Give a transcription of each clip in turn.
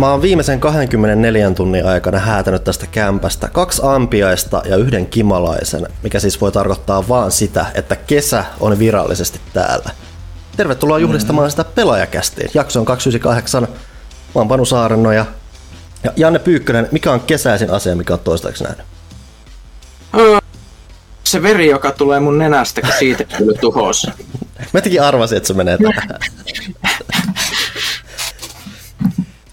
Mä oon viimeisen 24 tunnin aikana häätänyt tästä kämpästä kaksi ampiaista ja yhden kimalaisen, mikä siis voi tarkoittaa vaan sitä, että kesä on virallisesti täällä. Tervetuloa juhlistamaan mm. sitä pelaajakästiin. Jakso on 298. Mä oon Panu Saarenno ja, ja Janne Pyykkönen. Mikä on kesäisin asia, mikä on toistaiseksi nähnyt? Se veri, joka tulee mun nenästä, kun siitä kyllä tuhos. Mä tekin arvasin, että se menee tähän.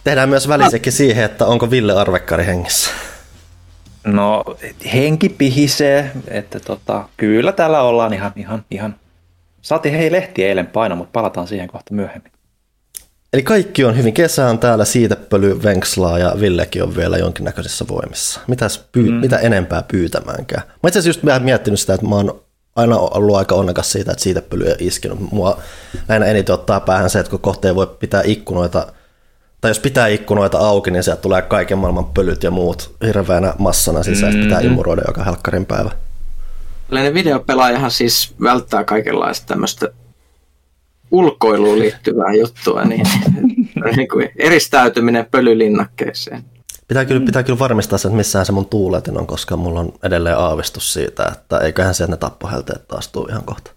Tehdään myös välisekin siihen, että onko Ville Arvekkari hengissä. No, henki pihisee, että tota, kyllä täällä ollaan ihan, ihan, ihan. Saatiin hei lehti eilen paino, mutta palataan siihen kohta myöhemmin. Eli kaikki on hyvin. Kesä on täällä, siitepöly, venkslaa ja Villekin on vielä jonkinnäköisissä voimissa. Mitäs pyy- mm. Mitä enempää pyytämäänkään? Mä itse asiassa just vähän miettinyt sitä, että mä oon aina ollut aika onnekas siitä, että siitepöly ei iskenut. Mua aina eniten ottaa päähän se, että kun kohteen voi pitää ikkunoita tai jos pitää ikkunoita auki, niin sieltä tulee kaiken maailman pölyt ja muut hirveänä massana sisään, mm-hmm. pitää imuroida joka helkkarin päivä. Tällainen videopelaajahan siis välttää kaikenlaista tämmöistä ulkoiluun liittyvää juttua, niin, niin kuin eristäytyminen pölylinnakkeeseen. Pitää kyllä, pitää kyllä varmistaa se, että missään se mun tuuletin on, koska mulla on edelleen aavistus siitä, että eiköhän sieltä ne tappohelteet taas tuu ihan kohta.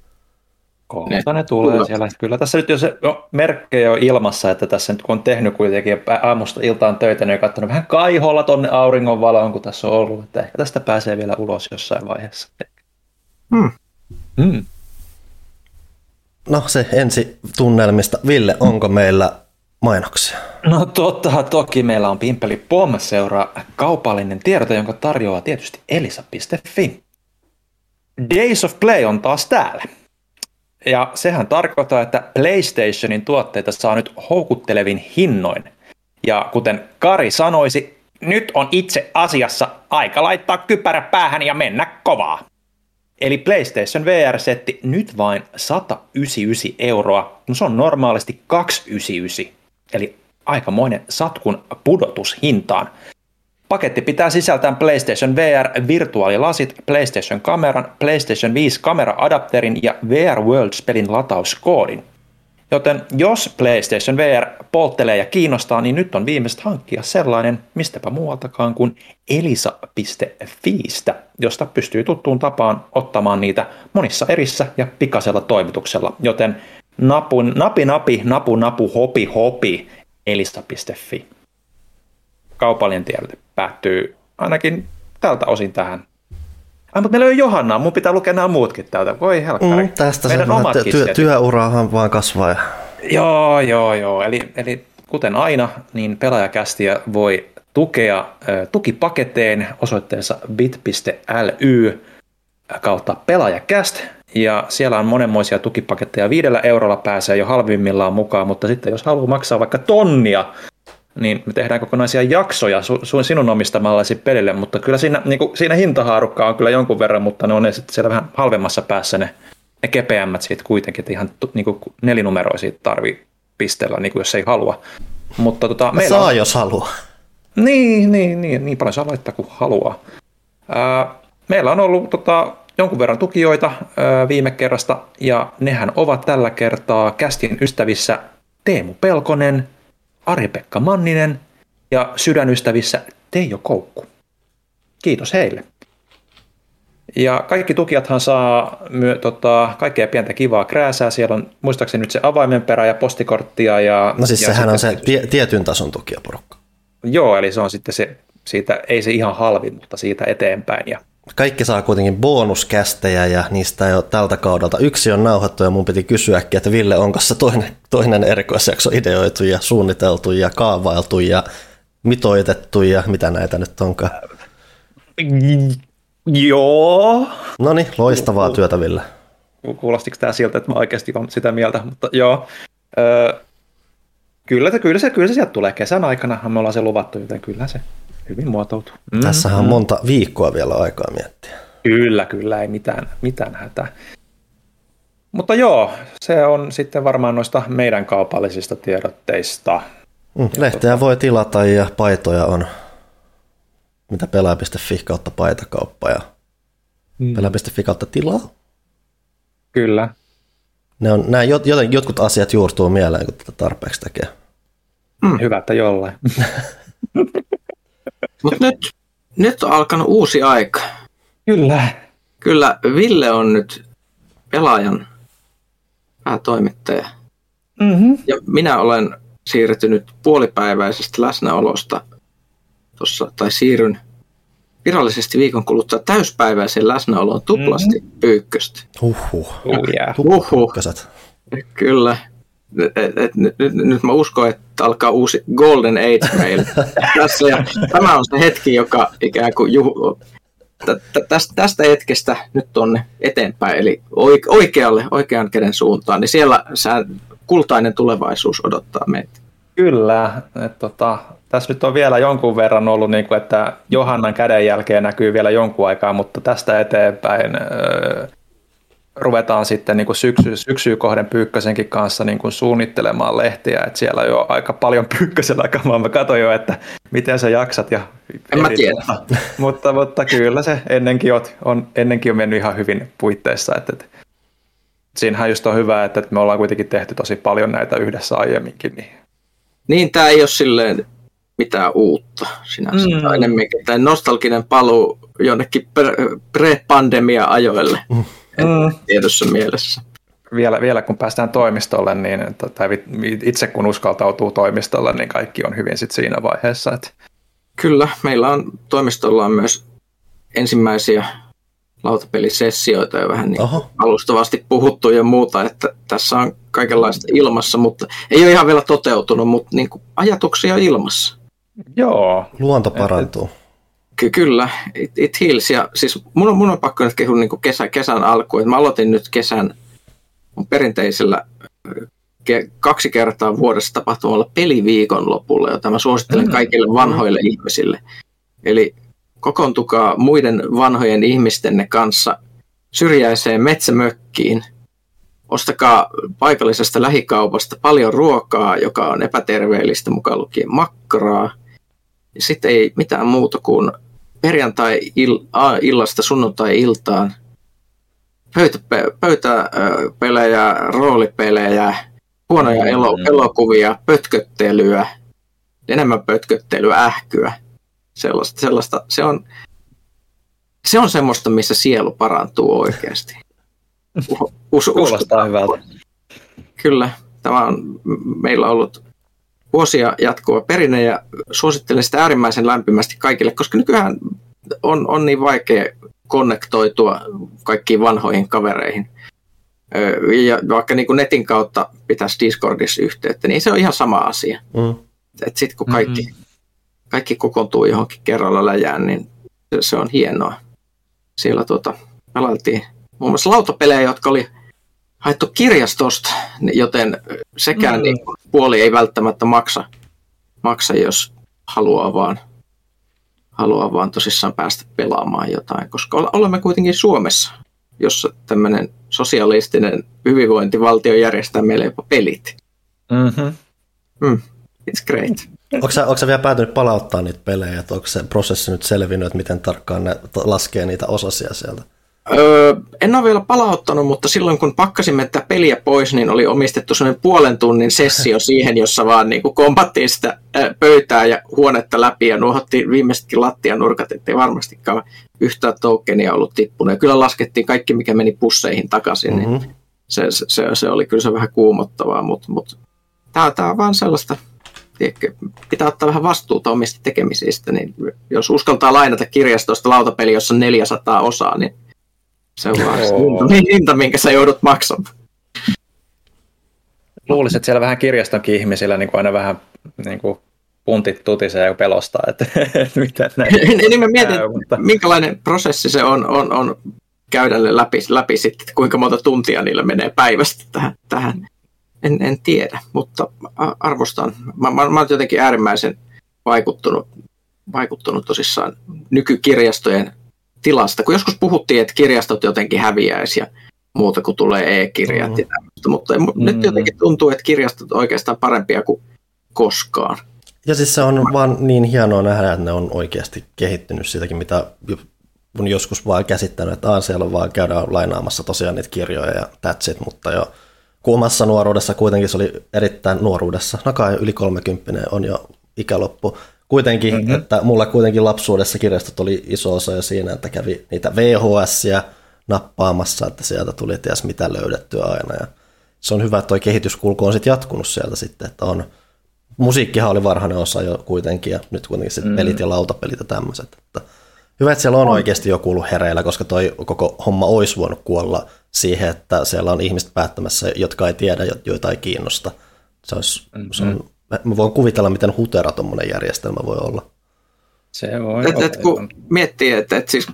Kohta ne tulee Kyllä. siellä. Kyllä tässä nyt jo se jo, merkkejä on ilmassa, että tässä nyt kun on tehnyt kuitenkin aamusta iltaan töitä, niin on katsonut vähän kaiholla tonne auringonvaloon, kun tässä on ollut. Että ehkä tästä pääsee vielä ulos jossain vaiheessa. Hmm. Hmm. No se ensi tunnelmista. Ville, onko meillä mainoksia? No totta, toki meillä on Pimpeli Pom seuraa kaupallinen tiedote, jonka tarjoaa tietysti elisa.fi. Days of Play on taas täällä. Ja sehän tarkoittaa, että PlayStationin tuotteita saa nyt houkuttelevin hinnoin. Ja kuten Kari sanoisi, nyt on itse asiassa aika laittaa kypärä päähän ja mennä kovaa. Eli PlayStation VR-setti nyt vain 199 euroa, no se on normaalisti 299, eli aikamoinen satkun pudotus hintaan. Paketti pitää sisältää PlayStation VR virtuaalilasit, PlayStation kameran, PlayStation 5 kamera-adapterin ja VR Worlds-pelin latauskoodin. Joten jos PlayStation VR polttelee ja kiinnostaa, niin nyt on viimeistä hankkia sellainen, mistäpä muualtakaan kuin elisa.fiistä, josta pystyy tuttuun tapaan ottamaan niitä monissa erissä ja pikaisella toimituksella. Joten napu, napi napi, napu napu, hopi hopi, elisa.fi. Kaupallinen tiedote päättyy ainakin tältä osin tähän. Ai, mutta meillä on Johanna, mun pitää lukea nämä muutkin täältä. Voi helkkari. Mm, tästä Meidän se työ, työurahan vaan kasvaa. Joo, joo, joo. Eli, eli kuten aina, niin pelaajakästiä voi tukea tukipaketteen osoitteessa bit.ly kautta pelaajakäst. Ja siellä on monenmoisia tukipaketteja. Viidellä eurolla pääsee jo halvimmillaan mukaan, mutta sitten jos haluaa maksaa vaikka tonnia niin me tehdään kokonaisia jaksoja su, su, sinun omistamallasi pelille, mutta kyllä siinä, niin kuin, siinä hintahaarukka on kyllä jonkun verran, mutta ne on ne sitten siellä vähän halvemmassa päässä ne, ne kepeämmät siitä kuitenkin, että ihan niin kuin nelinumeroisia tarvii pistellä, niin kuin jos ei halua. Mutta tota, meillä saa, on... jos haluaa. Niin, niin, niin, niin paljon saa laittaa kuin haluaa. Ää, meillä on ollut tota, jonkun verran tukijoita ää, viime kerrasta, ja nehän ovat tällä kertaa kästin ystävissä Teemu Pelkonen – Ari-Pekka Manninen ja sydänystävissä Teijo Koukku. Kiitos heille. Ja kaikki tukijathan saa myö, tota, kaikkea pientä kivaa krääsää. Siellä on muistaakseni nyt se avaimenperä ja postikorttia. Ja, no siis ja sehän on se tie, tietyn tason tukijaporukka. Joo, eli se on sitten se, siitä, ei se ihan halvin, mutta siitä eteenpäin. Ja kaikki saa kuitenkin bonuskästejä ja niistä jo tältä kaudelta yksi on nauhoittu ja mun piti kysyäkin, että Ville, onko se toinen, toinen erikoisjakso ideoitu ja suunniteltu ja kaavailtu ja mitoitettu ja mitä näitä nyt onkaan? Joo. No niin, loistavaa työtä Ville. Kuulostiko tämä siltä, että mä oikeasti olen sitä mieltä, mutta joo. Öö, kyllä, kyllä, se, kyllä se sieltä tulee kesän aikana, me ollaan se luvattu, joten kyllä se hyvin muotoutuu. Mm, Tässähän on mm. monta viikkoa vielä aikaa miettiä. Kyllä, kyllä, ei mitään, mitään hätää. Mutta joo, se on sitten varmaan noista meidän kaupallisista tiedotteista. Mm, lehteä tota... voi tilata ja paitoja on, mitä pelaaja.fi kautta paitakauppa ja mm. pelaaja.fi kautta tilaa. Kyllä. Ne on, nämä jot, jotkut asiat juurtuu mieleen, kun tätä tarpeeksi tekee. Mm. Hyvä, että jollain. Mutta nyt, nyt on alkanut uusi aika. Kyllä. Kyllä Ville on nyt pelaajan päätoimittaja. Mm-hmm. Ja minä olen siirtynyt puolipäiväisestä läsnäolosta tuossa, tai siirryn virallisesti viikon kuluttua täyspäiväiseen läsnäoloon tuplasti mm-hmm. pyykköstä. Huhhuh. Oh, yeah. Huhhuh. Kyllä. Et, et, et, nyt, nyt mä uskon, että alkaa uusi Golden Age meillä tässä. Ja tämä on se hetki, joka ikään kuin juhu, tästä, tästä hetkestä nyt tuonne eteenpäin, eli oikealle, oikean käden suuntaan, niin siellä sä, kultainen tulevaisuus odottaa meitä. Kyllä, että tota, tässä nyt on vielä jonkun verran ollut, niin kuin, että Johannan käden jälkeen näkyy vielä jonkun aikaa, mutta tästä eteenpäin öö, ruvetaan sitten niin kuin syksy, syksyä kohden Pyykkösenkin kanssa niin kuin suunnittelemaan lehtiä, että siellä jo aika paljon Pyykkösellä kamaa. Mä katsoin jo, että miten sä jaksat. Ja en mä tiedä. mutta, mutta kyllä se ennenkin on, on, ennenkin on mennyt ihan hyvin puitteissa. Että, että siinähän just on hyvä, että, että me ollaan kuitenkin tehty tosi paljon näitä yhdessä aiemminkin. Niin, niin tämä ei ole silleen mitään uutta sinänsä. Mm. Enemmänkin tämä nostalginen paluu jonnekin pre-pandemia-ajoille. Mm mm. tietyssä mielessä. Vielä, vielä kun päästään toimistolle, niin, tai itse kun uskaltautuu toimistolle, niin kaikki on hyvin sit siinä vaiheessa. Että... Kyllä, meillä on toimistolla on myös ensimmäisiä lautapelisessioita jo vähän niin alustavasti puhuttu ja muuta, että tässä on kaikenlaista ilmassa, mutta ei ole ihan vielä toteutunut, mutta niin kuin ajatuksia ilmassa. Joo. Luonto parantuu. Et, Ky- kyllä, it, it heals. Ja siis mun on, mun on pakko nyt kehua niin kesä, kesän alkuun. Mä aloitin nyt kesän mun perinteisellä ke, kaksi kertaa vuodessa tapahtuvalla peliviikon lopulla, jota mä suosittelen mm. kaikille vanhoille mm. ihmisille. Eli kokoontukaa muiden vanhojen ihmistenne kanssa syrjäiseen metsämökkiin. Ostakaa paikallisesta lähikaupasta paljon ruokaa, joka on epäterveellistä mukaan lukien makkaraa. Sitten ei mitään muuta kuin perjantai-illasta sunnuntai-iltaan pöytä, pöytäpelejä, roolipelejä, huonoja elo, mm. elokuvia, pötköttelyä, enemmän pötköttelyä, ähkyä. Sellaista, sellaista. Se, on, se on semmoista, missä sielu parantuu oikeasti. Us, Kuulostaa hyvältä. Kyllä, tämä on meillä ollut vuosia jatkuva perinne ja suosittelen sitä äärimmäisen lämpimästi kaikille, koska nykyään on, on niin vaikea konnektoitua kaikkiin vanhoihin kavereihin. Ja vaikka niin kuin netin kautta pitäisi Discordissa yhteyttä, niin se on ihan sama asia. Mm. Sitten kun kaikki, mm-hmm. kaikki kokoontuu johonkin kerralla läjään, niin se, se on hienoa. Siellä tuota, pelailtiin muun muassa lautapelejä, jotka oli haettu kirjastosta, joten sekään mm. niin puoli ei välttämättä maksa, maksa jos haluaa vaan, haluaa vaan tosissaan päästä pelaamaan jotain, koska olemme kuitenkin Suomessa, jossa tämmöinen sosialistinen hyvinvointivaltio järjestää meille jopa pelit. Mm-hmm. Mm, it's great. Onko sä, onko sä vielä päätynyt palauttaa niitä pelejä, että onko se prosessi nyt selvinnyt, että miten tarkkaan ne laskee niitä osasia sieltä? Öö, en ole vielä palauttanut, mutta silloin kun pakkasimme tätä peliä pois, niin oli omistettu sellainen puolen tunnin sessio siihen, jossa vaan niin kuin kompattiin sitä pöytää ja huonetta läpi ja nuohottiin viimeisetkin lattianurkat, ettei varmastikaan yhtään tokenia ollut tippunut. Ja kyllä laskettiin kaikki, mikä meni pusseihin takaisin, niin mm-hmm. niin se, se, se, oli kyllä se vähän kuumottavaa, mutta, mutta tämä, tämä on vaan sellaista, tiedätkö, pitää ottaa vähän vastuuta omista tekemisistä, niin jos uskaltaa lainata kirjastosta lautapeli, jossa on 400 osaa, niin se on vaan hinta, hinta, minkä sä joudut maksamaan. Luulisin, että siellä vähän kirjastonkin ihmisillä niin kuin aina vähän niin kuin puntit tutisee ja pelostaa, että, että mitä näin niin, niin mä mietin, käy, mutta... minkälainen prosessi se on, on, on käydä läpi, läpi sitten, että kuinka monta tuntia niillä menee päivästä tähän. tähän. En, en tiedä, mutta arvostan. Mä, mä, mä olen jotenkin äärimmäisen vaikuttunut, vaikuttunut tosissaan nykykirjastojen tilasta, kun joskus puhuttiin, että kirjastot jotenkin häviäisi ja muuta kuin tulee e-kirjat mm. ja tämmöistä, mutta mm. nyt jotenkin tuntuu, että kirjastot on oikeastaan parempia kuin koskaan. Ja siis se on vaan niin hienoa nähdä, että ne on oikeasti kehittynyt sitäkin, mitä on joskus vaan käsittänyt, että aah, siellä vaan käydään lainaamassa tosiaan niitä kirjoja ja that's it, mutta jo kun omassa nuoruudessa kuitenkin se oli erittäin nuoruudessa, nakai yli 30 on jo ikäloppu. Kuitenkin, mm-hmm. että mulla kuitenkin lapsuudessa kirjastot oli iso osa jo siinä, että kävi niitä VHS-sia nappaamassa, että sieltä tuli ties mitä löydettyä aina. Ja se on hyvä, että tuo kehityskulku on sitten jatkunut sieltä sitten, että on musiikkihan oli varhainen osa jo kuitenkin, ja nyt kuitenkin sitten mm. pelit ja lautapelit ja tämmöiset. Että hyvä, että siellä on, on oikeasti joku ollut hereillä, koska toi koko homma olisi voinut kuolla siihen, että siellä on ihmiset päättämässä, jotka ei tiedä, joita ei kiinnosta. Se, olisi, mm-hmm. se on, mä voin kuvitella, miten hutera tuommoinen järjestelmä voi olla. Se voi et, et, kun miettii, että et siis,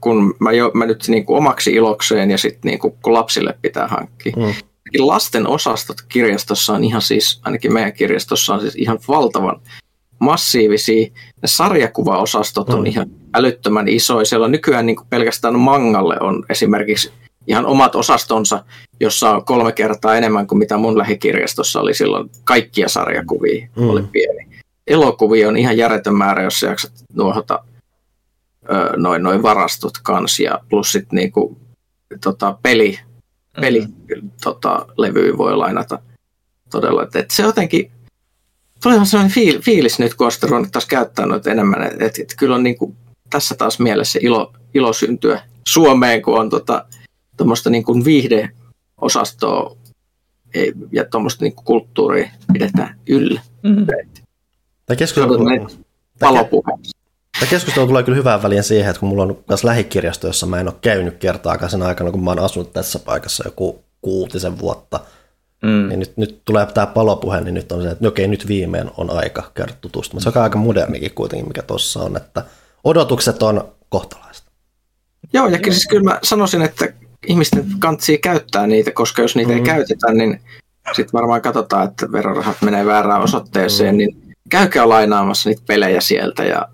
kun mä, jo, mä nyt niin kuin omaksi ilokseen ja sitten niin kuin, kun lapsille pitää hankkia, mm lasten osastot kirjastossa on ihan siis, ainakin meidän kirjastossa on siis ihan valtavan massiivisia. Ne sarjakuvaosastot on mm. ihan älyttömän isoja. Siellä on nykyään niin pelkästään mangalle on esimerkiksi ihan omat osastonsa, jossa on kolme kertaa enemmän kuin mitä mun lähikirjastossa oli silloin. Kaikkia sarjakuvia mm. oli pieni. Elokuvia on ihan järjetön määrä, jos jaksat nuohota noin, noin varastot kanssa plus sitten niinku, tota, peli, pelilevy mm. tota, voi lainata todella. Et, et se jotenkin, tuli ihan sellainen fiil, fiilis nyt, kun olen ruvennut taas käyttää noita enemmän, että et, et kyllä on niin kuin, tässä taas mielessä ilo, ilo syntyä Suomeen, kun on tota, tuommoista niin kuin viihdeosastoa ja tuommoista niin kulttuuria pidetään yllä. Mm-hmm. Tämä keskustelu, Tämä keskustelu tulee kyllä hyvään väliin siihen, että kun mulla on myös lähikirjasto, jossa mä en ole käynyt kertaakaan sen aikana, kun mä oon asunut tässä paikassa joku kuutisen vuotta, mm. niin nyt, nyt tulee tämä palopuhe, niin nyt on se, että okei, nyt viimein on aika käydä tutustumaan. Se on aika modernikin kuitenkin, mikä tuossa on, että odotukset on kohtalaista. Joo, ja siis kyllä mä sanoisin, että ihmisten kantsii käyttää niitä, koska jos niitä mm. ei käytetä, niin sitten varmaan katsotaan, että verorahat menee väärään osoitteeseen, mm. niin käykää lainaamassa niitä pelejä sieltä ja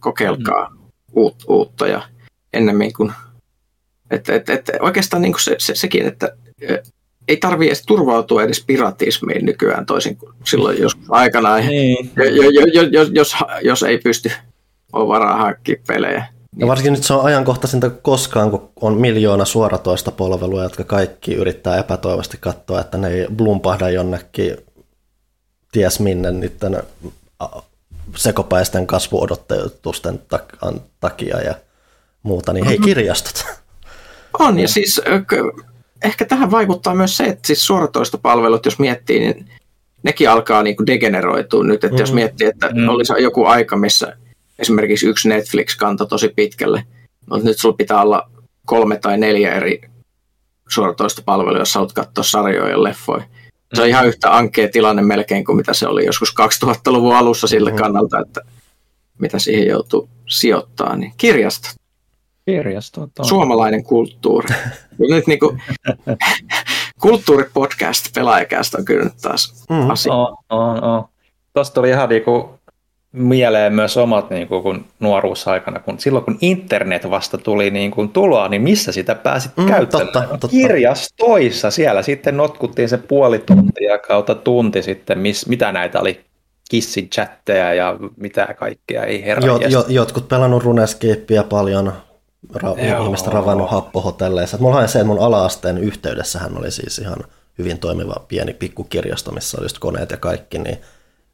kokeilkaa mm. uut, uutta ja ennemmin kuin, että, että, että oikeastaan niin kuin se, se, sekin, että ei tarvitse edes turvautua edes piratismiin nykyään toisin kuin silloin joskus aikanaan, niin. jo, jo, jo, jos, jos, jos ei pysty on varaa hankkia pelejä. Ja varsinkin nyt se on ajankohtaisinta koskaan, kun on miljoona suoratoista palvelua, jotka kaikki yrittää epätoivasti katsoa, että ne ei blumpahda jonnekin ties minne niiden sekopäisten kasvuodotusten takia ja muuta, niin hei mm-hmm. kirjastot. On, ja siis ehkä tähän vaikuttaa myös se, että siis suoratoistopalvelut, jos miettii, niin nekin alkaa niin kuin degeneroitua nyt, että mm. jos miettii, että mm. olisi joku aika, missä esimerkiksi yksi Netflix kantoi tosi pitkälle, mutta nyt sulla pitää olla kolme tai neljä eri suoratoistopalvelua, jos haluat katsoa sarjoja ja leffoja. Se on ihan yhtä ankea tilanne melkein kuin mitä se oli joskus 2000-luvun alussa sille mm-hmm. kannalta, että mitä siihen joutuu sijoittaa. Niin kirjastot. Kirjastot on. Suomalainen kulttuuri. nyt niin kuin, kulttuuripodcast, pelaajakästä on kyllä nyt taas mm. asia. On, on, on. Tuosta tuli ihan niin kuin mieleen myös omat niin kuin, kun nuoruusaikana, kun silloin kun internet vasta tuli niin kuin tuloa, niin missä sitä pääsit mm, käyttämään? Totta, totta. Kirjastoissa, siellä sitten notkuttiin se puoli tuntia kautta tunti sitten, miss, mitä näitä oli, kissin chatteja ja mitä kaikkea, ei herra jo, jo, Jotkut pelannut runescapea paljon, ra- ihmistä ravannut happohotelleissa. Mulla on se, että mun ala-asteen yhteydessähän oli siis ihan hyvin toimiva pieni pikkukirjasto, missä oli just koneet ja kaikki, niin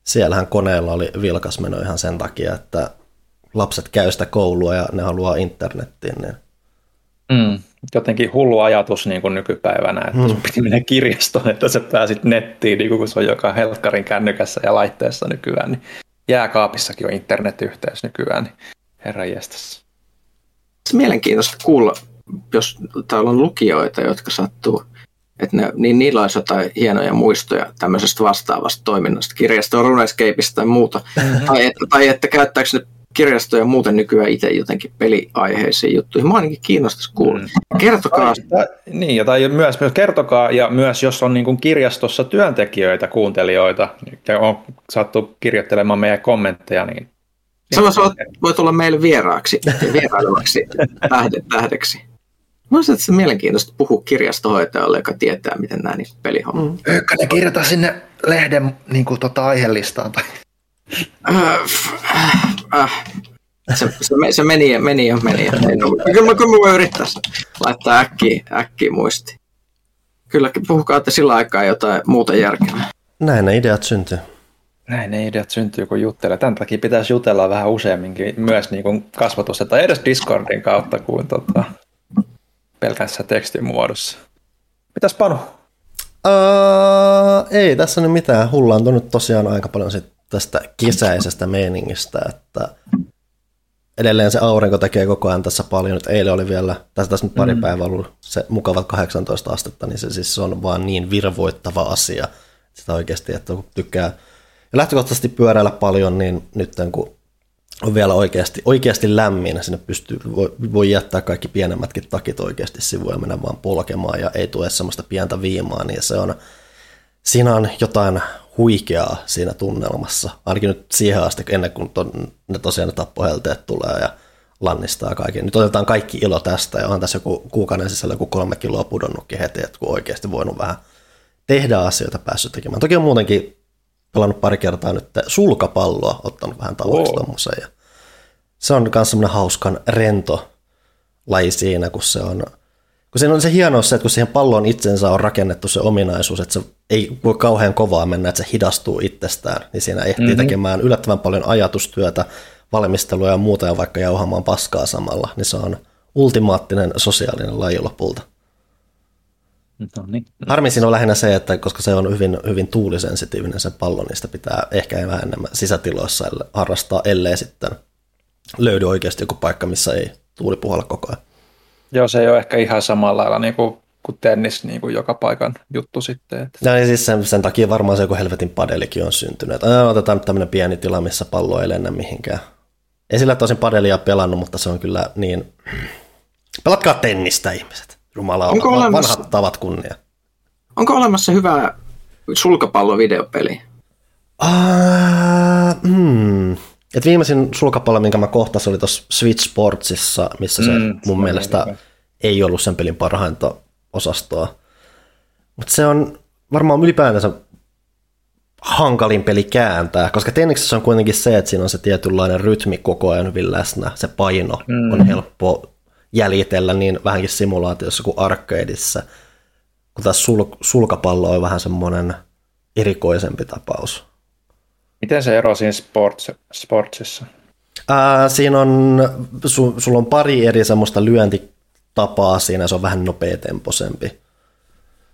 siellähän koneella oli vilkas meno ihan sen takia, että lapset käy sitä koulua ja ne haluaa internettiin. Niin. Mm, jotenkin hullu ajatus niin kuin nykypäivänä, että mm. sun piti mennä kirjastoon, että sä pääsit nettiin, niin kuin se on joka helkkarin kännykässä ja laitteessa nykyään. Niin jääkaapissakin on internetyhteys nykyään, niin herra jästässä. Mielenkiintoista kuulla, jos täällä on lukijoita, jotka sattuu että ne, niin niillä olisi jotain hienoja muistoja tämmöisestä vastaavasta toiminnasta, kirjastoa, Runescapeista tai muuta. Mm-hmm. Tai, että, tai että käyttääkö ne kirjastoja muuten nykyään itse jotenkin peliaiheisiin juttuihin. Mä ainakin kiinnostaisi kuulla. Mm. Kertokaa. Tai, niin, tai myös, myös kertokaa, ja myös jos on niin kuin kirjastossa työntekijöitä, kuuntelijoita, ja on sattu kirjoittelemaan meidän kommentteja, niin Sä voit olla meille vieraaksi, vierailevaksi tähdeksi. Mä että se mielenkiintoista puhua kirjastohoitajalle, joka tietää, miten nämä niin pelihommat. Mm. Ykkönen kirjoita sinne lehden niin kuin, tota, aihelistaan. Tai... Äh, äh, se, se, se, meni ja meni ja meni. Ja meni. Kyllä, mä, kyllä mä yrittäisin laittaa äkkiä, äkkiä muisti. kyllä puhukaa, että sillä aikaa jotain muuta järkevää. Näin ne ideat syntyy. Näin ne ideat syntyy, kun juttelee. Tämän takia pitäisi jutella vähän useamminkin myös niin kuin kasvatusta tai edes Discordin kautta kuin tota, pelkässä tekstimuodossa. Mitäs Panu? Uh, ei tässä nyt mitään. Hullaantunut tosiaan aika paljon sit tästä kesäisestä meiningistä, että edelleen se aurinko tekee koko ajan tässä paljon. Nyt eilen oli vielä, tässä, tässä nyt pari mm. päivää ollut se mukavat 18 astetta, niin se siis on vaan niin virvoittava asia. Sitä oikeasti, että kun tykkää ja lähtökohtaisesti pyöräillä paljon, niin nyt kun on vielä oikeasti, oikeasti lämmin, sinne pystyy, voi, voi jättää kaikki pienemmätkin takit oikeasti sivuun ja mennä vaan polkemaan ja ei tule semmoista pientä viimaa, niin se on, siinä on jotain huikeaa siinä tunnelmassa, ainakin nyt siihen asti ennen kuin ton, ne tosiaan ne tappohelteet tulee ja lannistaa kaiken. Nyt otetaan kaikki ilo tästä ja on tässä joku kuukauden sisällä joku kolme kiloa pudonnutkin heti, että kun oikeasti voinut vähän tehdä asioita päässyt tekemään. Toki on muutenkin pelannut pari kertaa nyt sulkapalloa, ottanut vähän tavoiksi wow. ja se on myös semmoinen hauskan rento laji siinä, kun se on, kun siinä on se hienous se, että kun siihen pallon itsensä on rakennettu se ominaisuus, että se ei voi kauhean kovaa mennä, että se hidastuu itsestään, niin siinä ehtii mm-hmm. tekemään yllättävän paljon ajatustyötä, valmistelua ja muuta ja vaikka jauhamaan paskaa samalla, niin se on ultimaattinen sosiaalinen laji lopulta. No niin. Harmi siinä on lähinnä se, että koska se on hyvin, hyvin tuulisensitiivinen se pallo, niin sitä pitää ehkä vähän enemmän sisätiloissa harrastaa, ellei sitten löydy oikeasti joku paikka, missä ei tuuli puhalla koko ajan. Joo, se ei ole ehkä ihan samalla lailla niin kuin, kuin tennis niin kuin joka paikan juttu sitten. Että. Ja niin siis sen, sen takia varmaan se joku helvetin padelikin on syntynyt. Että otetaan nyt tämmöinen pieni tila, missä pallo ei lennä mihinkään. Ei sillä tosin padelia pelannut, mutta se on kyllä niin... Pelatkaa tennistä ihmiset. Jumala, Onko vanhat olemassa... tavat kunnia. Onko olemassa hyvä sulkapallovideopeli? Uh, hmm. Et viimeisin sulkapallo, minkä mä kohtasin, oli tuossa Switch Sportsissa, missä se mm, mun se mielestä hyvä. ei ollut sen pelin parhainta osastoa. Mutta se on varmaan ylipäätänsä hankalin peli kääntää, koska tenniksessä on kuitenkin se, että siinä on se tietynlainen rytmi koko ajan hyvin läsnä, se paino mm. on helppo jäljitellä niin vähänkin simulaatiossa kuin arcadeissa, kun taas sul- sulkapallo on vähän semmoinen erikoisempi tapaus. Miten se ero siinä sports, sportsissa? Ää, siinä on, su, sulla on pari eri semmoista lyöntitapaa siinä, se on vähän nopeatempoisempi.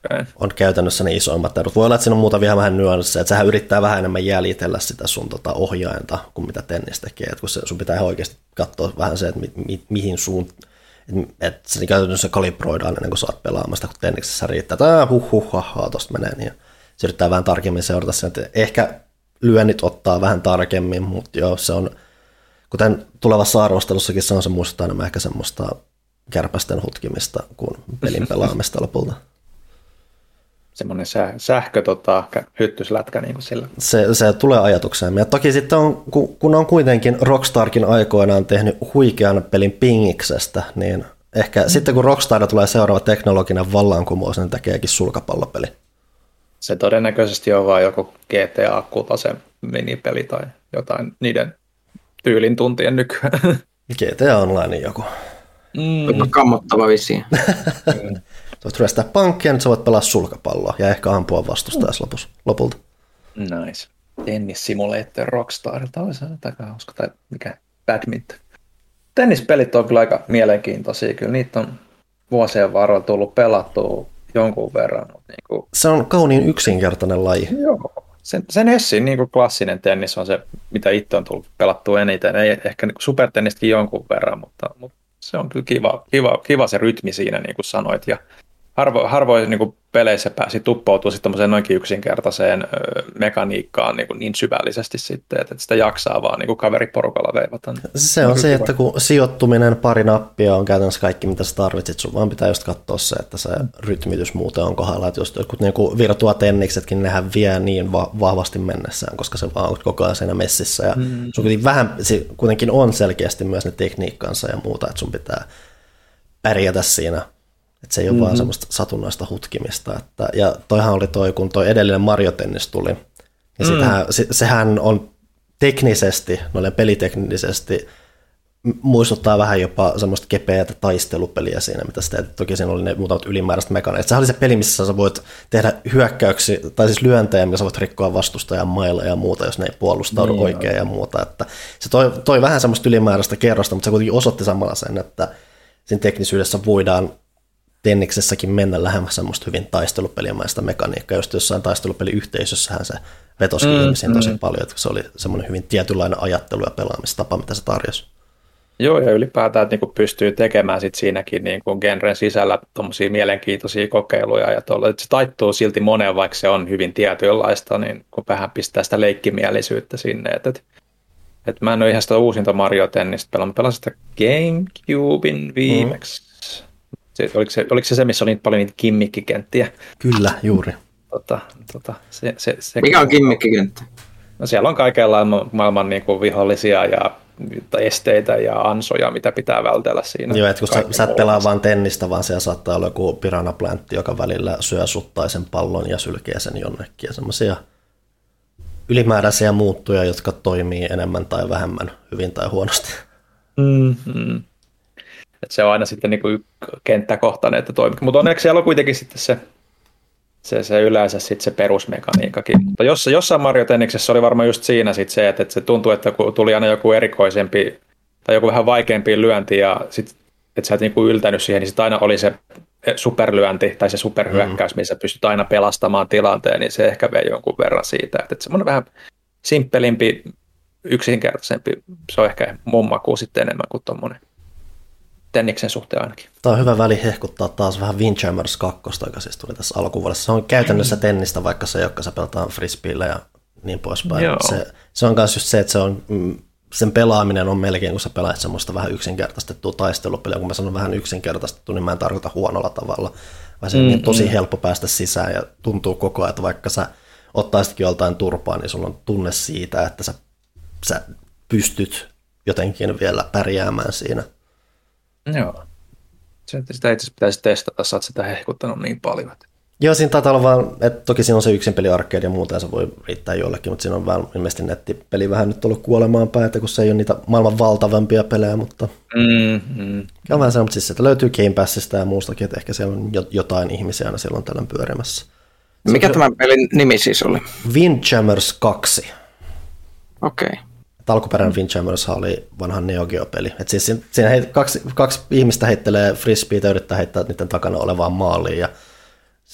Okay. On käytännössä ne isoimmat erot. Voi olla, että siinä on muuta vielä vähän nyansseja, että sehän yrittää vähän enemmän jäljitellä sitä sun tota ohjainta kuin mitä tennis tekee. Että kun se, sun pitää oikeasti katsoa vähän se, että mi, mi, mihin suun, että et se käytännössä kalibroidaan ennen kuin saat pelaamasta, kun tenniksessä riittää, että huh huh, ha, tosta menee, niin se yrittää vähän tarkemmin seurata sen, että ehkä lyönnit ottaa vähän tarkemmin, mutta joo, se on, kuten tulevassa arvostelussakin se on, se muistuttaa enemmän ehkä semmoista kärpästen hutkimista kuin pelin pelaamista lopulta. Semmoinen säh- sähkö tota, hyttyslätkä niin kuin sillä. Se, se tulee ajatukseen. Ja toki sitten on, kun on kuitenkin Rockstarkin aikoinaan tehnyt huikean pelin pingiksestä, niin ehkä mm. sitten kun Rockstar tulee seuraava teknologinen vallankumous, niin tekeekin sulkapallopeli. Se todennäköisesti on vain joku GTA 6 minipeli tai jotain niiden tyylin tuntien nykyään. GTA Online joku. Mm. Kammottava visiin. Voit ryöstää pankkia, nyt sä voit pelaa sulkapalloa ja ehkä ampua vastustajas mm. lopulta. Nice. Tennis Simulator Rockstarilta olisi aika hauska, tai mikä badminton. Tennispelit on kyllä aika mielenkiintoisia, kyllä niitä on vuosien varrella tullut pelattua jonkun verran. Mutta niin kuin... Se on kauniin yksinkertainen laji. Joo. Sen, sen Hessin niin kuin klassinen tennis on se, mitä itse on tullut pelattua eniten. Ei ehkä niin supertennistäkin jonkun verran, mutta, mutta se on kyllä kiva, kiva, kiva se rytmi siinä, niin kuin sanoit. Ja harvo, harvoin niin kuin peleissä pääsi tuppoutumaan sitten noinkin yksinkertaiseen mekaniikkaan niin, kuin niin syvällisesti sitten, että sitä jaksaa vaan niin kuin kaveriporukalla veivata. Se on, on se, että kun sijoittuminen pari nappia on käytännössä kaikki, mitä sä tarvitset, sun vaan pitää just katsoa se, että se rytmitys muuten on kohdalla, että just jotkut niin virtuatenniksetkin, nehän vie niin va- vahvasti mennessään, koska se vaan on koko ajan siinä messissä ja mm. sun vähän, se kuitenkin on selkeästi myös ne tekniikkansa ja muuta, että sun pitää pärjätä siinä että se ei ole mm-hmm. vaan semmoista satunnaista hutkimista. Että, ja toihan oli toi, kun toi edellinen Mario Tennis tuli, ja mm. sitähän, se, sehän on teknisesti, noille peliteknisesti muistuttaa vähän jopa semmoista kepeätä taistelupeliä siinä, mitä sitä, toki siinä oli ne muutamat ylimääräiset mekaneet. Sehän oli se peli, missä sä voit tehdä hyökkäyksiä, tai siis lyöntejä, missä sä voit rikkoa vastustajan mailla ja muuta, jos ne ei puolustaudu niin oikein ja muuta. Että se toi, toi vähän semmoista ylimääräistä kerrosta, mutta se kuitenkin osoitti samalla sen, että siinä teknisyydessä voidaan Tenniksessäkin mennä lähemmäs semmoista hyvin taistelupelimäistä mekaniikkaa, just jossain taistelupeliyhteisössähän se vetosi mm, ihmisiin tosi mm. paljon, että se oli semmoinen hyvin tietynlainen ajattelu ja pelaamistapa, mitä se tarjosi. Joo, ja ylipäätään että niin pystyy tekemään sit siinäkin niin kuin genren sisällä tuommoisia mielenkiintoisia kokeiluja, ja tuolla, että se taittuu silti moneen, vaikka se on hyvin tietynlaista, niin kun vähän pistää sitä leikkimielisyyttä sinne, että, että, että mä en ole ihan sitä uusinta Mario Tennistä pelannut, pelasin sitä Gamecubein viimeksi, mm. Se, oliko, se, oliko se se, missä oli paljon niitä kimmikkikenttiä? Kyllä, juuri. Tota, tota, se, se, se, Mikä on kimmikkikenttä? No siellä on kaikenlailla maailman niin kuin vihollisia ja esteitä ja ansoja, mitä pitää vältellä siinä. Joo, että kun sä, sä et pelaa vaan tennistä, vaan siellä saattaa olla joku piranaplantti, joka välillä syö suttaisen pallon ja sylkee sen jonnekin. Ja semmoisia ylimääräisiä muuttuja, jotka toimii enemmän tai vähemmän hyvin tai huonosti. Mm-hmm. Et se on aina sitten niin kuin kenttäkohtainen, että toimii. Mutta onneksi siellä on kuitenkin sitten se se, se yleensä sitten se perusmekaniikakin. Mutta jossain, jossain Mario Tenniksessä oli varmaan just siinä sit se, että, että se tuntui, että kun tuli aina joku erikoisempi tai joku vähän vaikeampi lyönti ja sit, että sä et niinku yltänyt siihen, niin sitten aina oli se superlyönti tai se superhyökkäys, mm. missä pystyt aina pelastamaan tilanteen, niin se ehkä vei jonkun verran siitä. Että, että semmoinen vähän simppelimpi, yksinkertaisempi, se on ehkä mun maku sitten enemmän kuin tuommoinen Tenniksen suhteen ainakin. Tämä on hyvä väli hehkuttaa taas vähän Windjammers 2, joka siis tuli tässä alkuvuodessa. Se on käytännössä mm. tennistä, vaikka se joka se pelataan frisbeellä ja niin poispäin. Se, se, on myös just se, että se on, mm, sen pelaaminen on melkein, kun sä pelaat semmoista vähän yksinkertaistettua taistelupeliä. Kun mä sanon vähän yksinkertaistettu, niin mä en tarkoita huonolla tavalla, vaan se on niin tosi mm. helppo päästä sisään ja tuntuu koko ajan, että vaikka sä ottaisitkin joltain turpaa, niin sulla on tunne siitä, että sä, sä pystyt jotenkin vielä pärjäämään siinä. Joo. Se, sitä itse pitäisi testata, sä oot sitä hehkuttanut niin paljon. Joo, siinä taitaa olla vaan, että toki siinä on se yksin peli arcade ja muuta, ja se voi riittää jollekin, mutta siinä on vaan ilmeisesti nettipeli vähän nyt ollut kuolemaan päätä, kun se ei ole niitä maailman valtavampia pelejä, mutta mm, mm. on vähän se, mutta siis että löytyy Game Passista ja muustakin, että ehkä siellä on jotain ihmisiä aina silloin tällöin pyörimässä. Se Mikä tämä pelin nimi siis oli? Windjammers 2. Okei. Okay alkuperäinen Windjammers oli vanha Neo Geo-peli. Et siis siinä heit, kaksi, kaksi ihmistä heittelee frisbeitä ja yrittää heittää niiden takana olevaan maaliin ja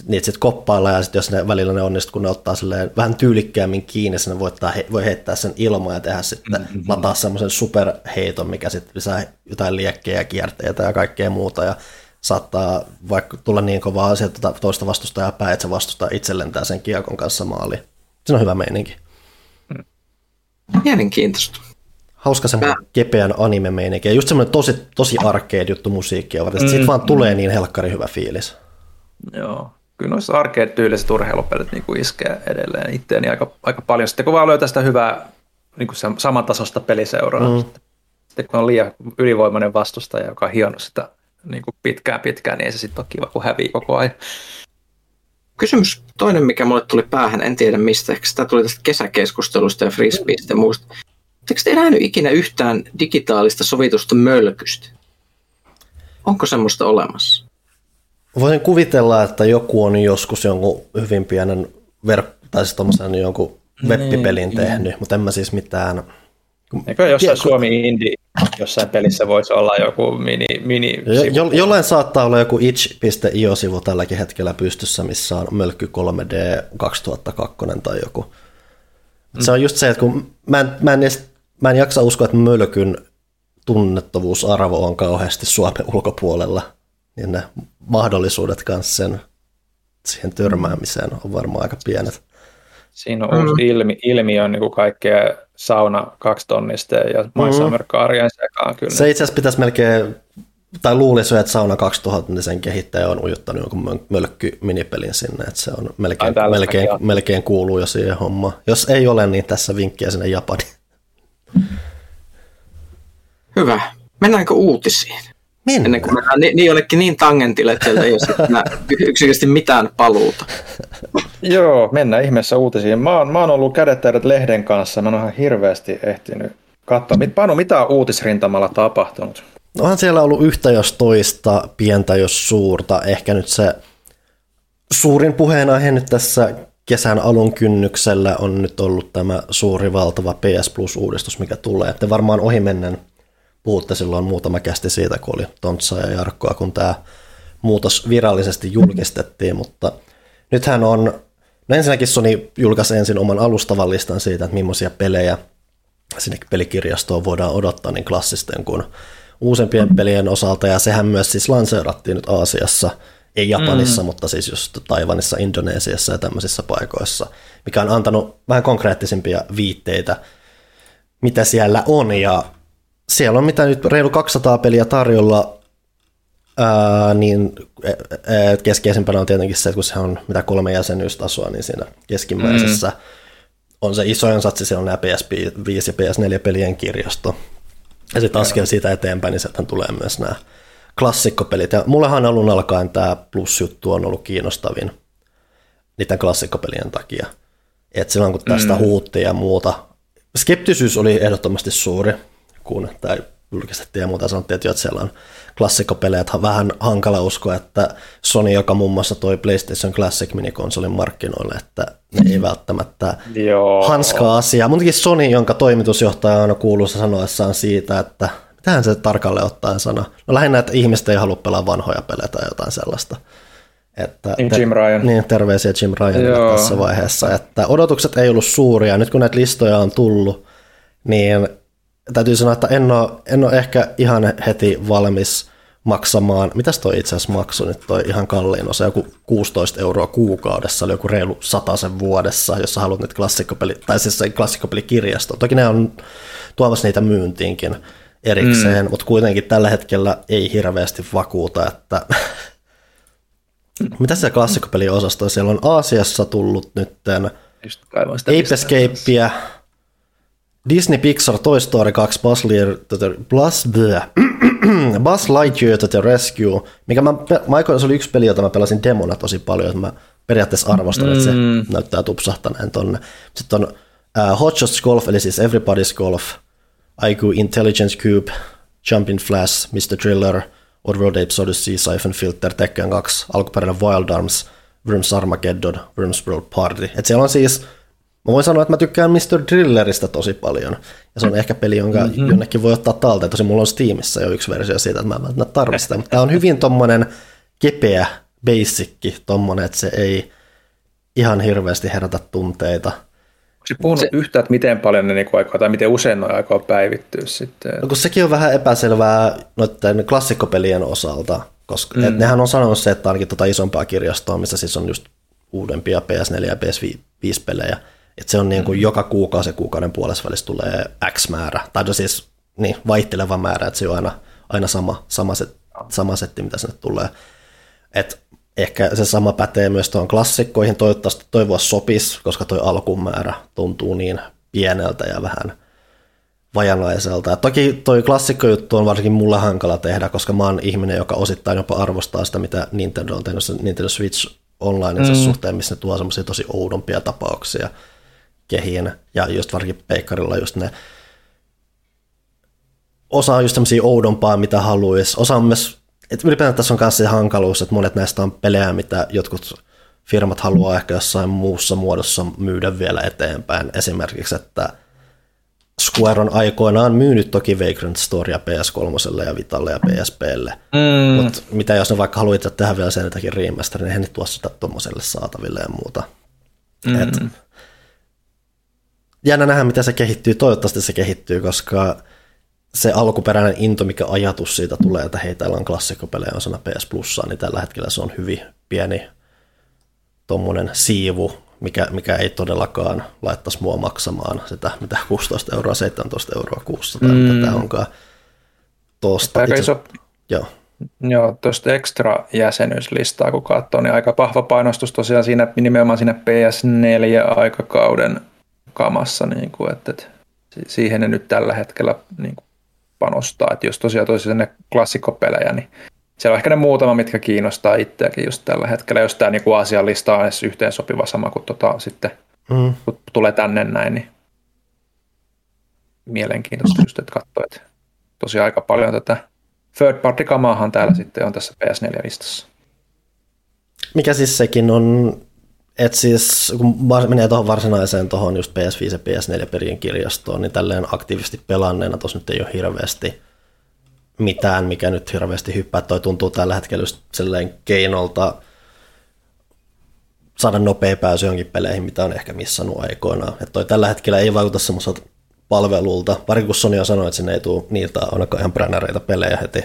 niitä sitten koppailla ja sitten jos ne välillä ne onnistuu, kun ne ottaa vähän tyylikkäämmin kiinni, niin voittaa, he, voi heittää sen ilmaan ja tehdä sitten, mm-hmm. lataa semmoisen superheiton, mikä sitten lisää jotain liekkejä ja kierteitä ja kaikkea muuta ja saattaa vaikka tulla niin kovaa sieltä tuota toista vastustajaa päin, että se vastustaa itse lentää sen kiekon kanssa maaliin. Se on hyvä meininki. Mielenkiintoista. Hauska semmoinen Mä... kepeän anime-meininki. Ja just semmoinen tosi, tosi arcade juttu musiikkia varten. Mm, Sitten vaan mm. tulee niin helkkari hyvä fiilis. Joo. Kyllä noissa arcade-tyyliset urheilupelit niin kuin iskee edelleen itseäni aika, aika paljon. Sitten kun vaan löytää sitä hyvää niin kuin samantasosta peliseuraa. Mm. Sitten kun on liian ylivoimainen vastustaja, joka on hionnut sitä niin kuin pitkään pitkään, niin ei se sitten ole kiva, kun hävii koko ajan. Kysymys toinen, mikä mulle tuli päähän, en tiedä mistä, ehkä sitä tuli tästä kesäkeskustelusta ja frisbeistä ja muusta. Oletteko te nähnyt ikinä yhtään digitaalista sovitusta mölkystä? Onko semmoista olemassa? Voisin kuvitella, että joku on joskus jonkun hyvin pienen verk- tai siis jonkun webbipelin niin, tehnyt, niin. mutta en mä siis mitään Eikö jossain Suomi Indie jossain pelissä voisi olla joku mini, mini jo, Jollain saattaa olla joku itch.io-sivu tälläkin hetkellä pystyssä, missä on Mölkky 3D 2002 tai joku. Mm. Se on just se, että kun mä en, mä en, edes, mä en jaksa uskoa, että Mölkyn tunnettavuusarvo on kauheasti Suomen ulkopuolella, niin ne mahdollisuudet kanssa sen siihen törmäämiseen on varmaan aika pienet. Siinä on mm. uusi ilmi, ilmiö niin kuin kaikkea sauna kaksi tonnista ja My mm. Summer Carien sekaan kyllä. Se itse asiassa pitäisi melkein, tai luulisi, että Sauna 2000, niin sen kehittäjä on ujuttanut jonkun mölkky minipelin sinne, että se on melkein, melkein, melkein kuuluu jo siihen hommaan. Jos ei ole, niin tässä vinkkiä sinne Japaniin. Hyvä. Mennäänkö uutisiin? Mennään. Ennen kuin mennään niin, niin jollekin niin tangentille, että ei ole yksinkertaisesti mitään paluuta. Joo, mennään ihmeessä uutisiin. Mä oon, mä oon ollut kädet lehden kanssa. Mä oon ihan hirveästi ehtinyt katsoa. Panu, mitä on uutisrintamalla tapahtunut? Onhan siellä ollut yhtä jos toista, pientä jos suurta. Ehkä nyt se suurin puheenaihe nyt tässä kesän alun kynnyksellä on nyt ollut tämä suuri valtava PS Plus-uudistus, mikä tulee. Te varmaan ohimennen puhutte silloin muutama kästi siitä, kun oli Tontsa ja Jarkkoa, kun tämä muutos virallisesti julkistettiin, mutta nythän on, no ensinnäkin Sony julkaisi ensin oman alustavan listan siitä, että millaisia pelejä sinne pelikirjastoon voidaan odottaa niin klassisten kuin uusempien pelien osalta, ja sehän myös siis lanseerattiin nyt Aasiassa, ei Japanissa, mm. mutta siis just Taivanissa, Indonesiassa ja tämmöisissä paikoissa, mikä on antanut vähän konkreettisimpia viitteitä, mitä siellä on, ja siellä on mitä nyt reilu 200 peliä tarjolla, ää, niin keskeisimpänä on tietenkin se, että kun se on mitä kolme jäsenyystasoa, niin siinä keskimmäisessä mm. on se isoin satsi, siellä on nämä PS5 ja PS4 pelien kirjasto. Ja sitten askel siitä eteenpäin, niin sieltä tulee myös nämä klassikkopelit. Ja mullehan ollut alkaen tämä plus-juttu on ollut kiinnostavin niiden klassikkopelien takia. Et silloin kun tästä mm. huuttiin ja muuta, skeptisyys oli ehdottomasti suuri, kun tämä julkistettiin ja muuta sanottiin, että siellä on klassikkopelejä, että vähän hankala uskoa, että Sony, joka muun muassa toi PlayStation Classic minikonsolin markkinoille, että ne ei välttämättä Joo. hanskaa asiaa. Muutenkin Sony, jonka toimitusjohtaja on kuuluisa sanoessaan siitä, että mitähän se tarkalleen ottaen sana? No lähinnä, että ihmiset ei halua pelaa vanhoja pelejä tai jotain sellaista. Että niin Jim Ryan. Niin, terveisiä Jim Ryanille tässä vaiheessa. Että odotukset ei ollut suuria. Nyt kun näitä listoja on tullut, niin täytyy sanoa, että en ole, en ole ehkä ihan heti valmis maksamaan, mitäs toi itse asiassa maksoi nyt toi ihan kalliin osa, joku 16 euroa kuukaudessa, oli joku reilu sen vuodessa, jos sä haluat nyt klassikkopeli, tai siis klassikkopelikirjasto. Toki ne on tuomassa niitä myyntiinkin erikseen, mm. mutta kuitenkin tällä hetkellä ei hirveästi vakuuta, että mitä se klassikkopeliosasto, siellä on Aasiassa tullut nytten Ape Escapea, Disney Pixar Toy Story 2 Buzz, Lightyear, Buzz, Buzz Lightyear the Rescue, mikä mä, mä se oli yksi peli, jota mä pelasin demona tosi paljon, että mä periaatteessa arvostan, mm. että se mm. näyttää tupsahtaneen tonne. Sitten on uh, Hot Shots Golf, eli siis Everybody's Golf, IQ Intelligence Cube, Jumping Flash, Mr. Thriller, Oddworld Apes Odyssey, Siphon Filter, Tekken 2, alkuperäinen Wild Arms, Worms Armageddon, Worms World Party. Et siellä on siis Mä voin sanoa, että mä tykkään Mr. Drilleristä tosi paljon. Ja se on ehkä peli, jonka mm-hmm. jonnekin voi ottaa talteen. Tosi mulla on Steamissa jo yksi versio siitä, että mä en välttämättä tarvitse sitä. Mutta tämä on hyvin tommonen kepeä, basicki, tommonen, että se ei ihan hirveästi herätä tunteita. Onko se puhunut se, yhtään, että miten paljon ne niinku aikoo, tai miten usein ne aikoo päivittyä sitten? No kun sekin on vähän epäselvää noiden klassikkopelien osalta, koska mm. et nehän on sanonut se, että ainakin tuota isompaa kirjastoa, missä siis on just uudempia PS4 ja PS5 että se on niin kuin mm. joka kuukausi kuukauden puolessa välissä tulee X määrä, tai no siis niin, vaihteleva määrä, että se on aina, aina sama, sama, set, sama setti, mitä sinne tulee. Et ehkä se sama pätee myös tuohon klassikkoihin, toivottavasti toivoa sopisi, koska tuo alkumäärä tuntuu niin pieneltä ja vähän vajanaiselta. Et toki toi klassikkojuttu on varsinkin mulle hankala tehdä, koska mä oon ihminen, joka osittain jopa arvostaa sitä, mitä Nintendo on tehnyt Nintendo Switch online mm. suhteen, missä ne tuo semmoisia tosi oudompia tapauksia – kehiin, ja just varsinkin peikkarilla just ne osa on just tämmöisiä oudompaa, mitä haluaisi. Osa on myös, että ylipäätään tässä on myös se hankaluus, että monet näistä on pelejä, mitä jotkut firmat haluaa ehkä jossain muussa muodossa myydä vielä eteenpäin. Esimerkiksi, että Square on aikoinaan myynyt toki Vagrant Storya PS3 ja Vitalle ja PSPlle, mm. mutta mitä jos ne vaikka haluaa tehdä vielä sen jotakin remasterin, niin eihän ne tuossa sitä tuommoiselle saataville ja muuta. Mm. Et jännä nähdä, mitä se kehittyy. Toivottavasti se kehittyy, koska se alkuperäinen into, mikä ajatus siitä tulee, että hei, täällä on klassikkopelejä osana PS Plusaa, niin tällä hetkellä se on hyvin pieni tuommoinen siivu, mikä, mikä ei todellakaan laittaisi mua maksamaan sitä, mitä 16 euroa, 17 euroa kuussa tai mm. mitä tämä onkaan. Tuosta Aika itse... iso... Joo. Joo, tuosta extra jäsenyyslistaa kun katsoo, niin aika vahva painostus tosiaan siinä, nimenomaan siinä PS4-aikakauden kamassa, niin kuin, että, että siihen ne nyt tällä hetkellä niin kuin panostaa. Että jos tosiaan tosiaan ne klassikkopelejä, niin siellä on ehkä ne muutama, mitkä kiinnostaa itseäkin just tällä hetkellä, jos tämä niin asialista on edes yhteen sopiva sama kuin tota, sitten, mm. kun tulee tänne näin. Niin. mielenkiintoista just, että katsoa, että tosiaan aika paljon tätä third party kamaahan täällä sitten on tässä PS4-listassa. Mikä siis sekin on, että siis kun menee tuohon varsinaiseen tuohon just PS5 ja PS4 perien kirjastoon, niin tälleen aktiivisesti pelanneena tuossa nyt ei ole hirveästi mitään, mikä nyt hirveästi hyppää. Toi tuntuu tällä hetkellä just keinolta saada nopea pääsy johonkin peleihin, mitä on ehkä missannut aikoinaan. Että toi tällä hetkellä ei vaikuta semmoiselta palvelulta, varsinkin kun Sony on sanonut, että sinne ei tule niiltä ainakaan ihan brännereitä pelejä heti.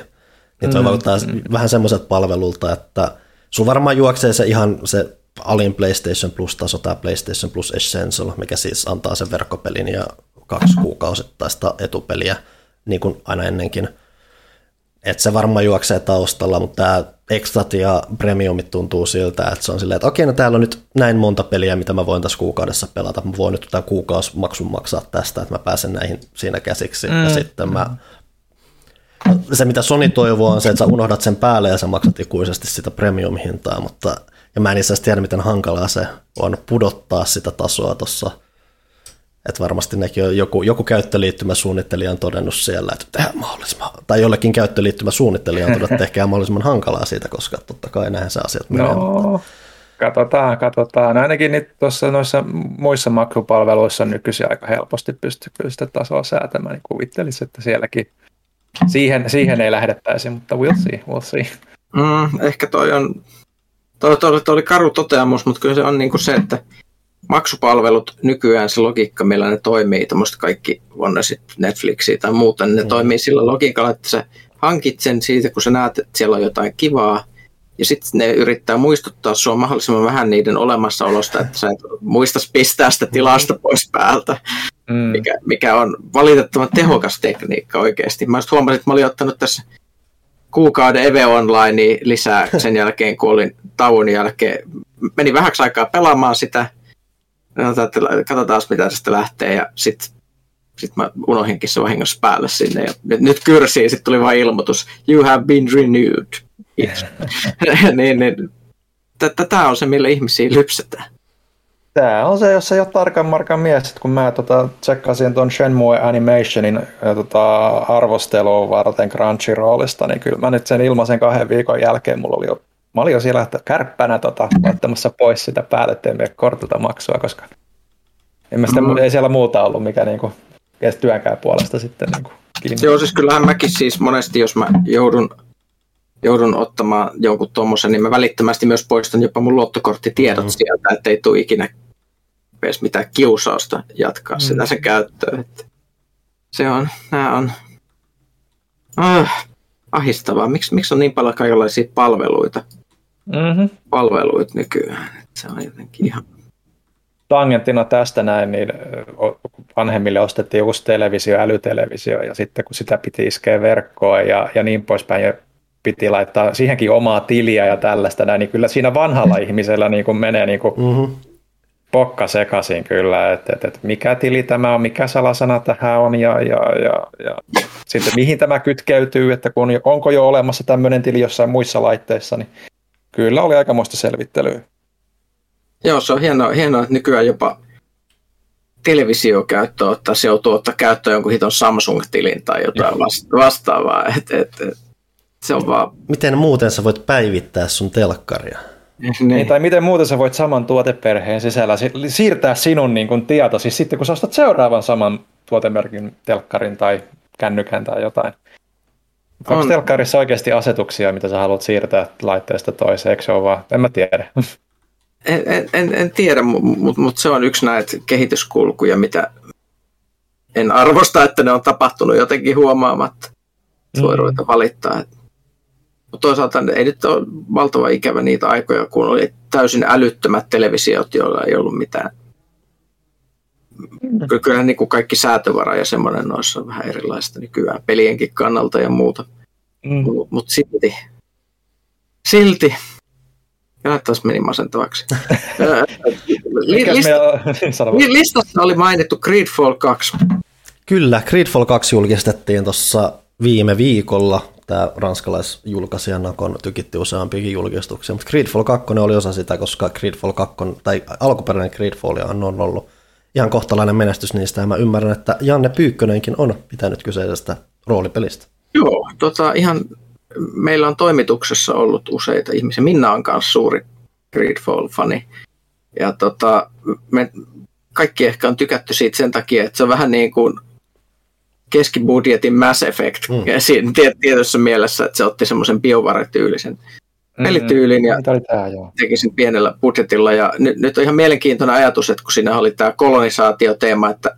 Niin toi mm, vaikuttaa mm. vähän semmoiselta palvelulta, että sun varmaan juoksee se ihan se alin PlayStation Plus-taso, tämä PlayStation Plus Essential, mikä siis antaa sen verkkopelin ja kaksi kuukausittaista etupeliä, niin kuin aina ennenkin. Että se varmaan juoksee taustalla, mutta tämä Extrat ja Premiumit tuntuu siltä, että se on silleen, että okei, no täällä on nyt näin monta peliä, mitä mä voin tässä kuukaudessa pelata. Mä voin nyt tämän kuukausimaksun maksaa tästä, että mä pääsen näihin siinä käsiksi. Mm. Ja sitten mä se, mitä Sony toivoo, on se, että sä unohdat sen päälle ja sä maksat ikuisesti sitä premium-hintaa, mutta ja mä en itse asiassa tiedä, miten hankalaa se on pudottaa sitä tasoa tuossa että varmasti nekin on joku, joku käyttöliittymäsuunnittelija on todennut siellä, että tehdään mahdollisimman, tai jollekin käyttöliittymäsuunnittelija on todennut, että tehkää mahdollisimman hankalaa siitä, koska totta kai näin se asiat menee. No, katsotaan, katsotaan. Ainakin nyt tuossa noissa muissa makrupalveluissa nykyisin aika helposti pystyy sitä tasoa säätämään, niin kuvittelisin, että sielläkin siihen, siihen ei lähdettäisi, mutta we'll see, we'll see. Mm, ehkä toi on, toi, toi, toi oli karu toteamus, mutta kyllä se on niin kuin se, että maksupalvelut nykyään se logiikka, millä ne toimii, tämmöistä kaikki, on ne sitten Netflixia tai muuta, niin ne mm. toimii sillä logiikalla, että sä hankit sen siitä, kun sä näet, että siellä on jotain kivaa, ja sitten ne yrittää muistuttaa sua mahdollisimman vähän niiden olemassaolosta, että sä et muistas pistää sitä tilasta pois päältä, mm. mikä, mikä on valitettavan tehokas tekniikka oikeasti. Mä huomasin, että mä olin ottanut tässä kuukauden Eve Online lisää sen jälkeen, kun olin tauon jälkeen. Meni vähäksi aikaa pelaamaan sitä, katsotaan mitä tästä lähtee ja sitten sit mä unohinkin se vahingossa päälle sinne ja nyt kyrsii, sitten tuli vain ilmoitus, you have been renewed. niin, niin, Tämä on se, millä ihmisiä lypsetään. Tämä on se, jos ei ole tarkan markan mies, että kun mä tota, tsekkasin tuon Shenmue Animationin tota, arvostelua varten Crunchyrollista, niin kyllä mä nyt sen ilmaisen kahden viikon jälkeen mulla oli jo mä olin jo siellä että kärppänä tota, laittamassa pois sitä päälle, kortilta maksua, koska en mä sitä, mm. ei siellä muuta ollut, mikä niinku, edes työnkään puolesta sitten niinku, kiinni. Joo, siis kyllähän mäkin siis monesti, jos mä joudun, joudun ottamaan jonkun tuommoisen, niin mä välittömästi myös poistan jopa mun luottokorttitiedot mm. sieltä, ettei tule ikinä edes mitään kiusausta jatkaa mm. sitä sen käyttöön. Että se on, nämä on, ah, ahistavaa. Miksi, miksi on niin paljon kaikenlaisia palveluita? mm-hmm. palveluita nykyään. Se on jotenkin ihan... Tangenttina tästä näin, niin vanhemmille ostettiin uusi televisio, älytelevisio, ja sitten kun sitä piti iskeä verkkoon ja, ja niin poispäin, ja piti laittaa siihenkin omaa tiliä ja tällaista näin, niin kyllä siinä vanhalla ihmisellä niin kuin menee niin kuin mm-hmm. pokka sekaisin kyllä, että, että, että mikä tili tämä on, mikä salasana tähän on, ja, ja, ja, ja sitten mihin tämä kytkeytyy, että kun on, onko jo olemassa tämmöinen tili jossain muissa laitteissa, niin kyllä oli aikamoista selvittelyä. Joo, se on hienoa, hienoa että nykyään jopa televisiokäyttö ottaa, se joutuu ottaa käyttöön jonkun hiton Samsung-tilin tai jotain Joo. vastaavaa. Et, et, et, se on vaan... Miten muuten sä voit päivittää sun telkkaria? niin. niin. Tai miten muuten sä voit saman tuoteperheen sisällä siirtää sinun niin kun, tietosi sitten, kun sä ostat seuraavan saman tuotemerkin telkkarin tai kännykän tai jotain. Onko telkkarissa oikeasti asetuksia, mitä sä haluat siirtää laitteesta toiseen, eikö se ole vaan? En mä tiedä. En, en, en tiedä, mutta mut se on yksi näitä kehityskulkuja, mitä en arvosta, että ne on tapahtunut jotenkin huomaamatta. Voi mm. ruveta valittaa. Mutta toisaalta ei nyt ole valtava ikävä niitä aikoja, kun oli täysin älyttömät televisiot, joilla ei ollut mitään. Kyllähän niin kuin kaikki säätövara ja semmoinen noissa on vähän erilaista nykyään pelienkin kannalta ja muuta. Mm. Mutta silti, silti ja taas meni masentavaksi. Lista, listassa oli mainittu Creedfall 2. Kyllä, Creedfall 2 julkistettiin tuossa viime viikolla. Tämä ranskalaisjulkaisija Nakon tykitti useampiakin julkistuksia, mutta Creedfall 2 oli osa sitä, koska Creedfall 2, tai alkuperäinen Creedfall on ollut ihan kohtalainen menestys niistä, ja mä ymmärrän, että Janne Pyykkönenkin on pitänyt kyseisestä roolipelistä. Joo, tota, ihan meillä on toimituksessa ollut useita ihmisiä. Minna on myös suuri Greedfall-fani. Ja tota, me kaikki ehkä on tykätty siitä sen takia, että se on vähän niin kuin keskibudjetin Mass Effect mm. siinä tietyssä mielessä, että se otti semmoisen BioWare-tyylisen mm. pelityylin ja tämä, teki sen pienellä budjetilla. Ja nyt, nyt on ihan mielenkiintoinen ajatus, että kun siinä oli tämä kolonisaatioteema, että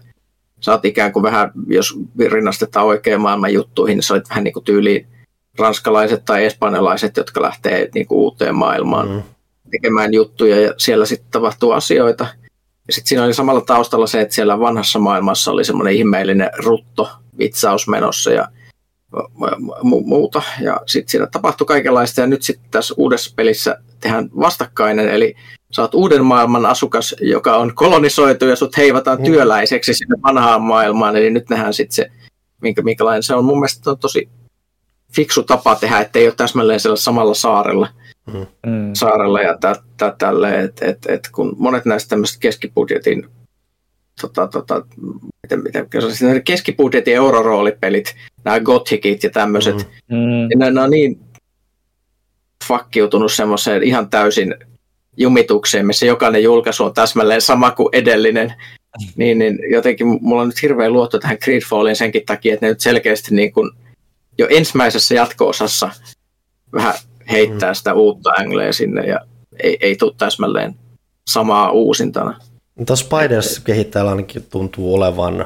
sä oot ikään kuin vähän, jos rinnastetaan oikein maailman juttuihin, niin sä olit vähän niin kuin tyyliin ranskalaiset tai espanjalaiset, jotka lähtee niin kuin uuteen maailmaan mm. tekemään juttuja ja siellä sitten tapahtuu asioita. Ja sitten siinä oli samalla taustalla se, että siellä vanhassa maailmassa oli semmoinen ihmeellinen rutto vitsaus menossa ja mu- muuta. Ja sitten siinä tapahtui kaikenlaista ja nyt sitten tässä uudessa pelissä tehdään vastakkainen, eli sä oot uuden maailman asukas, joka on kolonisoitu ja sut heivataan mm. työläiseksi sinne vanhaan maailmaan, eli nyt nähdään sitten se, minkä, minkälainen se on. Mun mielestä on tosi fiksu tapa tehdä, että ei ole täsmälleen siellä samalla saarella, mm. saarella ja tä, tä, tälle, että et, et kun monet näistä tämmöistä keskibudjetin tota, tota, miten, miten, keskibudjetin euroroolipelit, nämä gothikit ja tämmöiset, mm. ja ne, ne on niin fakkiutunut semmoiseen ihan täysin jumitukseen, missä jokainen julkaisu on täsmälleen sama kuin edellinen, niin, niin jotenkin mulla on nyt hirveän luotto tähän Greedfalliin senkin takia, että ne nyt selkeästi niin kuin jo ensimmäisessä jatko-osassa vähän heittää mm. sitä uutta Angleja sinne ja ei, ei tule täsmälleen samaa uusintana. Tuossa Spiders-kehittäjällä ainakin tuntuu olevan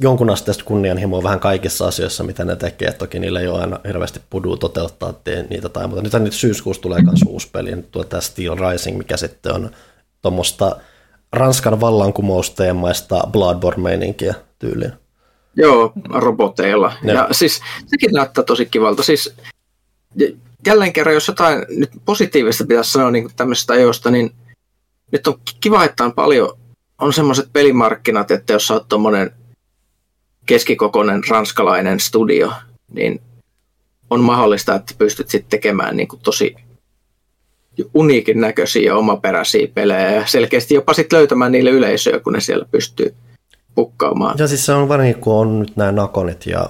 jonkun asteesta kunnianhimoa vähän kaikissa asioissa, mitä ne tekee. Toki niillä ei ole aina hirveästi pudua toteuttaa niitä tai muuta. Nyt, nyt syyskuussa tulee myös uusi peli, nyt tulee tämä Steel Rising, mikä sitten on tuommoista Ranskan vallankumousteemaista Bloodborne-meininkiä tyyliin. Joo, roboteilla. Ja, ja siis sekin näyttää tosi kivalta. Siis jälleen kerran, jos jotain nyt positiivista pitäisi sanoa niin tämmöisestä ajoista, niin nyt on kiva, että on paljon, on semmoiset pelimarkkinat, että jos sä oot tommonen keskikokoinen ranskalainen studio, niin on mahdollista, että pystyt sitten tekemään niin kuin tosi uniikin näköisiä ja omaperäisiä pelejä ja selkeästi jopa sitten löytämään niille yleisöä, kun ne siellä pystyy pukkaamaan. Ja siis se on varsinkin, kun on nyt nämä Nakonit ja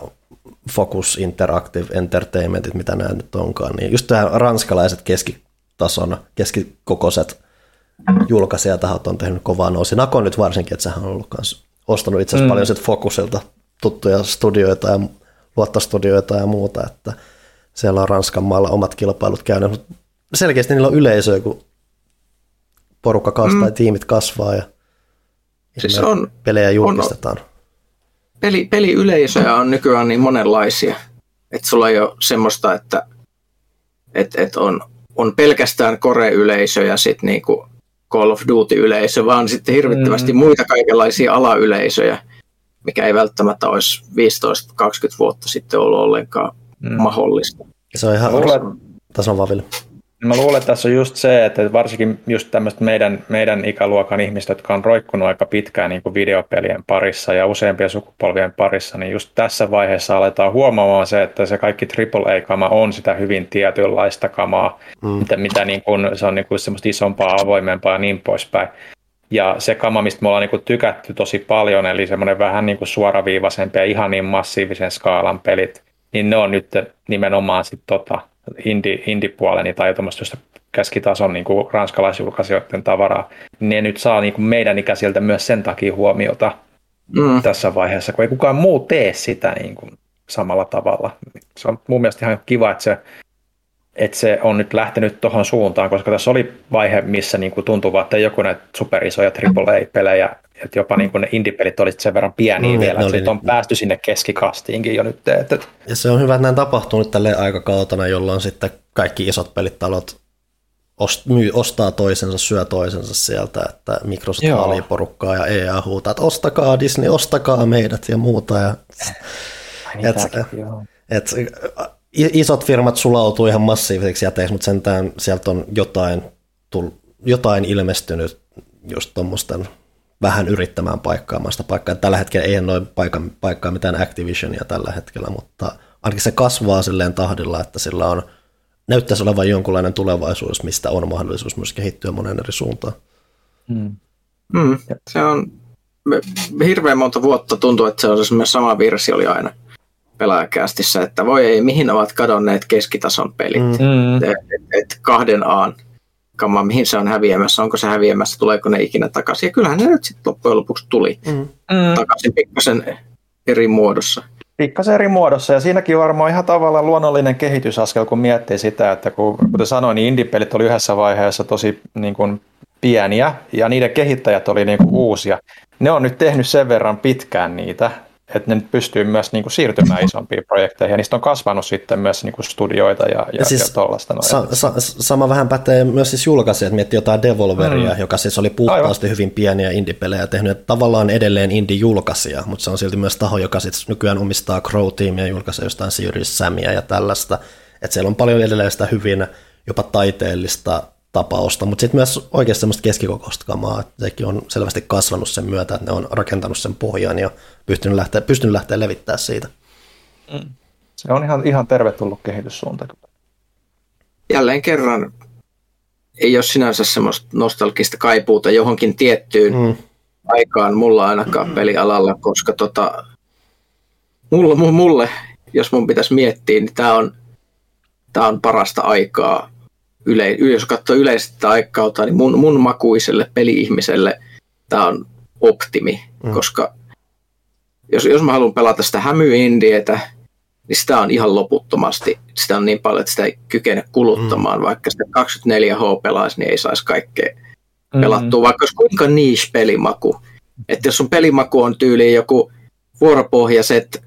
Focus Interactive Entertainmentit, mitä nämä nyt onkaan, niin just tämä ranskalaiset keskitason, keskikokoiset julkaisijatahot on tehnyt kovaa nousi. Nakon nyt varsinkin, että sehän on ollut kans ostanut itse asiassa mm. paljon Focusilta tuttuja studioita ja luottostudioita ja muuta, että siellä on Ranskan maalla omat kilpailut käynyt, mutta selkeästi niillä on yleisöä, kun porukka kasvaa mm. ja tiimit kasvaa ja siis on, pelejä julkistetaan. On, peli, peliyleisöjä on nykyään niin monenlaisia, että sulla ei ole semmoista, että et, et on, on pelkästään kore-yleisö ja sitten niinku Call of Duty-yleisö, vaan sitten hirvittävästi mm. muita kaikenlaisia alayleisöjä, mikä ei välttämättä olisi 15-20 vuotta sitten ollut ollenkaan mm. mahdollista. Se on ihan tason vaville. Mä luulen, että tässä on just se, että varsinkin just tämmöistä meidän, meidän ikäluokan ihmistä, jotka on roikkunut aika pitkään niin kuin videopelien parissa ja useampien sukupolvien parissa, niin just tässä vaiheessa aletaan huomaamaan se, että se kaikki AAA-kama on sitä hyvin tietynlaista kamaa, mm. mitä, mitä niin kuin, se on niin kuin semmoista isompaa, avoimempaa ja niin poispäin. Ja se kama, mistä me ollaan niin kuin tykätty tosi paljon, eli semmoinen vähän niin kuin suoraviivaisempi ja ihan niin massiivisen skaalan pelit, niin ne on nyt nimenomaan sitten tota, indie, indie-puoleni tai tuommoista just käskitason niin kuin ranskalaisjulkaisijoiden tavaraa, niin ne nyt saa niin kuin meidän ikäisiltä myös sen takia huomiota mm. tässä vaiheessa, kun ei kukaan muu tee sitä niin kuin samalla tavalla. Se on mun mielestä ihan kiva, että se, että se on nyt lähtenyt tuohon suuntaan, koska tässä oli vaihe, missä niin kuin tuntuu, että joku näitä superisoja AAA-pelejä että jopa niin kuin ne indie-pelit olivat sen verran pieniä mm, vielä, että oli, on niin. päästy sinne keskikastiinkin jo nyt. Että... Ja se on hyvä, että näin tapahtuu nyt tälle aikakautena, jolloin sitten kaikki isot pelitalot ost, myy, ostaa toisensa, syö toisensa sieltä, että Microsoft vaalii porukkaa ja EA huutaa, että ostakaa Disney, ostakaa meidät ja muuta. Ja, Ai, et, et, isot firmat sulautuu ihan massiiviseksi jäteiksi, mutta sentään sieltä on jotain, tull, jotain ilmestynyt just tuommoisten vähän yrittämään paikkaamaan sitä paikkaa. Tällä hetkellä ei noin paikka, paikkaa mitään Activisionia tällä hetkellä, mutta ainakin se kasvaa silleen tahdilla, että sillä on näyttäisi olevan jonkunlainen tulevaisuus, mistä on mahdollisuus myös kehittyä monen eri suuntaan. Mm. Mm, se on hirveän monta vuotta tuntuu, että se on se sama virsi oli aina pelaajakästissä, että voi ei, mihin ovat kadonneet keskitason pelit. Mm. Et, et, et kahden aan kama, mihin se on häviämässä, onko se häviämässä, tuleeko ne ikinä takaisin. Ja kyllähän ne nyt sitten loppujen lopuksi tuli mm. takaisin pikkasen eri muodossa. Pikkasen eri muodossa, ja siinäkin varmaan ihan tavallaan luonnollinen kehitysaskel, kun miettii sitä, että kun, kuten sanoin, niin indie-pelit oli yhdessä vaiheessa tosi niin kuin, pieniä, ja niiden kehittäjät oli niin kuin, uusia. Ne on nyt tehnyt sen verran pitkään niitä, että ne pystyy myös niin kuin, siirtymään isompiin projekteihin, ja niistä on kasvanut sitten myös niin kuin, studioita ja, ja, ja, siis ja tollaista. Sa- sa- sama vähän pätee myös siis julkaisijat, miettii jotain Devolveria, mm. joka siis oli puhtaasti Aivan. hyvin pieniä indie-pelejä tehnyt, että tavallaan edelleen indie-julkaisija, mutta se on silti myös taho, joka sitten nykyään omistaa Crow Teamia, julkaisee jostain Serious Samia ja tällaista, että siellä on paljon edelleen sitä hyvin jopa taiteellista tapausta, mutta sitten myös oikeasti semmoista keskikokoista kamaa, että sekin on selvästi kasvanut sen myötä, että ne on rakentanut sen pohjan ja pystynyt lähteä, pystynyt lähteä levittää siitä. Mm. Se on ihan, ihan tervetullut kehityssuunta. Jälleen kerran ei ole sinänsä semmoista nostalgista kaipuuta johonkin tiettyyn mm. aikaan mulla ainakaan mm. pelialalla, koska tota, mulle, mulle, jos mun pitäisi miettiä, niin tämä on, tää on parasta aikaa yle, jos katsoo yleistä aikakautta, niin mun, mun makuiselle peli-ihmiselle tämä on optimi, mm. koska jos, jos mä haluan pelata sitä hämyindietä, niin sitä on ihan loputtomasti. Sitä on niin paljon, että sitä ei kykene kuluttamaan. Mm. Vaikka sitä 24H pelaisi, niin ei saisi kaikkea mm. pelattua. Vaikka olisi kuinka niche pelimaku. Että jos sun pelimaku on tyyliin joku vuoropohjaiset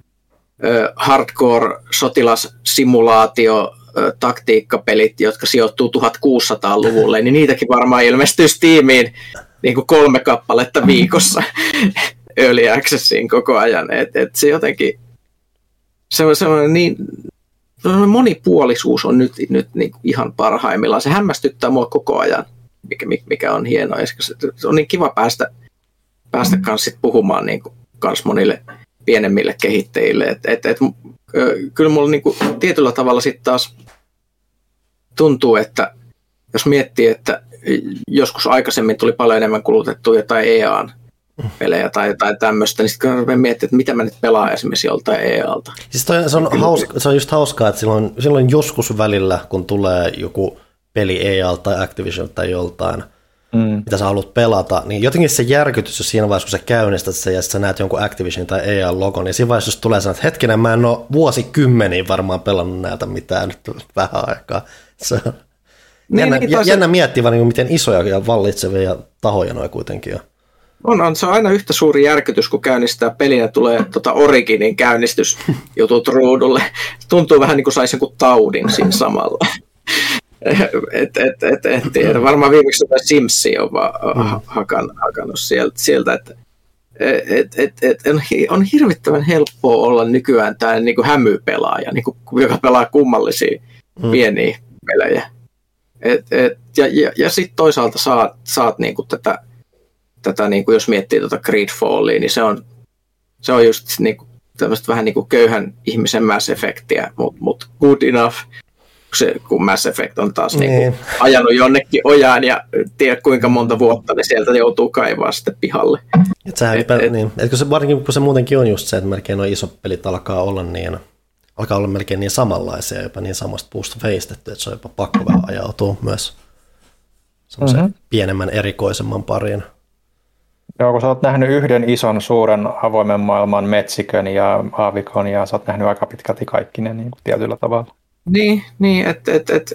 hardcore sotilassimulaatio taktiikkapelit, jotka sijoittuu 1600-luvulle, niin niitäkin varmaan ilmestyy Steamiin niin kuin kolme kappaletta viikossa Early Accessiin koko ajan. Et, et se jotenkin, se on semmoinen niin, monipuolisuus on nyt, nyt niin kuin ihan parhaimmillaan. Se hämmästyttää mua koko ajan, mikä, mikä on hienoa. Se on niin kiva päästä, päästä kanssa puhumaan niin kuin, kans monille pienemmille kehittäjille. Et, et, et, kyllä mulla niin kuin, tietyllä tavalla sitten taas tuntuu, että jos miettii, että joskus aikaisemmin tuli paljon enemmän kulutettua jotain EAN pelejä tai jotain tämmöistä, niin sitten kun miettii, että mitä mä nyt pelaan esimerkiksi joltain EALta. Siis toi, se, on hauska, se on just hauskaa, että silloin, silloin joskus välillä, kun tulee joku peli EALta tai Activision tai joltain, mm. mitä sä haluat pelata, niin jotenkin se järkytys, jos siinä vaiheessa, kun sä käynnistät sen ja sä näet jonkun Activision tai EA-logon, niin siinä vaiheessa, jos tulee sanoa, että hetkinen, mä en ole vuosikymmeniä varmaan pelannut näitä mitään nyt vähän aikaa. Se on niin, jännä, niin, toisaalta... jännä miettiä, niin miten isoja ja vallitsevia tahoja noin kuitenkin on. On, on, se on aina yhtä suuri järkytys, kun käynnistää pelin ja tulee tota Originin käynnistysjutut ruudulle. Tuntuu vähän niin kuin saisi joku taudin siinä samalla. Et, et, et, et tiedä. Varmaan viimeksi jotain Simsia on vaan mm. hakan, hakannut sieltä, sieltä että et, et, et, on, on hirvittävän helppoa olla nykyään tämä niin kuin hämypelaaja, niin kuin, joka pelaa kummallisia mm. pieniä pelejä. Et, et, ja ja, ja sitten toisaalta saat, saat niinku tätä, tätä niinku, jos miettii tuota Gridfallia, niin se on, se on just niinku, tämmöistä vähän niinku köyhän ihmisen Mass Effectia, mutta mut good enough, se, kun Mass Effect on taas niinku niin. niinku, ajanut jonnekin ojaan ja tiedä kuinka monta vuotta, niin sieltä joutuu kaivaa sitten pihalle. Et sä et, et, niin. et kun se, varsinkin kun se muutenkin on just se, että melkein nuo isot pelit alkaa olla niin alkaa olla melkein niin samanlaisia, jopa niin samasta puusta veistetty, että se on jopa pakko vähän ajautua myös semmoisen mm-hmm. pienemmän erikoisemman pariin. Joo, kun sä oot nähnyt yhden ison suuren avoimen maailman metsikön ja aavikon ja sä oot nähnyt aika pitkälti kaikki ne niin kuin tietyllä tavalla. Niin, niin että et, et,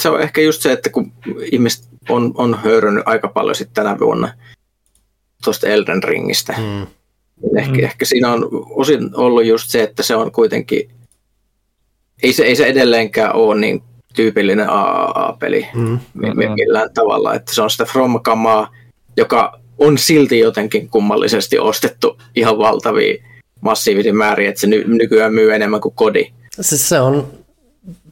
se on ehkä just se, että kun ihmiset on, on höyrynyt aika paljon sitten tänä vuonna tuosta Elden Ringistä, mm. ehkä, mm. ehkä siinä on osin ollut just se, että se on kuitenkin ei se, ei se edelleenkään ole niin tyypillinen AAA-peli mm. millään tavalla. Että se on sitä From-kamaa, joka on silti jotenkin kummallisesti ostettu ihan valtavia massiivisia määriä, että se ny- nykyään myy enemmän kuin kodi. Se, se on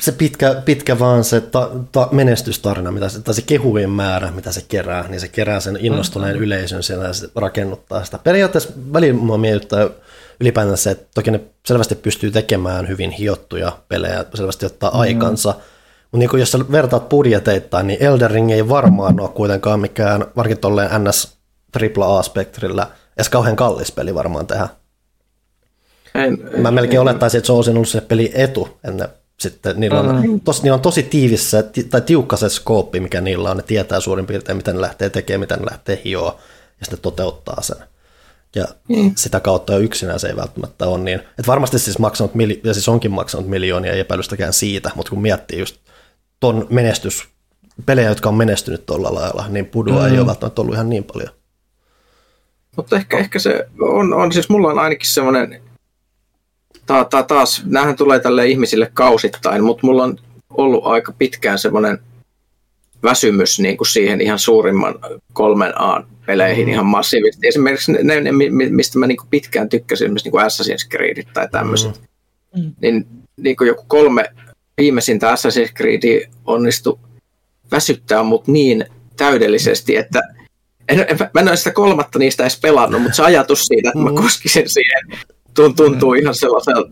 se pitkä, pitkä vaan se ta, ta, menestystarina, mitä se, tai se kehujen määrä, mitä se kerää, niin se kerää sen innostuneen mm-hmm. yleisön siellä ja se rakennuttaa sitä. Periaatteessa välillä mua mietittää ylipäätään se, että toki ne selvästi pystyy tekemään hyvin hiottuja pelejä, selvästi ottaa mm. aikansa, mutta niin jos sä vertaat budjeteittain, niin Elden Ring ei varmaan ole kuitenkaan mikään, varsinkin tolleen NS AAA-spektrillä, edes kauhean kallis peli varmaan tehdä. En, Mä melkein olettaisin, että se olisi ollut se peli etu. Ennen, sitten niillä on, mm. tos, niillä on tosi tiivissä tai tiukka se skooppi, mikä niillä on. Ne tietää suurin piirtein, mitä ne lähtee tekemään, mitä ne lähtee hioa, ja sitten toteuttaa sen. Ja mm. sitä kautta jo yksinään se ei välttämättä ole niin. Että varmasti siis maksanut, ja siis onkin maksanut miljoonia, ei epäilystäkään siitä, mutta kun miettii just ton menestys, pelejä, jotka on menestynyt tuolla lailla, niin pudua mm. ei ole välttämättä ollut ihan niin paljon. Mutta ehkä, ehkä se on, on, siis mulla on ainakin semmoinen, ta, ta, taas, näähän tulee tälle ihmisille kausittain, mutta mulla on ollut aika pitkään semmoinen väsymys niin kuin siihen ihan suurimman kolmen A peleihin mm. ihan massiivisesti. Esimerkiksi ne, ne mistä mä niin kuin pitkään tykkäsin, esimerkiksi niin kuin Assassin's Creed tai tämmöiset, mm. niin, niin kuin joku kolme viimeisintä Assassin's Creed onnistui väsyttää mut niin täydellisesti, että en, en, mä en ole sitä kolmatta niistä edes pelannut, mutta se ajatus siitä, että mä mm. koskisin siihen, tuntuu mm. ihan sellaiselta,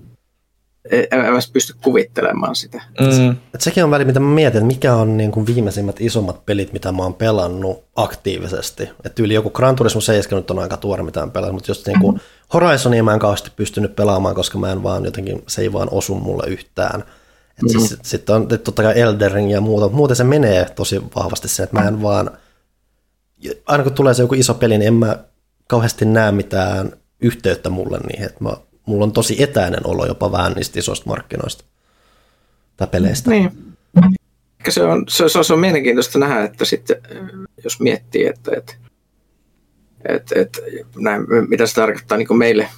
en mä pysty kuvittelemaan sitä. Mm. Et sekin on väli, mitä mä mietin, että mikä on niin kuin viimeisimmät isommat pelit, mitä mä oon pelannut aktiivisesti. Että yli joku Gran Turismo 7 nyt on aika tuore, mitä mä pelannut, mutta just niin kuin Horizonia mä en kauheasti pystynyt pelaamaan, koska mä en vaan jotenkin, se ei vaan osu mulle yhtään. Mm-hmm. Sitten sit on totta kai Eldering ja muuta, mutta muuten se menee tosi vahvasti sen, että mä en vaan, aina kun tulee se joku iso peli, niin en mä kauheasti näe mitään yhteyttä mulle niihin, että mä, mulla on tosi etäinen olo jopa vähän niistä isoista markkinoista tai peleistä. Niin. Se on, se, se, on, se on mielenkiintoista nähdä, että sitten jos miettii, että, että, että, että näin, mitä se tarkoittaa niin meille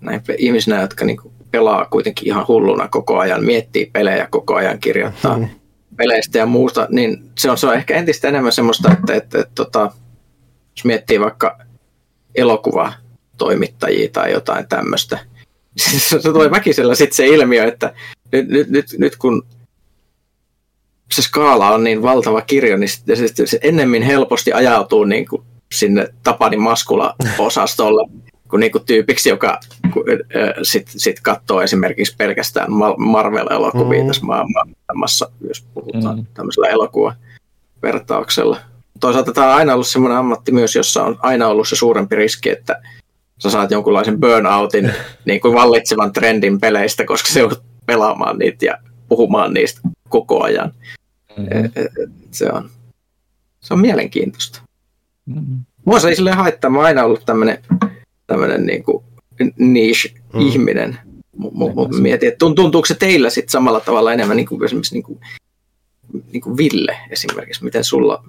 näin ihmisinä, jotka niin pelaa kuitenkin ihan hulluna koko ajan, miettii pelejä koko ajan, kirjoittaa mm. peleistä ja muusta, niin se on, se on ehkä entistä enemmän semmoista, että, että, että, että tota, jos miettii vaikka elokuvatoimittajia tai jotain tämmöistä, se tulee väkisellä sitten se ilmiö, että nyt, nyt, nyt, nyt kun se skaala on niin valtava kirjo, niin se, se ennemmin helposti ajautuu niin kuin sinne Tapani Maskula-osastolle kuin niinku tyypiksi, joka sitten sit katsoo esimerkiksi pelkästään Marvel-elokuvia mm. tässä maailmassa, jos puhutaan mm. tämmöisellä elokuvavertauksella. Toisaalta tämä on aina ollut semmoinen ammatti myös, jossa on aina ollut se suurempi riski, että sä saat jonkunlaisen burnoutin niin kuin vallitsevan trendin peleistä, koska se on pelaamaan niitä ja puhumaan niistä koko ajan. Mm-hmm. Se, on, se on mielenkiintoista. Mm-hmm. Mua se ei silleen haittaa, mä oon aina ollut tämmöinen tämmöinen niin kuin niche-ihminen. Mm. Mutta mietin, että tuntuuko se teillä sitten samalla tavalla enemmän niin kuin esimerkiksi niin kuin, niin kuin Ville esimerkiksi, miten sulla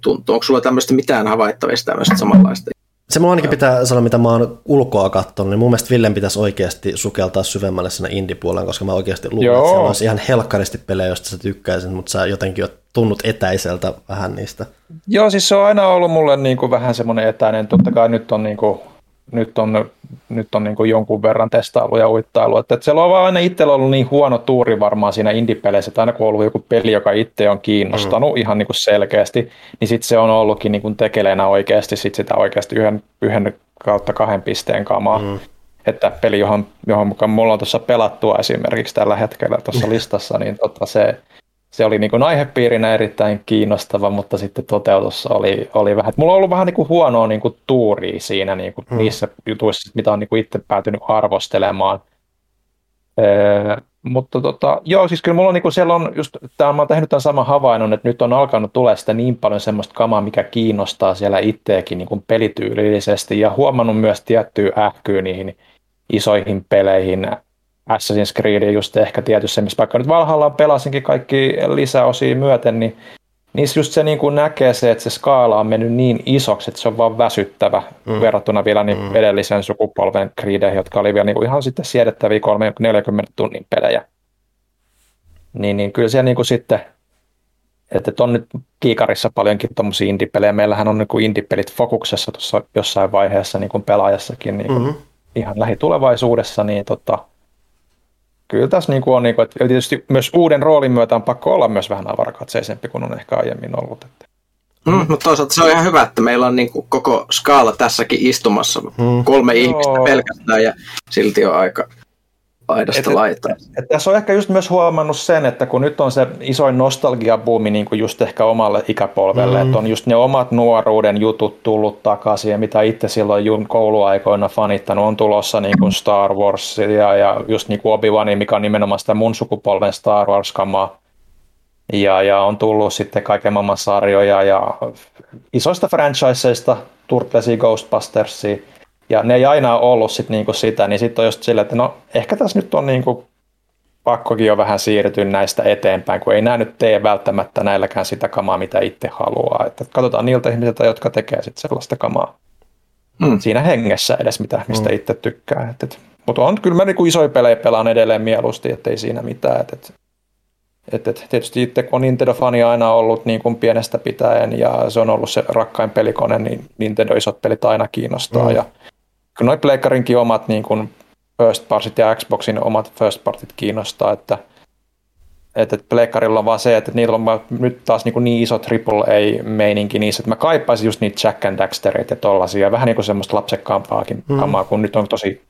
tuntuu? Onko sulla tämmöistä mitään havaittavista tämmöistä samanlaista? Se mun ainakin pitää sanoa, mitä mä oon ulkoa katsonut, niin mun mielestä Villen pitäisi oikeasti sukeltaa syvemmälle sinne indie-puoleen, koska mä oikeasti luulen, Joo. että siellä olisi ihan helkkaristi pelejä, joista sä tykkäisit, mutta sä jotenkin oot tunnut etäiseltä vähän niistä. Joo, siis se on aina ollut mulle niin kuin vähän semmoinen etäinen. Totta kai nyt on niin kuin nyt on, nyt on niin kuin jonkun verran testailu ja uittailu. Että, että siellä on vaan aina itsellä ollut niin huono tuuri varmaan siinä indie-peleissä, että aina kun on ollut joku peli, joka itse on kiinnostanut mm. ihan niin kuin selkeästi, niin sitten se on ollutkin niin kuin tekeleenä oikeasti sit sitä oikeasti yhden, yhden kautta kahden pisteen kamaa. Mm. Että peli, johon, johon mukaan mulla on tuossa pelattua esimerkiksi tällä hetkellä tuossa listassa, niin tota se, se oli niin kuin aihepiirinä erittäin kiinnostava, mutta sitten toteutus oli, oli vähän, mulla on ollut vähän niin kuin huonoa niin kuin tuuria siinä niin kuin hmm. niissä jutuissa, mitä on niin kuin itse päätynyt arvostelemaan. Ee, mutta tota, joo, siis kyllä mulla on, niin kuin siellä on just, tämä, mä oon tehnyt tämän saman havainnon, että nyt on alkanut tulla sitä niin paljon semmoista kamaa, mikä kiinnostaa siellä itseäkin niin kuin pelityylillisesti ja huomannut myös tiettyä ähkyä niihin isoihin peleihin, Assassin's Creed just ehkä tietysti, missä vaikka nyt Valhalla pelasinkin kaikki lisäosia myöten, niin niissä just se niin kuin näkee se, että se skaala on mennyt niin isoksi, että se on vaan väsyttävä mm. verrattuna vielä niin mm. edellisen sukupolven Creedeihin, jotka oli vielä niin kuin ihan sitten siedettäviä 40 tunnin pelejä. Niin, niin kyllä se niin kuin sitten, että on nyt kiikarissa paljonkin tuommoisia indie-pelejä. Meillähän on niin kuin indie-pelit fokuksessa tuossa jossain vaiheessa niin kuin pelaajassakin niin kuin mm-hmm. ihan lähitulevaisuudessa, niin tota, kyllä tässä niin kuin on, niin kuin, että tietysti myös uuden roolin myötä on pakko olla myös vähän avarakatseisempi kuin on ehkä aiemmin ollut. Että. Mm, mutta toisaalta se on ihan hyvä, että meillä on niin kuin koko skaala tässäkin istumassa. Mm. Kolme Joo. ihmistä pelkästään ja silti on aika, laidasta laitaan. tässä on ehkä just myös huomannut sen, että kun nyt on se isoin nostalgiabuumi niin kuin just ehkä omalle ikäpolvelle, mm. että on just ne omat nuoruuden jutut tullut takaisin ja mitä itse silloin jun kouluaikoina fanittanut, on tulossa niin kuin Star Wars ja, ja just niin kuin Obi-Wan, mikä on nimenomaan sitä mun sukupolven Star Wars-kamaa. Ja, ja on tullut sitten kaiken maailman sarjoja ja isoista franchiseista, Turtlesia, Ghostbustersia, ja ne ei aina ole ollut sit niinku sitä, niin sitten on just silleen, että no ehkä tässä nyt on niinku pakkokin jo vähän siirtyä näistä eteenpäin, kun ei nämä nyt tee välttämättä näilläkään sitä kamaa, mitä itse haluaa. Että katsotaan niiltä ihmisiltä, jotka tekee sitten sellaista kamaa mm. siinä hengessä edes, mitä, mistä mm. itse tykkää. Et, et, mutta on kyllä mä niinku isoja pelejä pelaan edelleen mieluusti, ettei siinä mitään. Et, et, et, et, tietysti itse kun on Nintendo-fani aina ollut niin kuin pienestä pitäen ja se on ollut se rakkain pelikone, niin Nintendo isot pelit aina kiinnostaa. Mm. Ja kyllä noin Pleikkarinkin omat niin kuin first partit ja Xboxin omat first partit kiinnostaa, että että Pleikkarilla on vaan se, että niillä on nyt taas niin, niin iso AAA-meininki niissä, että mä kaipaisin just niitä Jack and Daxterit ja tollasia, vähän niin kuin semmoista lapsekkaampaakin mm. kamaa, kun nyt on tosi,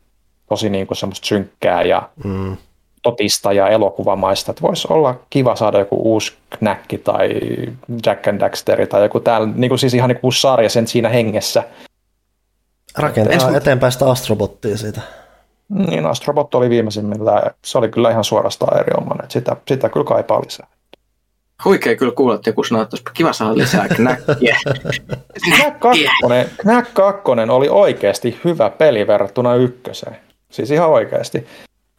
tosi niin kuin semmoista synkkää ja mm. totista ja elokuvamaista, että voisi olla kiva saada joku uusi knäkki tai Jack and Daxteri tai joku täällä, niin kuin siis ihan niin kuin uusi sarja sen siinä hengessä, Rakentaa Ensi... eteenpäin sitä Astrobottia siitä. Niin, Astrobot oli viimeisimmillä. Se oli kyllä ihan suorastaan erinomainen. Sitä, sitä kyllä kaipaa lisää. Huikea kyllä kuulla, että joku sanoo, että kiva saada lisää knäkkiä. Knack 2, Knack 2 oli oikeasti hyvä peli verrattuna ykköseen. Siis ihan oikeasti.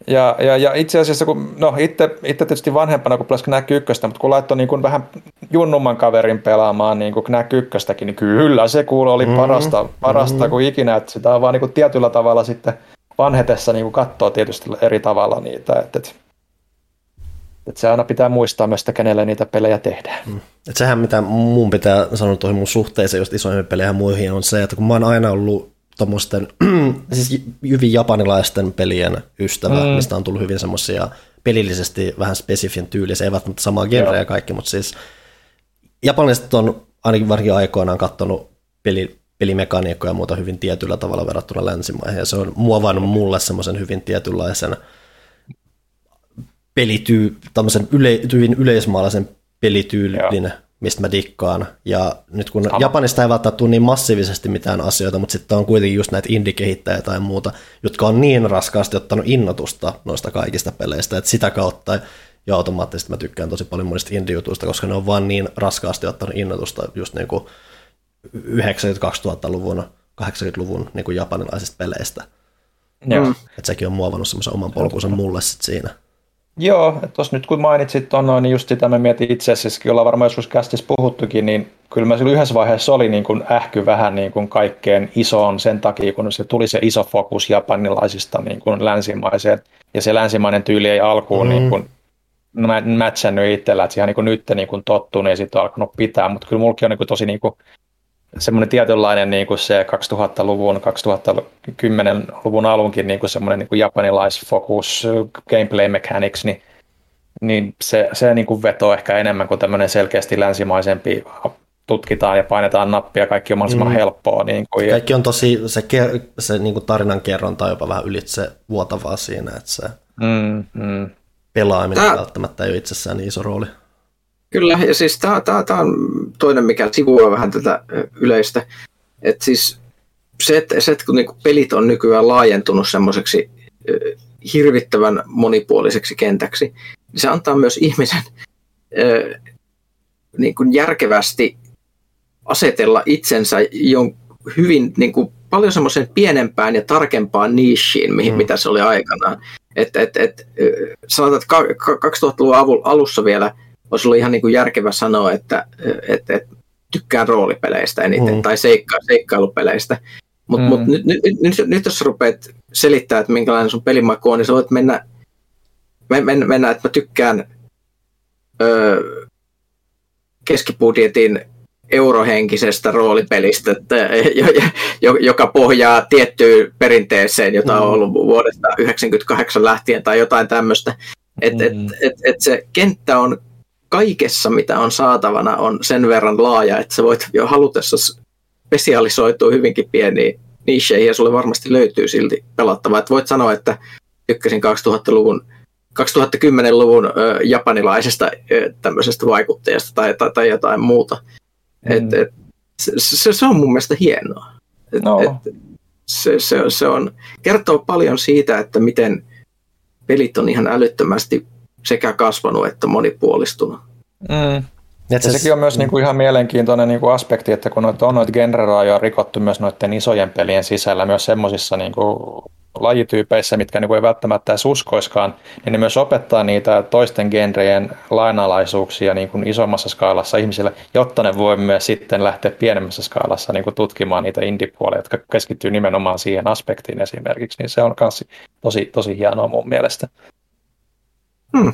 Ja, ja, ja itse asiassa, kun, no itse, itse tietysti vanhempana, kun pelasin Knack 1, mutta kun laittoi niin kuin vähän junnumman kaverin pelaamaan niin kuin Knack 1, niin kyllä se kuulu oli mm-hmm. parasta, parasta mm-hmm. kuin ikinä, että sitä on vaan niin kuin tietyllä tavalla sitten vanhetessa niin kuin katsoo tietysti eri tavalla niitä, että, että, että se aina pitää muistaa myös, että kenelle niitä pelejä tehdään. Mm. Et sehän, mitä mun pitää sanoa tuohon mun suhteeseen just isoihin peleihin muihin, on se, että kun mä oon aina ollut tuommoisten siis hyvin japanilaisten pelien ystävä, mm. mistä on tullut hyvin semmoisia pelillisesti vähän spesifin tyylisiä, ei välttämättä samaa genreä ja kaikki, mutta siis japanilaiset on ainakin varsinkin aikoinaan katsonut peli, pelimekaniikkoja ja muuta hyvin tietyllä tavalla verrattuna länsimaihin, ja se on muovannut mulle semmoisen hyvin tietynlaisen pelityy, tämmöisen yle, hyvin yleismaalaisen pelityylin Joo mistä mä dikkaan. Ja nyt kun Sama. Japanista ei välttämättä tule niin massiivisesti mitään asioita, mutta sitten on kuitenkin just näitä indie-kehittäjiä tai muuta, jotka on niin raskaasti ottanut innotusta noista kaikista peleistä, että sitä kautta ja automaattisesti mä tykkään tosi paljon monista indie-jutuista, koska ne on vaan niin raskaasti ottanut innotusta just niin kuin 90-2000-luvun, 80-luvun niin kuin japanilaisista peleistä. Mm. Että sekin on muovannut semmoisen oman polkunsa mulle sit siinä. Joo, että tuossa nyt kun mainitsit tuon noin, niin just sitä mä mietin itse asiassa, ollaan varmaan joskus kästissä puhuttukin, niin kyllä mä silloin yhdessä vaiheessa oli niin kuin ähky vähän niin kuin kaikkeen isoon sen takia, kun se tuli se iso fokus japanilaisista niin kuin länsimaiseen, ja se länsimainen tyyli ei alkuun mm. niin kuin mätsännyt itsellä, että siihen niin kuin nyt niin kuin tottunut ja sitten on alkanut pitää, mutta kyllä mulki on niin kuin tosi niin kuin semmoinen tietynlainen niin kuin se 2000-luvun, 2010-luvun alunkin niin kuin semmoinen niin kuin japanilaisfokus, gameplay mechanics, niin, niin se, se niin kuin vetoo ehkä enemmän kuin tämmöinen selkeästi länsimaisempi tutkitaan ja painetaan nappia, kaikki on mahdollisimman mm. helppoa. Niin kuin, kaikki on tosi, se, ker, se niin kuin tarinan kerronta on jopa vähän ylitse vuotavaa siinä, että se mm, mm. pelaaminen Tää... välttämättä ei ole itsessään niin iso rooli. Kyllä, ja siis tämä on toinen, mikä sivuaa vähän tätä yleistä. Että siis se, että, se, että kun niinku pelit on nykyään laajentunut semmoiseksi hirvittävän monipuoliseksi kentäksi, niin se antaa myös ihmisen niin kuin järkevästi asetella itsensä jon, hyvin niin kuin, paljon semmoisen pienempään ja tarkempaan niishiin, mihin, mm. mitä se oli aikanaan. Et, et, et, sanotaan, että 2000-luvun alussa vielä – olisi ollut ihan niin kuin järkevä sanoa, että, että, että tykkään roolipeleistä eniten mm. tai seikka, seikkailupeleistä. Mutta mm. mut nyt, nyt, nyt, nyt, jos rupeat selittää, että minkälainen sun pelimaku on, niin sä voit mennä, mennä, mennä että mä tykkään öö, keskibudjetin eurohenkisestä roolipelistä, että, joka pohjaa tiettyyn perinteeseen, jota on mm. ollut vuodesta 1998 lähtien tai jotain tämmöistä. Että mm. et, et, et se kenttä on kaikessa, mitä on saatavana, on sen verran laaja, että sä voit jo halutessa spesialisoitua hyvinkin pieniin nicheihin ja sulle varmasti löytyy silti pelattavaa. Että voit sanoa, että tykkäsin 2000-luvun 2010-luvun ö, japanilaisesta ö, tämmöisestä vaikuttajasta tai, tai, tai jotain muuta. Mm. Et, et, se, se on mun mielestä hienoa. Et, no. et, se, se, se on, kertoo paljon siitä, että miten pelit on ihan älyttömästi sekä kasvanut että monipuolistunut. Mm. Ja se, sekin on myös niinku ihan mielenkiintoinen niinku aspekti, että kun noita on noita genrerajoja rikottu myös noiden isojen pelien sisällä, myös semmoisissa niinku lajityypeissä, mitkä niinku ei välttämättä edes uskoiskaan, niin ne myös opettaa niitä toisten genrejen lainalaisuuksia niinku isommassa skaalassa ihmisille, jotta ne voi myös sitten lähteä pienemmässä skaalassa niinku tutkimaan niitä indie-puolia, jotka keskittyy nimenomaan siihen aspektiin esimerkiksi, niin se on myös tosi, tosi hienoa mun mielestä. Hmm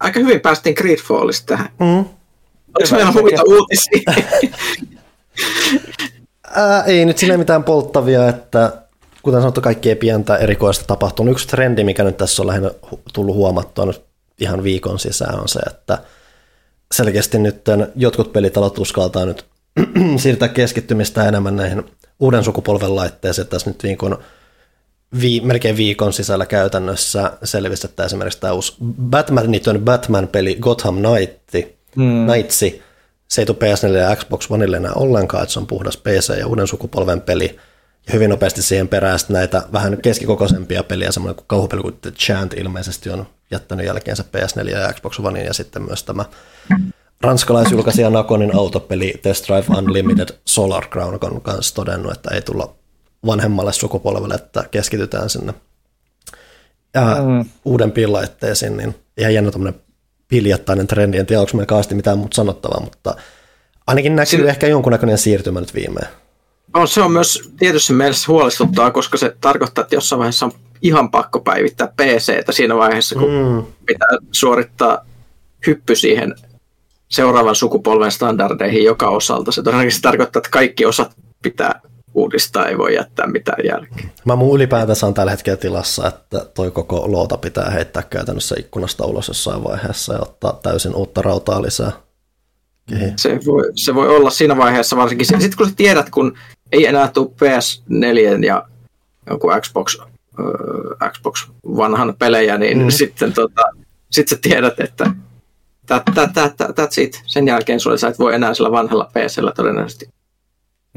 aika hyvin päästiin Gridfallista tähän. Mm. Oliko meillä muita uutisia? Ää, ei nyt sinne mitään polttavia, että kuten sanottu, kaikki ei pientä erikoista tapahtunut. Yksi trendi, mikä nyt tässä on lähinnä tullut huomattua nyt ihan viikon sisään, on se, että selkeästi nyt jotkut pelitalot uskaltaa nyt siirtää keskittymistä enemmän näihin uuden sukupolven laitteisiin. Tässä nyt viikon vi, melkein viikon sisällä käytännössä selvisi, että esimerkiksi tämä uusi Batmanitön Batman-peli Gotham Knight, hmm. Knightsi, se ei tule PS4 ja Xbox Oneille enää ollenkaan, että se on puhdas PC ja uuden sukupolven peli. Ja hyvin nopeasti siihen perään näitä vähän keskikokoisempia peliä, semmoinen kuin kauhupeli kuin The Chant ilmeisesti on jättänyt jälkeensä PS4 ja Xbox Onein ja sitten myös tämä ranskalaisjulkaisija Nakonin autopeli Test Drive Unlimited Solar Crown on myös todennut, että ei tulla vanhemmalle sukupolvelle, että keskitytään sinne ja mm. uudempiin laitteisiin, niin ihan jännä tämmöinen piljattainen trendi. En tiedä, onko meillä kaasti mitään muuta sanottavaa, mutta ainakin näkyy Siin... ehkä jonkunnäköinen siirtymä nyt viimein. On, se on myös tietysti mielessä huolestuttaa, koska se tarkoittaa, että jossain vaiheessa on ihan pakko päivittää PC-tä siinä vaiheessa, kun mm. pitää suorittaa hyppy siihen seuraavan sukupolven standardeihin joka osalta. Se todennäköisesti tarkoittaa, että kaikki osat pitää uudistaa, ei voi jättää mitään jälkeä. Mä mun ylipäätänsä on tällä hetkellä tilassa, että toi koko loota pitää heittää käytännössä ikkunasta ulos jossain vaiheessa ja ottaa täysin uutta rautaa lisää. Se voi, se voi olla siinä vaiheessa varsinkin. Sitten kun sä tiedät, kun ei enää tule PS4 ja joku Xbox, äh, Xbox vanhan pelejä, niin mm. sitten tota, sit sä tiedät, että that, that, that, that, that's it. Sen jälkeen sulle sä et voi enää sillä vanhalla PCllä todennäköisesti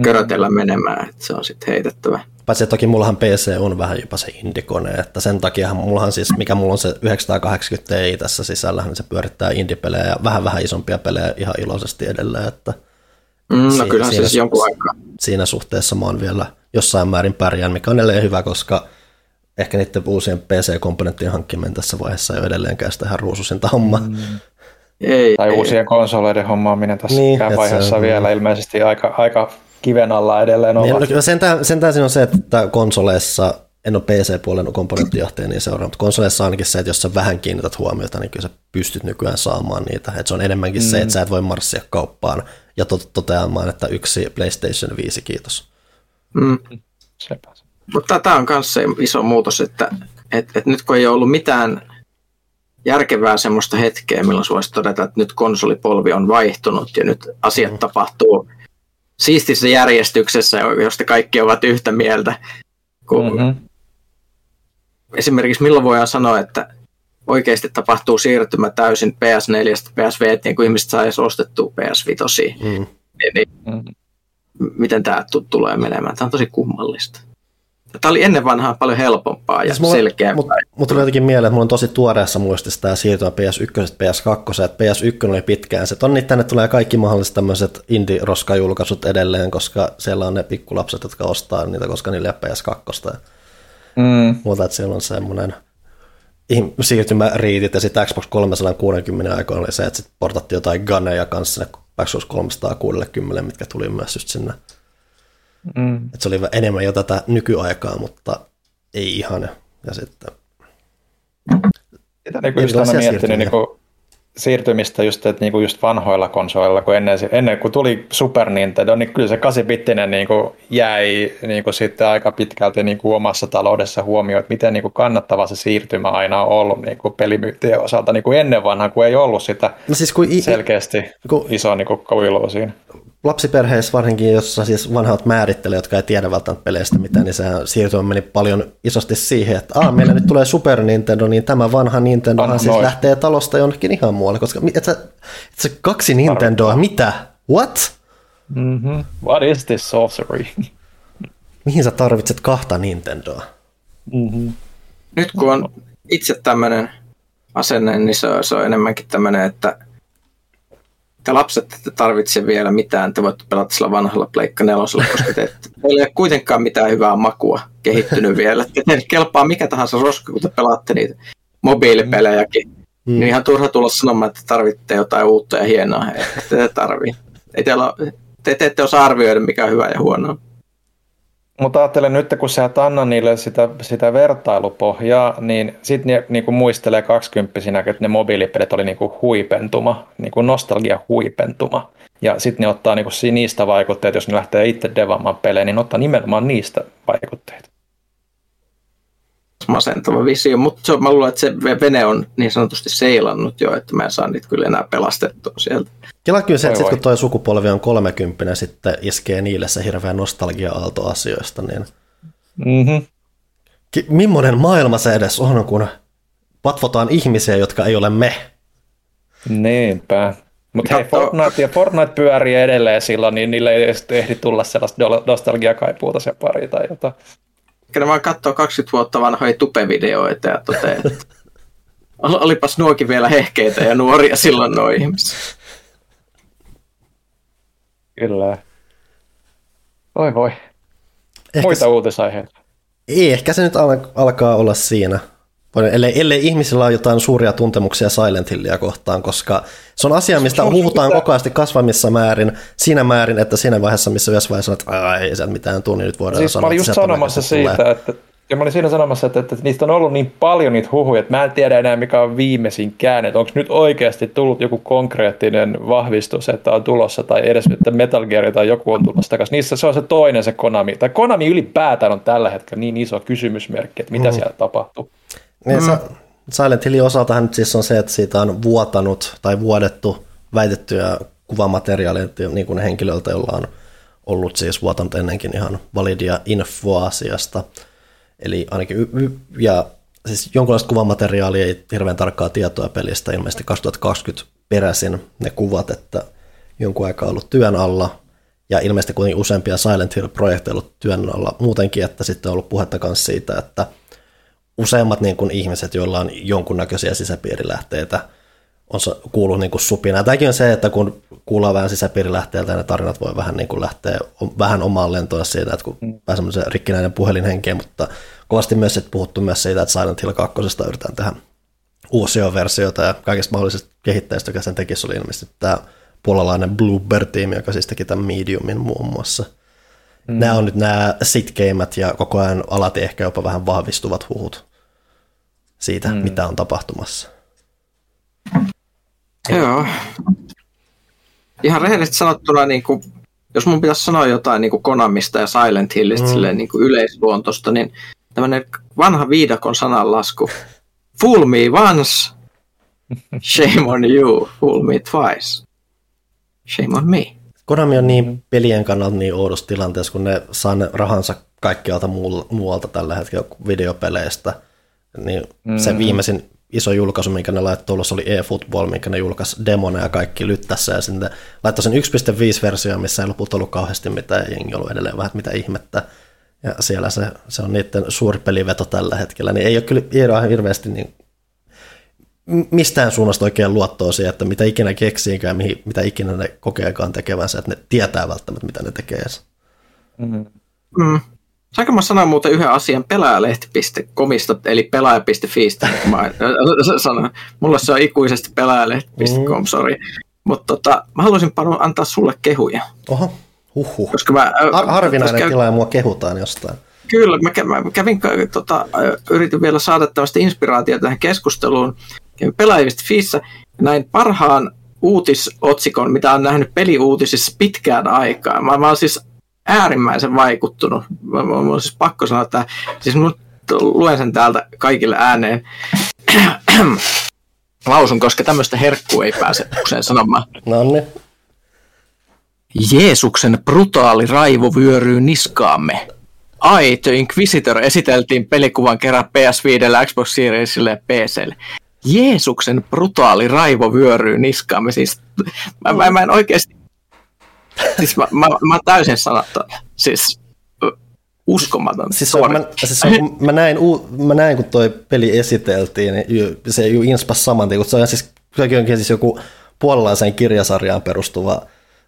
körötellä menemään, että se on sitten heitettävä. Paitsi toki mullahan PC on vähän jopa se indikone, että sen takia mullahan siis, mikä mulla on se 980 Ti tässä sisällä, niin se pyörittää indie-pelejä ja vähän vähän isompia pelejä ihan iloisesti edelleen, että mm, no si- kyllähän siinä, siis jonkun aikaa. Siinä suhteessa mä oon vielä jossain määrin pärjään, mikä on edelleen hyvä, koska ehkä niiden uusien PC-komponenttien hankkiminen tässä vaiheessa ei ole edelleenkään sitä ihan ruususinta homma. Mm. Ei, tai ei. uusien konsoleiden hommaaminen tässä niin, vaiheessa vielä ilmeisesti aika, aika kiven alla edelleen ovat. Niin, no, sentään, sentään siinä on se, että konsoleissa, en ole PC-puolen komponenttijohtaja niin seuraa, mutta konsoleissa ainakin se, että jos sä vähän kiinnität huomiota, niin kyllä sä pystyt nykyään saamaan niitä. Että se on enemmänkin mm. se, että sä et voi marssia kauppaan ja to- toteamaan, että yksi PlayStation 5, kiitos. Mm. Mutta tämä on myös se iso muutos, että et, et nyt kun ei ole ollut mitään järkevää semmoista hetkeä, milloin voisi todeta, että nyt konsolipolvi on vaihtunut ja nyt asiat mm. tapahtuu siistissä järjestyksessä, josta kaikki ovat yhtä mieltä. Kun mm-hmm. Esimerkiksi milloin voidaan sanoa, että oikeasti tapahtuu siirtymä täysin PS4 PSV, niin kuin ihmiset saisi ostettua PS5. Mm. Niin, niin, mm. Miten tämä t- tulee menemään? Tämä on tosi kummallista. Tämä oli ennen vanhaa paljon helpompaa ja siis selkeämpää. Mutta mut tuli jotenkin mieleen, että mulla on tosi tuoreessa muistissa tämä siirtymä PS1 PS2, että PS1 oli pitkään se, että tänne tulee kaikki mahdolliset tämmöiset indie-roskajulkaisut edelleen, koska siellä on ne pikkulapset, jotka ostaa niitä, koska niillä ei ole PS2. Mm. Mutta että siellä on semmoinen siirtymäriitit ja sitten Xbox 360 aikoina oli se, että sitten portattiin jotain gunneja kanssa sinne Xbox 360, mitkä tuli myös just sinne Mm. Et se oli enemmän jo tätä nykyaikaa, mutta ei ihan. Ja sitten... Sitä niin just aina miettinyt niin kuin siirtymistä just, että niin kuin just vanhoilla konsoleilla, kun ennen, ennen kuin tuli Super Nintendo, niin kyllä se 8-bittinen niin kuin jäi niin kuin sitten aika pitkälti niin kuin omassa taloudessa huomioon, että miten niin kuin kannattava se siirtymä aina on ollut niin kuin pelimyyttien osalta niin kuin ennen vanhaa, kun ei ollut sitä no siis kun i- selkeästi kun, iso niin kuin kuilua siinä lapsiperheissä varsinkin, jossa siis vanhat määrittelee, jotka ei tiedä välttämättä peleistä mitään, niin sehän siirtymä meni paljon isosti siihen, että Aa, meillä nyt tulee Super Nintendo, niin tämä vanha Nintendo siis lähtee talosta jonnekin ihan muualle, koska et sä, et sä kaksi Nintendoa, mitä? What? Mm-hmm. What is this sorcery? Mihin sä tarvitset kahta Nintendoa? Mm-hmm. Nyt kun on itse tämmöinen asenne, niin se on, se on enemmänkin tämmöinen, että te lapset ette tarvitse vielä mitään, te voitte pelata sillä vanhalla Pleikka nelosella, koska te ette, teillä ei ole kuitenkaan mitään hyvää makua kehittynyt vielä. Te kelpaa mikä tahansa roska, kun te pelaatte niitä mobiilipelejäkin. Mm. Niin ihan turha tulla sanomaan, että tarvitte jotain uutta ja hienoa. Ette te tarvii. Ei teillä te, te ette osaa arvioida, mikä on hyvä ja huono. Mutta ajattelen nyt, kun sä et anna niille sitä, sitä vertailupohjaa, niin sitten ne niin kuin muistelee kaksikymppisinä, että ne mobiilipelit oli niin kuin huipentuma, niin kuin nostalgia huipentuma. Ja sitten ne ottaa niin kuin niistä vaikutteita, jos ne lähtee itse devaamaan pelejä, niin ottaa nimenomaan niistä vaikutteita masentava visio, mutta mä luulen, että se vene on niin sanotusti seilannut jo, että mä en saa niitä kyllä enää pelastettua sieltä. Kela kyllä se, että sit, kun tuo sukupolvi on 30, sitten iskee niille se hirveä nostalgia-aalto asioista, niin mm-hmm. Ki- millainen maailma se edes on, kun patvotaan ihmisiä, jotka ei ole me? Niinpä. Mutta hei, Fortnite, ja Fortnite pyörii edelleen silloin, niin niille ei edes ehdi tulla sellaista nostalgiakaipuuta se pari tai jotain. Kyllä vaan katsoo 20 vuotta vanhoja tupevideoita ja toteaa, että olipas nuokin vielä hehkeitä ja nuoria silloin nuo ihmiset. Kyllä. Oi voi. Ehkä Muita se, uutisaiheita. Ei, ehkä se nyt alkaa olla siinä. Ellei, ellei ihmisillä ole jotain suuria tuntemuksia Silent Hillia kohtaan, koska se on asia, mistä huutaan koko ajan kasvamissa määrin, siinä määrin, että siinä vaiheessa, missä yhdessä vaiheessa että ei sieltä mitään tunni, nyt voidaan siis sanoa, mä olin just sanomassa siitä, tulee. että ja mä olin siinä sanomassa, että, että, niistä on ollut niin paljon niitä huhuja, että mä en tiedä enää mikä on viimeisin käänne. Onko nyt oikeasti tullut joku konkreettinen vahvistus, että on tulossa, tai edes että Metal Gear tai joku on tulossa takaisin. Niissä se on se toinen se Konami. Tai Konami ylipäätään on tällä hetkellä niin iso kysymysmerkki, että mitä mm. siellä tapahtuu. Niin, mm. Silent Hillin osaltahan nyt siis on se, että siitä on vuotanut tai vuodettu väitettyjä kuvamateriaaleja niin kuin henkilöltä, jolla on ollut siis vuotanut ennenkin ihan validia infoa asiasta. Eli ainakin, ja siis jonkinlaista kuvamateriaalia, ei hirveän tarkkaa tietoa pelistä, ilmeisesti 2020 peräisin ne kuvat, että jonkun aikaa ollut työn alla, ja ilmeisesti kuitenkin useampia Silent Hill-projekteja ollut työn alla muutenkin, että sitten on ollut puhetta myös siitä, että useimmat niin kuin ihmiset, joilla on jonkunnäköisiä sisäpiirilähteitä, on kuullut niin kuin supina. Tämäkin on se, että kun kuullaan vähän sisäpiirilähteeltä, ne tarinat voi vähän niin kuin lähteä vähän omaan lentoon siitä, että kun mm. pääsee semmoisen rikkinäinen puhelin henkeen, mutta kovasti myös että puhuttu myös siitä, että Silent Hill 2 yritetään tehdä uusia versioita ja kaikista mahdollisista kehittäjistä, joka sen tekisi, oli ilmeisesti tämä puolalainen Bluebird-tiimi, joka siis teki tämän Mediumin muun muassa. Mm. Nämä on nyt nämä sitkeimmät ja koko ajan alati ehkä jopa vähän vahvistuvat huhut siitä, mm. mitä on tapahtumassa. Joo. Ihan rehellisesti sanottuna, niin kuin, jos mun pitäisi sanoa jotain niin kuin Konamista ja Silent Hillistä mm. silleen, niin kuin yleisluontosta, niin tämmöinen vanha viidakon sananlasku. Fool me once, shame on you. Fool me twice, shame on me. Konami on niin pelien kannalta niin oudossa tilanteessa, kun ne saa ne rahansa kaikkialta muualta tällä hetkellä videopeleistä. Niin mm. se viimeisin iso julkaisu, minkä ne laittoi ulos, oli eFootball, minkä ne julkaisi demona ja kaikki lyttässä, ja sitten laittoi sen 1.5-versio, missä ei lopulta ollut kauheasti mitään, jengi ollut edelleen vähän mitä ihmettä, ja siellä se, se on niiden suuri peliveto tällä hetkellä, niin ei ole kyllä Iidoa hirveästi niin mistään suunnasta oikein luottoa siihen, että mitä ikinä keksiinkään, mihin, mitä ikinä ne kokeekaan tekevänsä, että ne tietää välttämättä, mitä ne tekee. Mm. Mm. Saanko mä sanoa muuten yhden asian pelaajalehti.comista, eli pelaaja.fiistä, mä sanon. Mulla se on ikuisesti pelaajalehti.com, mm. sorry. Mutta tota, mä haluaisin antaa sulle kehuja. Oho, huhhuh. Koska mä, Har- harvinainen käy... tila ja mua kehutaan jostain. Kyllä, mä, mä kävin, tota, yritin vielä saada tämmöistä inspiraatiota tähän keskusteluun. Kävin pelaaja.fiissä näin parhaan uutisotsikon, mitä on nähnyt peliuutisissa pitkään aikaa. Mä, mä oon siis äärimmäisen vaikuttunut. Mä, mä, mä siis pakko sanoa, että siis mun, luen sen täältä kaikille ääneen. Lausun, koska tämmöistä herkkua ei pääse usein sanomaan. No niin. Jeesuksen brutaali raivo vyöryy niskaamme. Ai, The Inquisitor esiteltiin pelikuvan kerran PS5, Xbox Seriesille ja PClle. Jeesuksen brutaali raivo vyöryy niskaamme. Siis, mä, mä, mä en oikeasti... Siis mä, mä, mä täysin sanaton. Siis uskomaton siis, on, mä, siis on, mä, näin, mä näin, kun toi peli esiteltiin, niin se ju inspas saman tien, kun se on siis, sekin onkin siis joku puolalaiseen kirjasarjaan perustuva,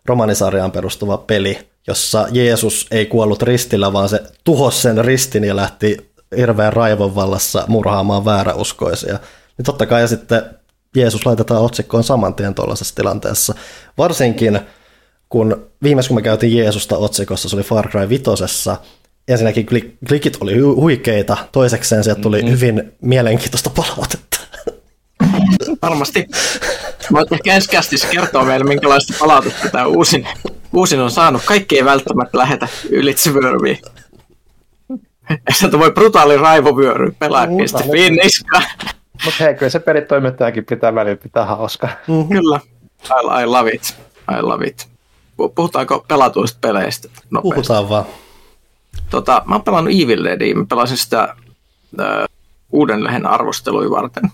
romanisarjaan perustuva peli, jossa Jeesus ei kuollut ristillä, vaan se tuhosi sen ristin ja lähti hirveän raivon vallassa murhaamaan vääräuskoisia. Niin totta kai sitten Jeesus laitetaan otsikkoon saman tien tuollaisessa tilanteessa. Varsinkin kun viimeis kun me käytiin Jeesusta otsikossa, se oli Far Cry 5, ensinnäkin klikit oli huikeita, toisekseen sieltä tuli mm-hmm. hyvin mielenkiintoista palautetta. Varmasti. Voit ehkä ensi kästissä kertoa meille, minkälaista palautetta tämä uusin, uusin on saanut. Kaikki ei välttämättä lähetä ylitse vyöryviin. Sieltä voi brutaali raivovyöry pelaa.fi niskaan. Mutta hei, kyllä se pelitoimittajakin pitää välillä pitää hauskaa. Mm-hmm. Kyllä. I, I love it. I love it. Puhutaanko pelatuista peleistä nopeasti? Puhutaan vaan. Tota, mä oon pelannut Evil Deadia, mä pelasin sitä äh, uuden lehen arvostelui varten.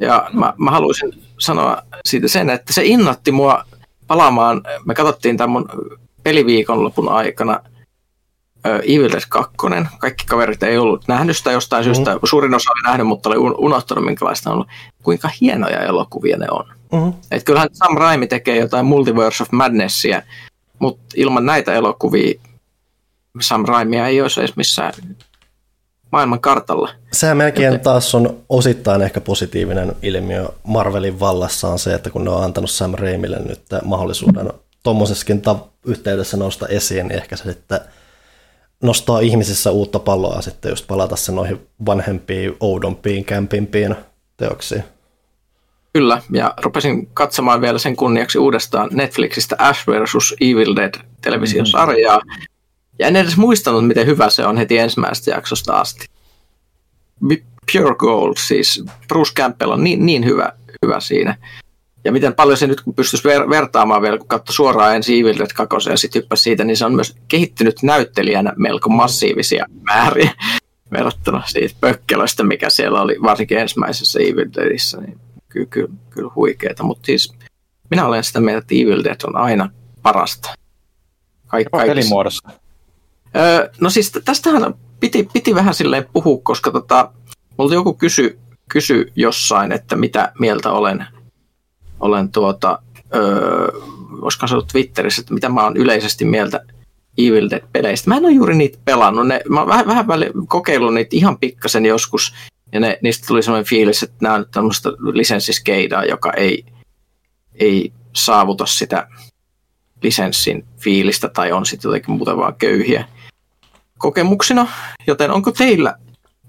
Ja mä, mä haluaisin sanoa siitä sen, että se innatti mua palaamaan. Me katsottiin tämän mun peliviikonlopun aikana Evil Dead 2. Kaikki kaverit ei ollut nähnyt sitä jostain mm-hmm. syystä. Suurin osa oli nähnyt, mutta oli unohtanut, minkälaista on ollut. Kuinka hienoja elokuvia ne on. Mm-hmm. Et kyllähän Sam Raimi tekee jotain Multiverse of Madnessia, mutta ilman näitä elokuvia Sam Raimia ei olisi edes missään maailman kartalla. Sehän melkein Joten... taas on osittain ehkä positiivinen ilmiö Marvelin vallassa on se, että kun ne on antanut Sam Raimille nyt mahdollisuuden tuommoisessakin yhteydessä nousta esiin, niin ehkä se sitten nostaa ihmisissä uutta palloa sitten just palata se noihin vanhempiin, oudompiin, kämpimpiin teoksiin. Kyllä, ja rupesin katsomaan vielä sen kunniaksi uudestaan Netflixistä Ash vs. Evil Dead televisiosarjaa, mm-hmm. Ja en edes muistanut, miten hyvä se on heti ensimmäisestä jaksosta asti. Pure Gold, siis Bruce Campbell on niin, niin hyvä, hyvä siinä. Ja miten paljon se nyt, kun pystyisi ver- vertaamaan vielä, kun katsoi suoraan ensin Evil Dead 2 ja sitten hyppäsi siitä, niin se on myös kehittynyt näyttelijänä melko massiivisia määriä verrattuna siitä pökkelöstä, mikä siellä oli varsinkin ensimmäisessä Evil Deadissä, niin kyllä, kyllä, kyllä huikeeta. Mutta siis minä olen sitä mieltä, että Evil Dead on aina parasta. Kaik- pelimuodossa. Öö, no siis tästähän piti, piti vähän silleen puhua, koska tota, multa joku kysy, kysy jossain, että mitä mieltä olen, olen tuota, öö, olisiko se Twitterissä, että mitä mä oon yleisesti mieltä Evil Dead-peleistä. Mä en ole juuri niitä pelannut. Ne, mä oon vähän, vähän kokeillut niitä ihan pikkasen joskus, ja ne, niistä tuli sellainen fiilis, että nämä on tämmöistä lisenssiskeidaa, joka ei, ei saavuta sitä lisenssin fiilistä tai on sitten jotenkin muuten vaan köyhiä kokemuksina, joten onko teillä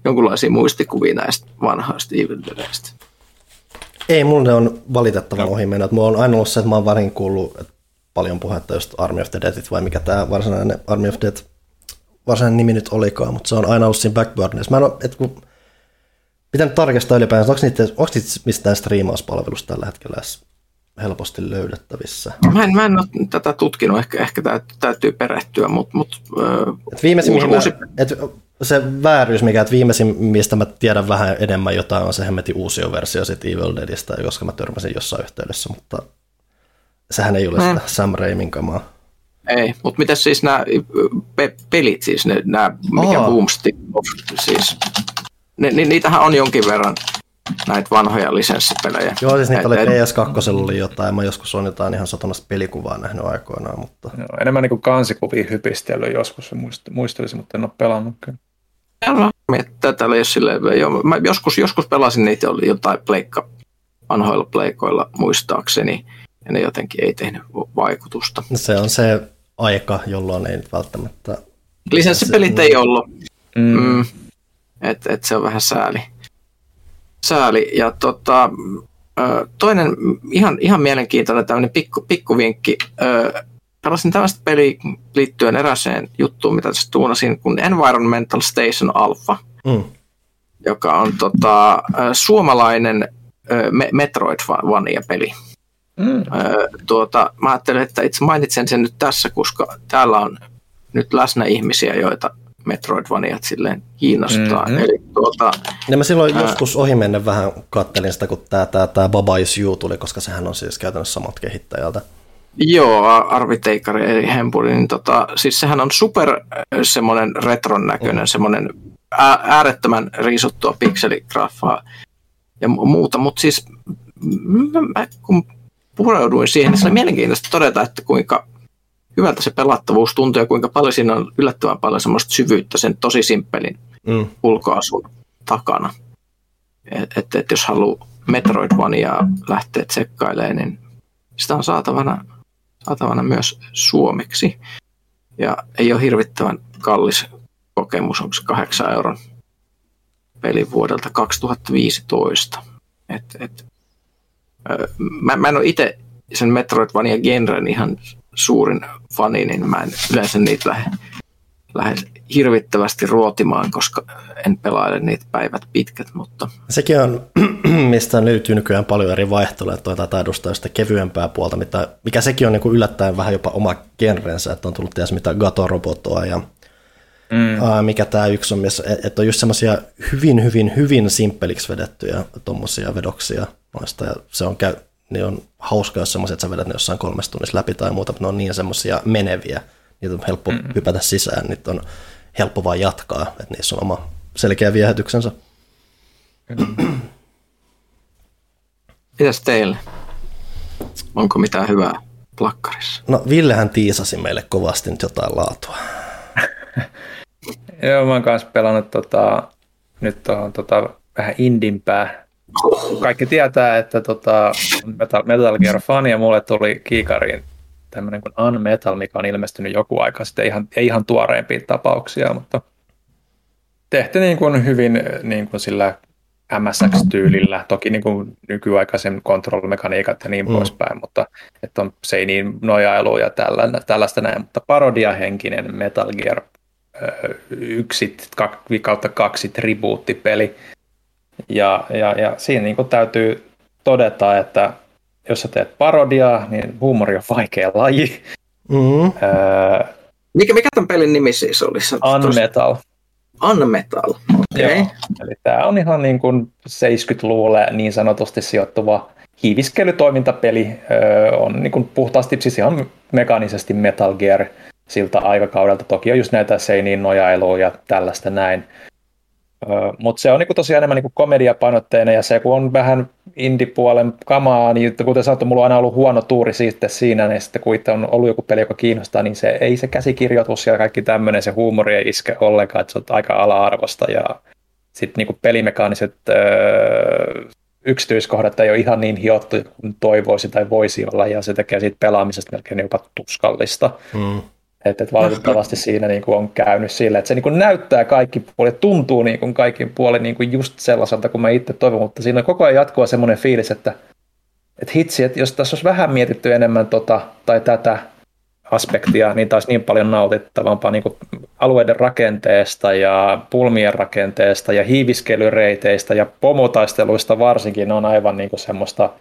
jonkinlaisia muistikuvia näistä vanhoista Evil Deadistä? Ei, mulle on valitettavan ohi mennyt. Mulla on aina ollut se, että mä oon varin kuullut että paljon puhetta just Army of the Deadit, vai mikä tämä varsinainen Army of Dead varsinainen nimi nyt olikaan, mutta se on aina ollut siinä backburners. Mä en ole, että kun pitänyt tarkistaa ylipäänsä, onko niitä, onko niitä mistään striimauspalvelusta tällä hetkellä edes helposti löydettävissä. Mä en, mä en ole tätä tutkinut, ehkä, ehkä täytyy, täytyy perehtyä, mutta... Mut, et viimeisin, uusi, uusi... et se vääryys, mikä, että viimeisin, mistä mä tiedän vähän enemmän jotain, on se hemmetin uusi versio siitä Evil Deadistä, koska mä törmäsin jossain yhteydessä, mutta sehän ei ole sitä Sam Raimin kamaa. Ei, mutta miten siis nämä pe- pelit, siis ne, nämä, mikä Boomstick, siis, ne, ni, niitähän on jonkin verran näitä vanhoja lisenssipelejä. Joo, siis niitä oli PS2 oli jotain, mä joskus on jotain ihan satunnaista pelikuvaa nähnyt aikoinaan, mutta... Joo, enemmän niin kuin kansikuvia hypistely joskus muistelisin, mutta en ole pelannut kyllä. Tätä oli silleen, jo, mä joskus, joskus pelasin niitä, oli jotain pleikka, vanhoilla pleikoilla muistaakseni, ja ne jotenkin ei tehnyt vaikutusta. Se on se aika, jolloin ei nyt välttämättä... Lisenssipelit ei ollut. Mm. Mm. Et, et se on vähän sääli sääli. Ja tota, toinen ihan, ihan mielenkiintoinen tämmöinen pikku, pikkuvinkki. Pelasin tällaista peliä liittyen eräseen juttuun, mitä tässä tuunasin, kun Environmental Station Alpha, mm. joka on tota, suomalainen Metroidvania-peli. Mm. Tuota, mä ajattelen, että itse mainitsen sen nyt tässä, koska täällä on nyt läsnä ihmisiä, joita Metroidvaniat silleen kiinnostaa. Mm-hmm. Eli tuota, ja mä silloin ää... joskus ohimennen vähän kattelin sitä, kun tämä, tämä, tämä Baba Is You tuli, koska sehän on siis käytännössä samat kehittäjältä. Joo, Arvi Teikari eli Hempuri, niin tota, siis sehän on super semmoinen retron näköinen, mm. semmoinen äärettömän riisuttua pikseligraffaa ja muuta, mutta siis mä, mä, kun pureuduin siihen, niin se oli mielenkiintoista todeta, että kuinka hyvältä se pelattavuus tuntuu ja kuinka paljon siinä on yllättävän paljon semmoista syvyyttä sen tosi simppelin mm. ulkoasun takana. Että et, et jos haluaa Metroidvaniaa lähteä tsekkailemaan, niin sitä on saatavana, saatavana myös suomeksi. Ja ei ole hirvittävän kallis kokemus, onko se 8 euron peli vuodelta 2015. Et, et, mä, mä en ole itse sen Metroidvania-genren ihan suurin fani, niin mä en yleensä niitä lähde, lähde hirvittävästi ruotimaan, koska en pelaile niitä päivät pitkät. Mutta... Sekin on, mistä löytyy nykyään paljon eri vaihteluja, että taitaa edustaa sitä kevyempää puolta, mitä, mikä sekin on niin kuin yllättäen vähän jopa oma genrensä, että on tullut ties mitä Gato-robotoa ja Mm. Uh, mikä tämä yksi on, että on just semmoisia hyvin, hyvin, hyvin simppeliksi vedettyjä tuommoisia vedoksia noista, ja se on, käy, niin on hauska, jos semmoiset sä vedät ne jossain kolmessa tunnissa läpi tai muuta, mutta ne on niin semmoisia meneviä, niitä on helppo mm. hypätä sisään, niitä on helppo vaan jatkaa, että niissä on oma selkeä viehätyksensä. Mitäs teille? Onko mitään hyvää plakkarissa? No Villehän tiisasi meille kovasti nyt jotain laatua. Joo, mä oon kanssa pelannut tota, nyt on tota, vähän indimpää. Kaikki tietää, että tota, Metal, Metal Gear fan ja mulle tuli kiikariin tämmöinen kuin Unmetal, mikä on ilmestynyt joku aika sitten, ihan, ei ihan tuoreimpia tapauksia, mutta tehty niin kuin hyvin niin kuin sillä MSX-tyylillä, toki niin kuin nykyaikaisen kontrollimekaniikat ja niin mm. poispäin, mutta että on seiniin nojailu ja tällä, tällaista näin, mutta parodiahenkinen Metal Gear yksi kautta kaksi tribuuttipeli. Ja, ja, ja siinä niin kuin täytyy todeta, että jos sä teet parodiaa, niin huumori on vaikea laji. Mm-hmm. Öö, mikä, mikä tämän pelin nimi siis oli? Unmetal. Unmetal, okei. Okay. Eli tämä on ihan niin kuin 70-luvulle niin sanotusti sijoittuva hiiviskelytoimintapeli. Öö, on niin kuin puhtaasti siis ihan mekaanisesti Metal Gear – siltä aikakaudelta. Toki on just näitä seiniin nojailuja ja tällaista näin. Mutta se on niinku tosiaan enemmän niinku komediapainotteinen ja se kun on vähän indie-puolen kamaa, niin kuten sanottu, mulla on aina ollut huono tuuri siitä siinä, niin sitten kun on ollut joku peli, joka kiinnostaa, niin se ei se käsikirjoitus ja kaikki tämmöinen, se huumori ei iske ollenkaan, että se on aika ala-arvosta ja sitten niinku pelimekaaniset öö, yksityiskohdat ei ole ihan niin hiottu kuin toivoisi tai voisi olla ja se tekee siitä pelaamisesta melkein jopa tuskallista. Mm. Että et valitettavasti siinä niin kuin on käynyt sille, että se niin kuin näyttää kaikki puoli, tuntuu niin kuin kaikki puoli niin kuin just sellaiselta kuin mä itse toivon, mutta siinä on koko ajan jatkuva semmoinen fiilis, että, että hitsi, että jos tässä olisi vähän mietitty enemmän tota, tai tätä aspektia, niin taas niin paljon nautittavampaa niin kuin alueiden rakenteesta ja pulmien rakenteesta ja hiiviskelyreiteistä ja pomotaisteluista varsinkin. On aivan niin kuin semmoista –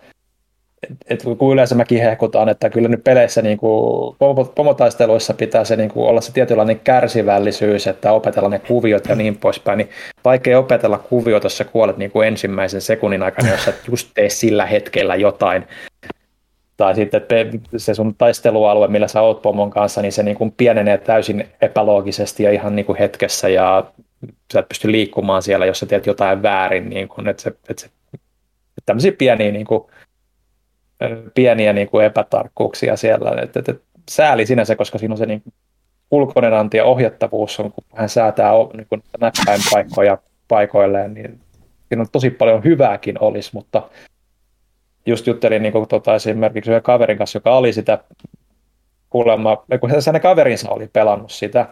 et kun yleensä mäkin hehkutaan, että kyllä nyt peleissä niin kuin, pomotaisteluissa pitää se niin kuin, olla se tietynlainen kärsivällisyys, että opetella ne kuviot ja niin poispäin, niin vaikea opetella kuviot, jos sä kuolet niin kuin ensimmäisen sekunnin aikana, jos sä just tee sillä hetkellä jotain. Tai sitten se sun taistelualue, millä sä oot pomon kanssa, niin se niin kuin pienenee täysin epäloogisesti ja ihan niin kuin hetkessä ja sä et pysty liikkumaan siellä, jos sä teet jotain väärin. Niin kuin, että se, että se, että tämmöisiä pieniä niin kuin, pieniä niin kuin epätarkkuuksia siellä. Et, et, et, sääli sinänsä, koska siinä on se niin ulkoinen anti ja ohjattavuus, on, kun hän säätää niin kuin näppäin paikkoja paikoilleen, niin siinä on tosi paljon hyvääkin olisi, mutta just juttelin niin kuin, tota, esimerkiksi yhden kaverin kanssa, joka oli sitä kuulemma, kun hänen kaverinsa oli pelannut sitä,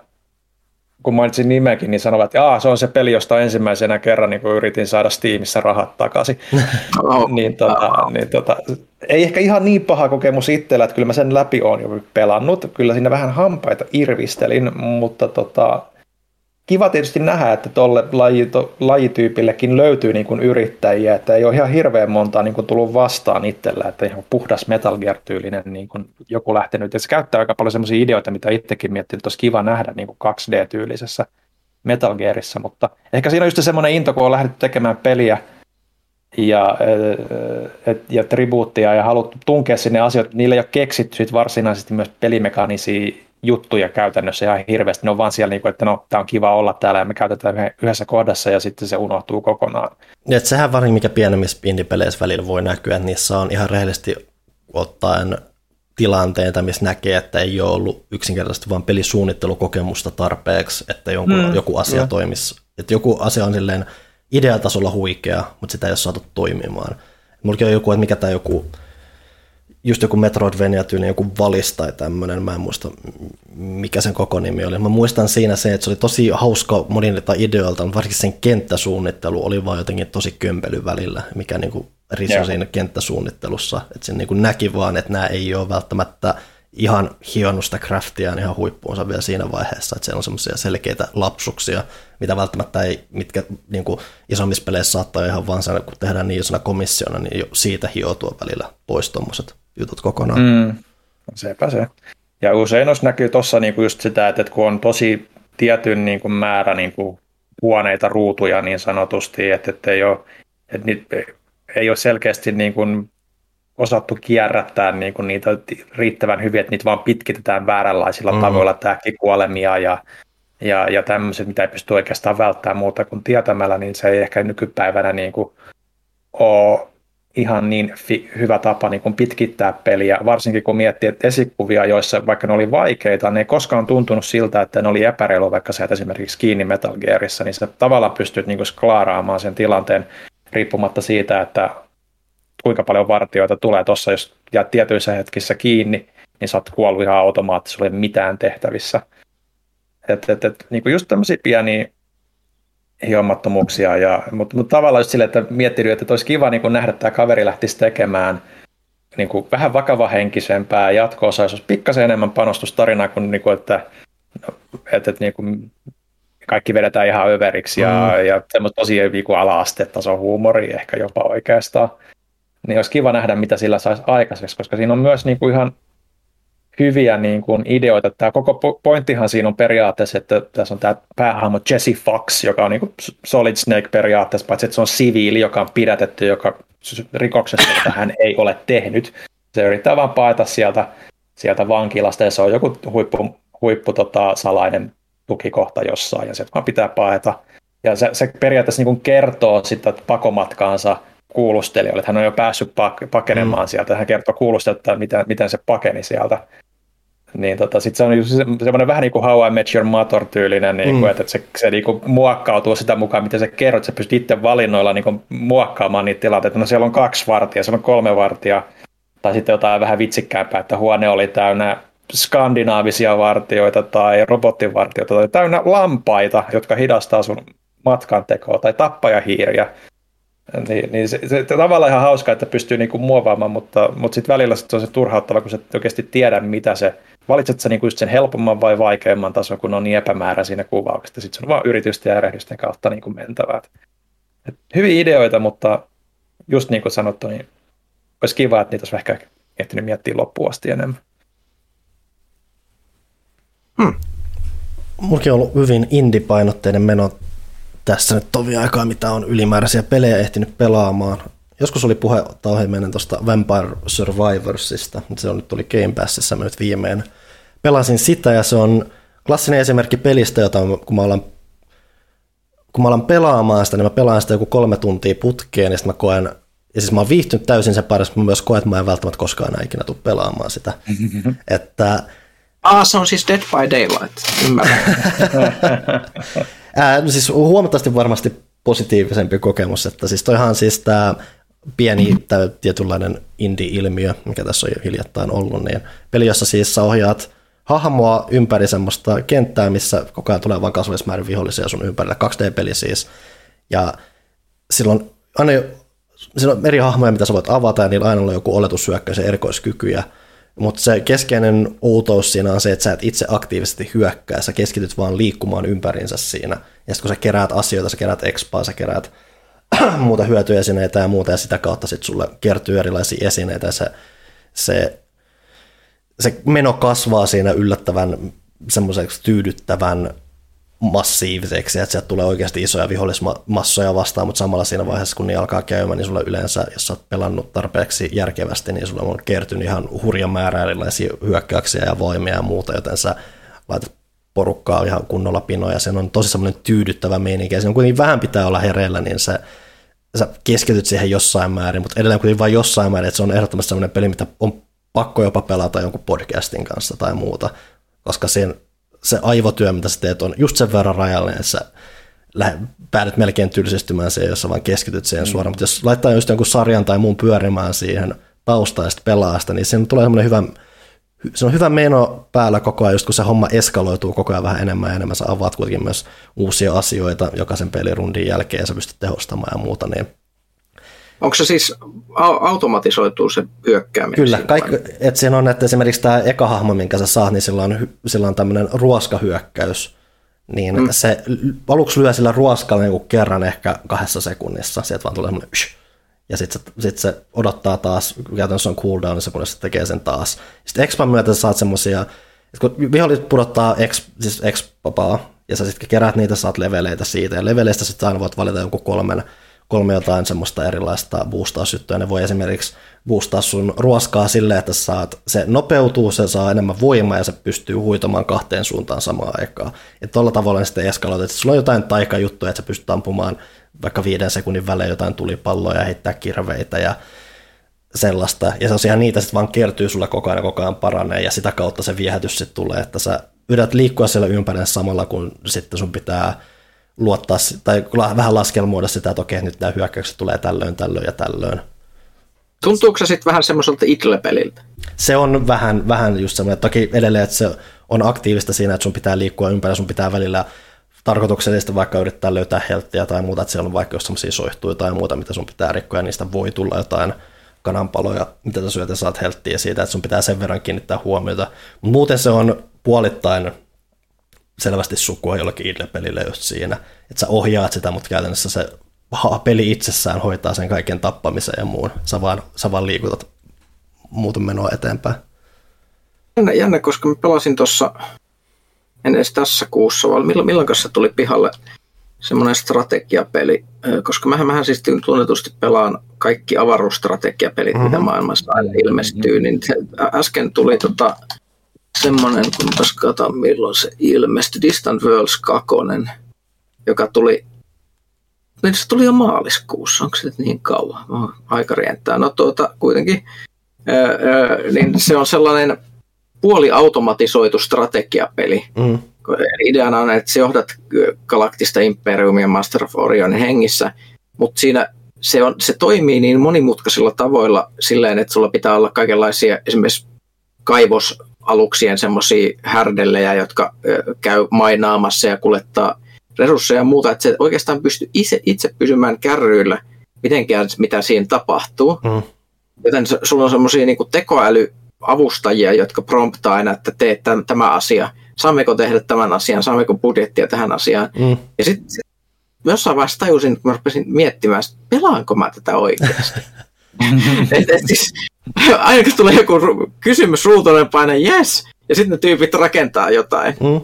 kun mainitsin nimekin, niin sanovat, että se on se peli, josta ensimmäisenä kerran niin kun yritin saada Steamissa rahat takaisin. Oh. niin, tota, niin, tota, ei ehkä ihan niin paha kokemus itsellä, että kyllä mä sen läpi olen jo pelannut. Kyllä siinä vähän hampaita irvistelin, mutta tota, kiva tietysti nähdä, että tuolle lajityypillekin löytyy niin kuin yrittäjiä, että ei ole ihan hirveän montaa niin kuin tullut vastaan itsellä, että ihan puhdas Metal Gear-tyylinen niin kuin joku lähtenyt. Ja se käyttää aika paljon sellaisia ideoita, mitä itsekin miettii, että olisi kiva nähdä niin kuin 2D-tyylisessä Metal Gearissa, mutta ehkä siinä on just semmoinen into, kun on lähdetty tekemään peliä ja, et, ja tribuuttia ja haluttu tunkea sinne asioita, niillä ei ole keksitty sit varsinaisesti myös pelimekanisia juttuja käytännössä ihan hirveästi. Ne on vaan siellä, niin että no, tämä on kiva olla täällä ja me käytetään yhdessä kohdassa ja sitten se unohtuu kokonaan. Ja että sehän varmaan mikä pienemmissä indie-peleissä välillä voi näkyä, että niissä on ihan rehellisesti ottaen tilanteita, missä näkee, että ei ole ollut yksinkertaisesti vain pelisuunnittelukokemusta tarpeeksi, että jonkun, mm, joku asia jo. toimisi. Että joku asia on silleen ideatasolla huikea, mutta sitä ei ole saatu toimimaan. Mulla on joku, että mikä tämä joku just joku Metroidvania tyyli, joku Valis tai tämmöinen, mä en muista mikä sen koko nimi oli. Mä muistan siinä se, että se oli tosi hauska monilta ideoilta, mutta varsinkin sen kenttäsuunnittelu oli vaan jotenkin tosi kömpely välillä, mikä niinku riso siinä kenttäsuunnittelussa, että sen niinku näki vaan, että nämä ei ole välttämättä ihan hionusta craftia ihan huippuunsa vielä siinä vaiheessa, että siellä on semmoisia selkeitä lapsuksia, mitä välttämättä ei, mitkä niin kuin isommissa peleissä saattaa ihan vaan sanoa, kun tehdään niin isona komissiona, niin jo siitä hiotua välillä pois tuommoiset jutut kokonaan. Mm, sepä se. Ja usein jos näkyy tuossa niinku just sitä, että kun on tosi tietyn niinku määrä niinku huoneita, ruutuja niin sanotusti, että, että ei, ole, että niitä, ei ole selkeästi niin kuin osattu kierrättää niin kuin niitä riittävän hyvin, että niitä vaan pitkitetään vääränlaisilla mm. tavoilla, äkkikuolemia ja, ja, ja tämmöiset, mitä ei pysty oikeastaan välttämään muuta kuin tietämällä, niin se ei ehkä nykypäivänä niin kuin ole ihan niin fi- hyvä tapa niin kuin pitkittää peliä, varsinkin kun miettii että esikuvia, joissa vaikka ne oli vaikeita, ne ei koskaan tuntunut siltä, että ne oli epäreilu, vaikka sä esimerkiksi kiinni Metal Gearissa, niin sä tavallaan pystyt niin kuin sklaaraamaan sen tilanteen riippumatta siitä, että kuinka paljon vartioita tulee tuossa, jos jää tietyissä hetkissä kiinni, niin sä oot kuollut ihan automaattisesti, ei mitään tehtävissä. Et, et, et, niin kuin just tämmöisiä pieniä hiomattomuuksia, ja, mutta, mutta tavallaan just sille, että miettinyt, että olisi kiva niin kuin nähdä, että tämä kaveri lähtisi tekemään niin kuin vähän vakavahenkisempää jatko-osaa, jos olisi pikkasen enemmän panostustarinaa kuin, niin kuin että, että, että niin kuin kaikki vedetään ihan överiksi ja, mm. ja semmoista tosi niin kuin ala-astetason huumori ehkä jopa oikeastaan niin olisi kiva nähdä, mitä sillä saisi aikaiseksi, koska siinä on myös niin kuin ihan hyviä niin kuin ideoita. Tämä koko pointtihan siinä on periaatteessa, että tässä on tämä päähahmo Jesse Fox, joka on niin kuin Solid Snake periaatteessa, paitsi että se on siviili, joka on pidätetty, joka rikoksesta, jota hän ei ole tehnyt. Se yrittää vaan paeta sieltä, sieltä vankilasta ja se on joku huippu, huippu tota, salainen tukikohta jossain ja se vaan pitää paeta. Ja se, se periaatteessa niin kuin kertoo sitä pakomatkaansa – kuulustelijoille, että hän on jo päässyt pakenemaan mm. sieltä, hän kertoo kuulustelijoille, miten, miten se pakeni sieltä. Niin tota, sit se on semmoinen vähän niin kuin How I Met Your Mother tyylinen, niin kuin, mm. että se, se niin kuin muokkautuu sitä mukaan, miten se kerrot, että sä pystyt itse valinnoilla niin kuin muokkaamaan niitä tilanteita. No siellä on kaksi vartia, siellä on kolme vartia, tai sitten jotain vähän vitsikkäämpää, että huone oli täynnä skandinaavisia vartioita tai robottivartioita tai täynnä lampaita, jotka hidastaa sun matkantekoa tai tappajahiiriä. Niin, niin se, se, se, tavallaan ihan hauska, että pystyy niinku muovaamaan, mutta, mutta sitten välillä sit on se turhauttava, kun sä et oikeasti tiedä, mitä se, valitset sä niinku just sen helpomman vai vaikeamman tason, kun on niin epämäärä siinä kuvauksesta. Sitten se on vaan yritysten ja erehdysten kautta niinku mentävää. Et hyviä ideoita, mutta just niin kuin sanottu, niin olisi kiva, että niitä olisi ehkä ehtinyt miettiä loppuun asti enemmän. Hmm. Mullakin on ollut hyvin indie-painotteinen meno tässä nyt tovi aikaa, mitä on ylimääräisiä pelejä ehtinyt pelaamaan. Joskus oli puhe meidän tuosta Vampire Survivorsista, mutta se on nyt tuli Game Passissa nyt viimein. Pelasin sitä ja se on klassinen esimerkki pelistä, jota kun mä alan, kun mä alan pelaamaan sitä, niin mä pelaan sitä joku kolme tuntia putkeen ja sitten mä koen, ja siis mä oon viihtynyt täysin sen parissa, mutta mä myös koen, että mä en välttämättä koskaan enää ikinä tule pelaamaan sitä. että Ah, se on siis Dead by Daylight, ymmärrän. Ää, no siis huomattavasti varmasti positiivisempi kokemus, että siis toihan siis tämä pieni tämä tietynlainen indie-ilmiö, mikä tässä on jo hiljattain ollut, niin peli, jossa siis sä ohjaat hahmoa ympäri semmoista kenttää, missä koko ajan tulee vain kasvallismäärin vihollisia sun ympärillä, 2D-peli siis, ja silloin aina siellä on eri hahmoja, mitä sä voit avata, ja niillä aina on joku oletussyökkäys ja erikoiskykyjä, Mutta se keskeinen outous siinä on se, että sä et itse aktiivisesti hyökkää, sä keskityt vaan liikkumaan ympärinsä siinä. Ja sitten kun sä keräät asioita, sä keräät expaa, sä keräät muuta hyötyesineitä ja muuta, ja sitä kautta sitten sulle kertyy erilaisia esineitä, ja se, se, se meno kasvaa siinä yllättävän semmoiseksi tyydyttävän massiiviseksi, että sieltä tulee oikeasti isoja vihollismassoja vastaan, mutta samalla siinä vaiheessa, kun ne alkaa käymään, niin sulla yleensä, jos sä oot pelannut tarpeeksi järkevästi, niin sulla on kertynyt ihan hurja määrä erilaisia hyökkäyksiä ja voimia ja muuta, joten sä laitat porukkaa ihan kunnolla pinoja, sen on tosi semmoinen tyydyttävä meininki, ja siinä kuitenkin vähän pitää olla hereillä, niin se, sä keskityt siihen jossain määrin, mutta edelleen kuitenkin vain jossain määrin, että se on ehdottomasti semmoinen peli, mitä on pakko jopa pelata jonkun podcastin kanssa tai muuta, koska siinä se aivotyö, mitä sä teet, on just sen verran rajallinen, että sä päädyt melkein tylsistymään siihen, jos sä vaan keskityt siihen mm. suoraan. Mutta jos laittaa just jonkun sarjan tai muun pyörimään siihen taustaan ja sitten pelaa sitä, niin siinä tulee semmoinen hyvä, se on hyvä meno päällä koko ajan, just kun se homma eskaloituu koko ajan vähän enemmän ja enemmän. Sä avaat kuitenkin myös uusia asioita jokaisen pelirundin jälkeen ja sä pystyt tehostamaan ja muuta, niin Onko se siis automatisoituu se hyökkääminen? Kyllä, kaikki, että siinä on, että esimerkiksi tämä eka hahmo, minkä sä saat, niin sillä on, sillä on tämmöinen ruoskahyökkäys, niin mm. se aluksi lyö sillä ruoskalla niin kerran ehkä kahdessa sekunnissa, sieltä vaan tulee semmoinen ja sitten se, sit se odottaa taas, käytännössä on cooldownissa, kun se tekee sen taas. Sitten expan myötä sä saat semmoisia, kun viholliset pudottaa ex, siis expapaa, ja sä sitten kerät niitä, saat leveleitä siitä, ja leveleistä sitten aina voit valita jonkun kolmen kolme jotain semmoista erilaista boostausjuttuja. Ne voi esimerkiksi boostaa sun ruoskaa silleen, että saat, se nopeutuu, se saa enemmän voimaa ja se pystyy huitamaan kahteen suuntaan samaan aikaan. Ja tuolla tavalla ne sitten eskaloit, että sulla on jotain taikajuttuja, että sä pystyt ampumaan vaikka viiden sekunnin välein jotain tulipalloja ja heittää kirveitä ja sellaista. Ja se ihan niitä sitten vaan kertyy sulle koko ajan koko ajan paranee ja sitä kautta se viehätys sitten tulee, että sä yrität liikkua siellä ympärillä samalla, kun sitten sun pitää luottaa, tai vähän laskelmoida sitä, että okei, nyt nämä hyökkäykset tulee tällöin, tällöin ja tällöin. Tuntuuko se sitten vähän semmoiselta idle-peliltä? Se on vähän, vähän just semmoinen, toki edelleen, että se on aktiivista siinä, että sun pitää liikkua ympäri, sun pitää välillä tarkoituksellisesti vaikka yrittää löytää helttiä tai muuta, että siellä on vaikka jos semmoisia soihtuja tai muuta, mitä sun pitää rikkoa, ja niistä voi tulla jotain kananpaloja, mitä sä syöt ja saat helttiä siitä, että sun pitää sen verran kiinnittää huomiota. Muuten se on puolittain selvästi sukua jollekin idle-pelille just siinä, että sä ohjaat sitä, mutta käytännössä se peli itsessään hoitaa sen kaiken tappamisen ja muun. Sä vaan, sä vaan liikutat muuten menoa eteenpäin. Jännä, jännä koska mä pelasin tuossa, en edes tässä kuussa, vaan milloin, milloin se tuli pihalle semmoinen strategiapeli, koska mähän, mähän siis tunnetusti pelaan kaikki avaruusstrategiapelit, mm-hmm. mitä maailmassa aina ilmestyy, niin äsken tuli tota, semmoinen, kun katsotaan milloin se ilmestyi, Distant Worlds 2, joka tuli, niin se tuli jo maaliskuussa, onko se nyt niin kauan? Aika rientää. No tuota, kuitenkin, ää, ää, niin se on sellainen puoliautomatisoitu strategiapeli. Mm. Ideana on, että se johdat galaktista imperiumia Master of Orionin hengissä, mutta siinä se, on, se toimii niin monimutkaisilla tavoilla silleen, että sulla pitää olla kaikenlaisia esimerkiksi kaivos aluksien semmoisia härdellejä, jotka käy mainaamassa ja kuljettaa resursseja ja muuta, että se oikeastaan pystyy itse, itse pysymään kärryillä mitenkään, mitä siinä tapahtuu. Mm. Joten sulla on semmoisia niin tekoälyavustajia, jotka promptaa aina, että teet tämän, tämä asia. Saammeko tehdä tämän asian, saammeko budjettia tähän asiaan. Mm. Ja sitten sit, jossain vaiheessa tajusin, kun mä rupesin miettimään, että pelaanko mä tätä oikeasti. et, et siis, aina kun tulee joku kysymys ruutuinen paine yes, ja sitten ne tyypit rakentaa jotain. Mm.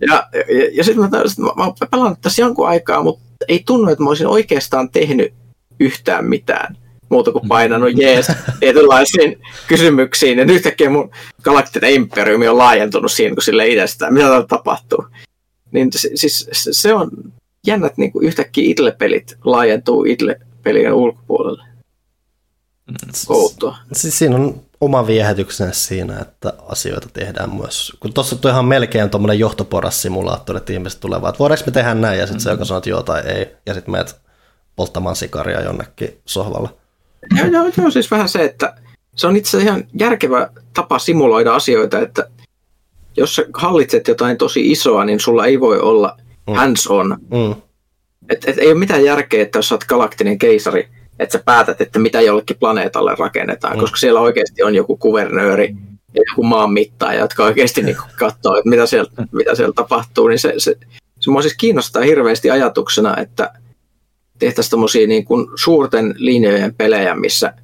Ja, ja, ja sitten mä, sit mä, mä oon pelannut tässä jonkun aikaa, mutta ei tunnu, että mä olisin oikeastaan tehnyt yhtään mitään muuta kuin painanut jees tietynlaisiin kysymyksiin. Ja nyt yhtäkkiä mun galaktinen imperiumi on laajentunut siinä, kun sille itsestään, mitä täällä tapahtuu. Niin siis se on jännä, että niin yhtäkkiä idle-pelit laajentuu idle-pelien ulkopuolelle. Outoa. Siis siinä on oma viehätyksensä siinä, että asioita tehdään myös. Kun tuossa on ihan melkein tuommoinen johtoporassimulaattori, että ihmiset tulevat, että voidaanko me tehdä näin, ja sitten mm-hmm. se, joka sanoo, että joo tai ei, ja sitten menet polttamaan sikaria jonnekin sohvalla. Joo, joo, joo, siis vähän se, että se on itse ihan järkevä tapa simuloida asioita, että jos sä hallitset jotain tosi isoa, niin sulla ei voi olla mm. hands on. Mm. Et, et ei ole mitään järkeä, että jos sä oot galaktinen keisari, että sä päätät, että mitä jollekin planeetalle rakennetaan, mm. koska siellä oikeasti on joku kuvernööri ja joku maanmittaaja, jotka oikeasti niin katsoo, että mitä siellä, mitä siellä tapahtuu, niin se, se, se mua siis kiinnostaa hirveästi ajatuksena, että tehtäisiin tämmöisiä niin kuin suurten linjojen pelejä, missä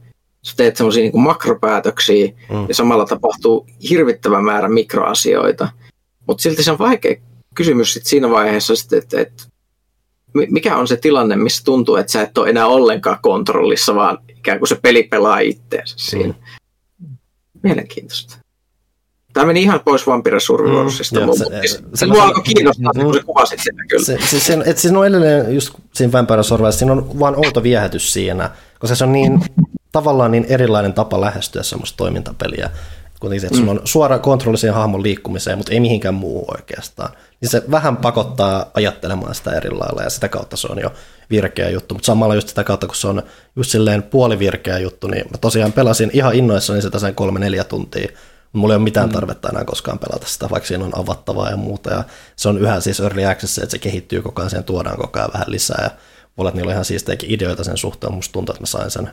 sä teet semmoisia niin makropäätöksiä mm. ja samalla tapahtuu hirvittävä määrä mikroasioita. Mutta silti se on vaikea kysymys sit siinä vaiheessa, sit, että, että mikä on se tilanne, missä tuntuu, että sä et ole enää ollenkaan kontrollissa, vaan ikään kuin se peli pelaa itteensä siinä. Mm. Mielenkiintoista. Tämä meni ihan pois Vampire Survivorsista, mm, se, se, se mua alkoi kiinnostaa, mm, kun sä kuvasit sitä kyllä. Se, se, se, et siinä on edelleen just siinä Vampire Survivorissa, siinä on vaan outo viehätys siinä, koska se on niin tavallaan niin erilainen tapa lähestyä semmoista toimintapeliä. Kuitenkin että mm. sulla on suora kontrolli siihen hahmon liikkumiseen, mutta ei mihinkään muu oikeastaan. Niin se vähän pakottaa ajattelemaan sitä eri lailla ja sitä kautta se on jo virkeä juttu. Mutta samalla just sitä kautta, kun se on just silleen puolivirkeä juttu, niin mä tosiaan pelasin ihan innoissani sitä sen kolme-neljä tuntia. Mulla ei ole mitään mm. tarvetta enää koskaan pelata sitä, vaikka siinä on avattavaa ja muuta. Ja se on yhä siis early access, että se kehittyy koko ajan, siihen tuodaan koko ajan vähän lisää. Ja voi että niillä on ihan siisteikin ideoita sen suhteen. Musta tuntuu, että mä sain sen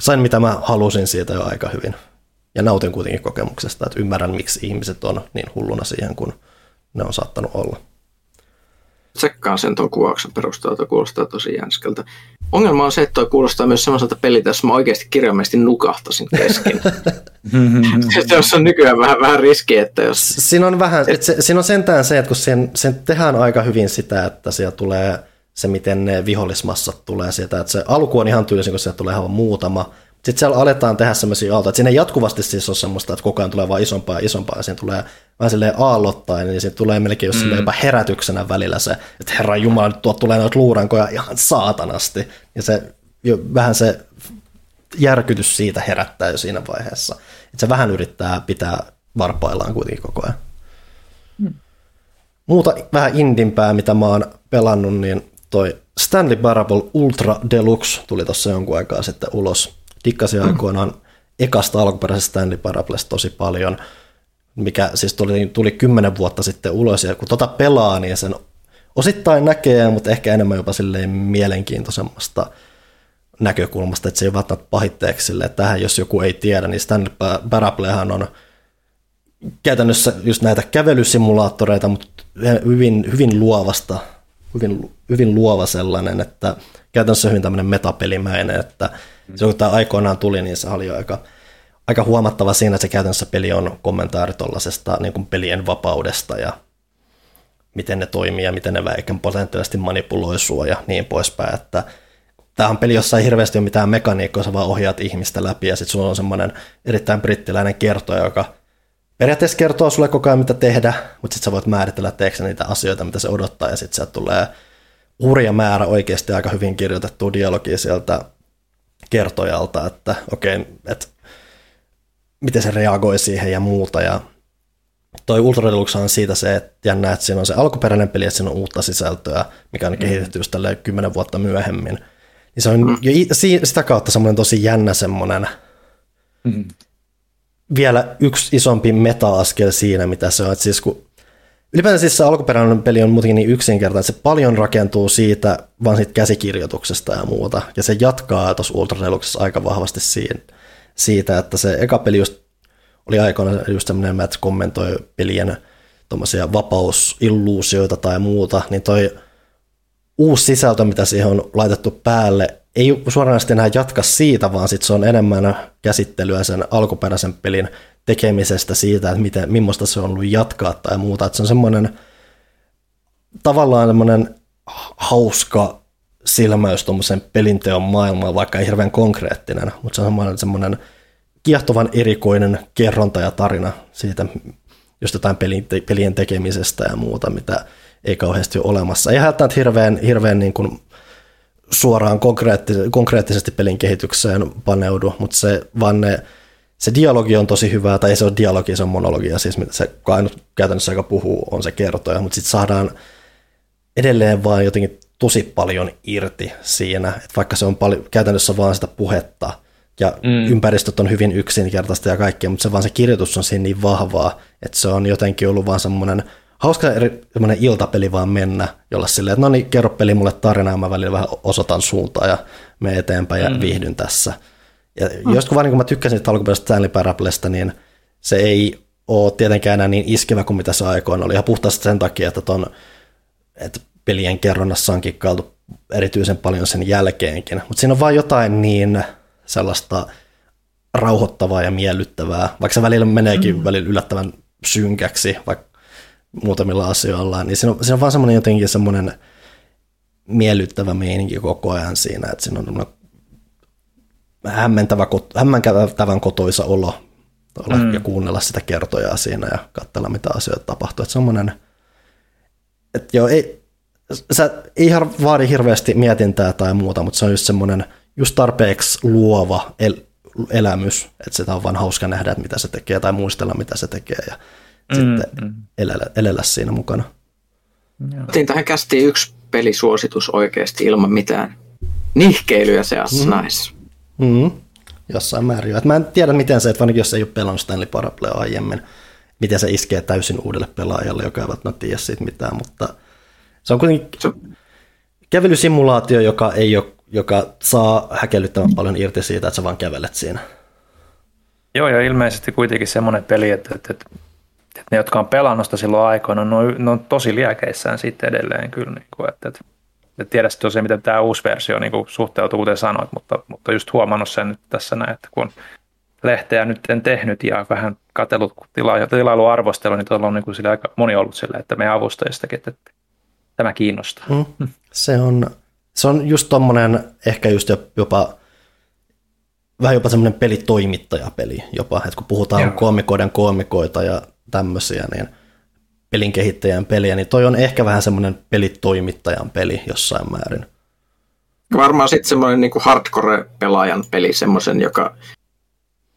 sain mitä mä halusin siitä jo aika hyvin. Ja nautin kuitenkin kokemuksesta, että ymmärrän, miksi ihmiset on niin hulluna siihen, kun ne on saattanut olla. Tsekkaan sen tuon kuvauksen perusteella, kuulostaa tosi jänskältä. Ongelma on se, että toi kuulostaa myös semmoiselta peliltä, jossa mä oikeasti kirjaimellisesti nukahtasin kesken. se on nykyään vähän, vähän riski, että jos... Siinä on, vähän, että se, siinä on sentään se, että kun sen, sen tehdään aika hyvin sitä, että siellä tulee – se, miten ne vihollismassat tulee sieltä. Että se alku on ihan tyylisin, kun sieltä tulee ihan muutama. Sitten siellä aletaan tehdä semmoisia aaltoja, että siinä ei jatkuvasti siis ole semmoista, että koko ajan tulee vain isompaa ja isompaa, ja siinä tulee vähän silleen aallottain, niin siinä tulee melkein just mm. jopa herätyksenä välillä se, että Herran Jumala, nyt tuot tulee noita luurankoja ihan saatanasti. Ja se jo, vähän se järkytys siitä herättää jo siinä vaiheessa. Että se vähän yrittää pitää varpaillaan kuitenkin koko ajan. Mm. Muuta vähän indimpää, mitä mä oon pelannut, niin toi Stanley Parable Ultra Deluxe tuli tuossa jonkun aikaa sitten ulos. Dikkasin mm. aikoinaan ekasta alkuperäisestä Stanley Parablesta tosi paljon, mikä siis tuli, tuli kymmenen vuotta sitten ulos, ja kun tota pelaa, niin sen osittain näkee, mutta ehkä enemmän jopa silleen mielenkiintoisemmasta näkökulmasta, että se ei välttämättä pahitteeksi silleen, että tähän jos joku ei tiedä, niin Stanley Parablehan on käytännössä just näitä kävelysimulaattoreita, mutta hyvin, hyvin luovasta hyvin, hyvin luova sellainen, että käytännössä hyvin tämmöinen metapelimäinen, että. Silloin kun tämä aikoinaan tuli, niin se oli aika, aika huomattava siinä, että se käytännössä peli on kommentaari tuollaisesta niin pelien vapaudesta ja miten ne toimii ja miten ne väikän potentiaalisesti manipuloi sua ja niin poispäin, että tämä on peli, jossa ei hirveästi ole mitään mekaniikkoa, sä vaan ohjaat ihmistä läpi ja sitten sulla on semmoinen erittäin brittiläinen kertoja, joka periaatteessa kertoo sulle koko ajan, mitä tehdä, mutta sitten sä voit määritellä teeksi niitä asioita, mitä se odottaa, ja sitten sieltä tulee hurja määrä oikeasti aika hyvin kirjoitettua dialogia sieltä kertojalta, että okei, okay, että miten se reagoi siihen ja muuta, ja toi Ultra Deluxe on siitä se, että jännä, että siinä on se alkuperäinen peli, että siinä on uutta sisältöä, mikä on mm. kehitetty just kymmenen vuotta myöhemmin. Niin se on mm. jo sitä kautta semmoinen tosi jännä semmoinen mm vielä yksi isompi meta-askel siinä, mitä se on. Että siis kun, ylipäätään siis se alkuperäinen peli on muutenkin niin yksinkertainen, että se paljon rakentuu siitä vaan siitä käsikirjoituksesta ja muuta. Ja se jatkaa tuossa Ultra Deluxessa aika vahvasti siinä, siitä, että se eka peli just oli aikoina just semmoinen, että kommentoi pelien tuommoisia vapausilluusioita tai muuta, niin toi uusi sisältö, mitä siihen on laitettu päälle, ei suoranaisesti enää jatka siitä, vaan sit se on enemmän käsittelyä sen alkuperäisen pelin tekemisestä siitä, että miten, millaista se on ollut jatkaa tai muuta. Että se on semmoinen tavallaan semmoinen hauska silmäys tuommoisen pelinteon maailmaan, vaikka ei hirveän konkreettinen, mutta se on semmoinen, semmoinen kiehtovan erikoinen kerronta ja tarina siitä just jotain pelin, pelien tekemisestä ja muuta, mitä ei kauheasti ole olemassa. Ei välttämättä hirveän, hirveän niin kuin suoraan konkreettisesti, konkreettisesti pelin kehitykseen paneudu, mutta se, vaan ne, se dialogi on tosi hyvää, tai ei se ole dialogi, se on monologia, siis se ainut käytännössä, joka puhuu, on se kertoja, mutta sitten saadaan edelleen vaan jotenkin tosi paljon irti siinä, että vaikka se on paljon, käytännössä vaan sitä puhetta, ja mm. ympäristöt on hyvin yksinkertaista ja kaikkea, mutta se vaan se kirjoitus on siinä niin vahvaa, että se on jotenkin ollut vaan semmoinen hauska eri, iltapeli vaan mennä, jolla silleen, että no niin, kerro peli mulle tarinaa, mä välillä vähän osoitan suuntaa ja me eteenpäin ja mm. viihdyn tässä. Ja mm. just kun vaan niin kun mä tykkäsin alkuperäisestä Stanley Parablesta, niin se ei ole tietenkään enää niin iskevä kuin mitä se aikoina oli. Ihan puhtaasti sen takia, että, ton, että pelien kerronnassa on kikkailtu erityisen paljon sen jälkeenkin. Mutta siinä on vaan jotain niin sellaista rauhoittavaa ja miellyttävää, vaikka se välillä meneekin mm. välillä yllättävän synkäksi, vaikka muutamilla asioilla, niin siinä on, siinä on vaan semmoinen jotenkin semmoinen miellyttävä meininki koko ajan siinä, että siinä on hämmentävä, hämmentävän kotoisa olo olla mm. ja kuunnella sitä kertojaa siinä ja katsella, mitä asioita tapahtuu. Että semmoinen, että joo, ei, sä ei vaadi hirveästi mietintää tai muuta, mutta se on just semmoinen just tarpeeksi luova el, elämys, että sitä on vaan hauska nähdä, että mitä se tekee tai muistella, mitä se tekee ja mm, sitten mm. Elellä, elellä siinä mukana. Otin tähän kästiin yksi pelisuositus oikeasti ilman mitään nihkeilyä se mm. näissä. Mm jossain määrin. Et mä en tiedä, miten se, että ainakin jos ei ole pelannut Stanley Parable aiemmin, miten se iskee täysin uudelle pelaajalle, joka ei välttämättä tiedä siitä mitään, mutta se on kuitenkin kävelysimulaatio, joka, ei ole, joka saa häkellyttävän paljon irti siitä, että sä vaan kävelet siinä. Joo, ja ilmeisesti kuitenkin semmoinen peli, että, että, että, että ne, jotka on pelannut sitä silloin aikoina, ne on, ne on tosi liekeissään sitten edelleen kyllä. Niin kuin, että, että en tiedä tosiaan, miten tämä uusi versio niin kuin suhteutuu, kuten sanoit, mutta, mutta just huomannut sen nyt tässä näin, että kun lehteä nyt en tehnyt ja vähän katsellut tila- tilailuarvostelu, niin tuolla on niin kuin aika moni ollut sillä, että meidän avustajistakin, että, että tämä kiinnostaa. Mm. Se, on, se on just tuommoinen ehkä just jopa vähän jopa semmoinen pelitoimittajapeli jopa, että kun puhutaan Joo. koomikoiden koomikoita ja tämmöisiä, niin – pelin kehittäjän peliä, niin toi on ehkä vähän semmoinen pelitoimittajan peli jossain määrin. Varmaan sitten semmoinen niin hardcore-pelaajan peli, semmoisen, joka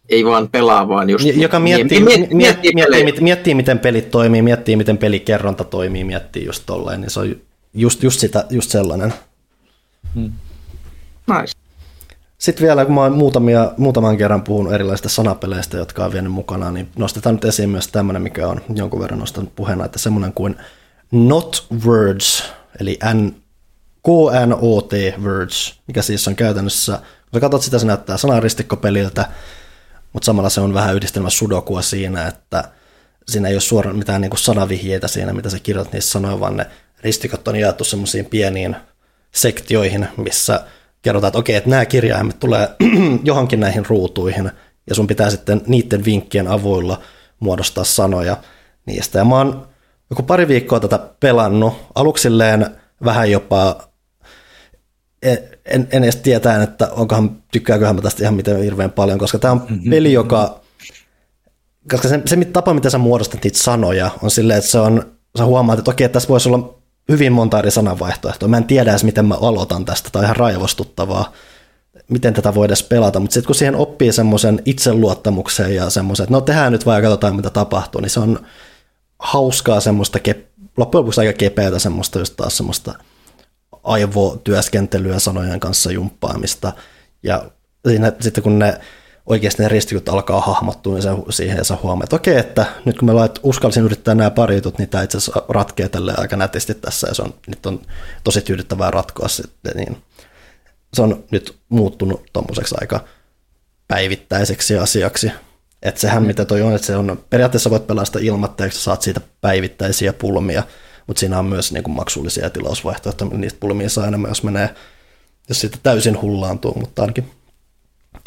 ei vaan pelaa, vaan just... Joka miettii, miettii, miettii, miettii, miettii, miettii, miten pelit toimii, miettii, miten pelikerronta toimii, miettii just tolleen, niin se on just, just, sitä, just sellainen. Hmm. Nice. Sitten vielä, kun mä oon muutamia, muutaman kerran puhunut erilaisista sanapeleistä, jotka on vienyt mukana, niin nostetaan nyt esiin myös tämmöinen, mikä on jonkun verran nostanut puheena, että semmoinen kuin Not Words, eli N, KNOT Words, mikä siis on käytännössä, kun sä katsot sitä, se näyttää sanaristikkopeliltä, mutta samalla se on vähän yhdistelmä sudokua siinä, että siinä ei ole suoraan mitään niin kuin sanavihjeitä siinä, mitä sä kirjoitat niissä sanoja, vaan ne ristikot on jaettu semmoisiin pieniin sektioihin, missä kerrotaan, että okei, että nämä kirjaimet tulee johonkin näihin ruutuihin, ja sun pitää sitten niiden vinkkien avuilla muodostaa sanoja niistä. Ja mä oon joku pari viikkoa tätä pelannut, aluksilleen vähän jopa, e, en, en edes tietää, että onkohan, tykkääköhän mä tästä ihan miten hirveän paljon, koska tämä on mm-hmm. peli, joka, koska se, se tapa, miten sä muodostat niitä sanoja, on silleen, että se on, sä huomaat, että okei, että tässä voisi olla hyvin monta eri sananvaihtoehtoa. Mä en tiedä edes, miten mä aloitan tästä, tai ihan raivostuttavaa, miten tätä voi edes pelata, mutta sitten kun siihen oppii semmoisen itseluottamuksen ja semmoisen, että no tehdään nyt vaan ja katsotaan, mitä tapahtuu, niin se on hauskaa semmoista, loppujen lopuksi aika kepeätä semmoista just taas semmoista aivotyöskentelyä sanojen kanssa jumppaamista, ja siinä, sitten kun ne oikeasti ne ristikyt alkaa hahmottua niin siihen ja sä huomaat, että okei, että nyt kun mä lait, uskalsin yrittää nämä pari jutut, niin tämä itse asiassa ratkee tälle aika nätisti tässä ja se on, nyt on tosi tyydyttävää ratkoa sitten, niin se on nyt muuttunut tuommoiseksi aika päivittäiseksi asiaksi. Että sehän mm. mitä toi on, että se on, periaatteessa voit pelastaa ilmatta, ja saat siitä päivittäisiä pulmia, mutta siinä on myös niin kuin maksullisia tilausvaihtoehtoja, niistä pulmia saa enemmän, jos menee, jos siitä täysin hullaantuu, mutta ainakin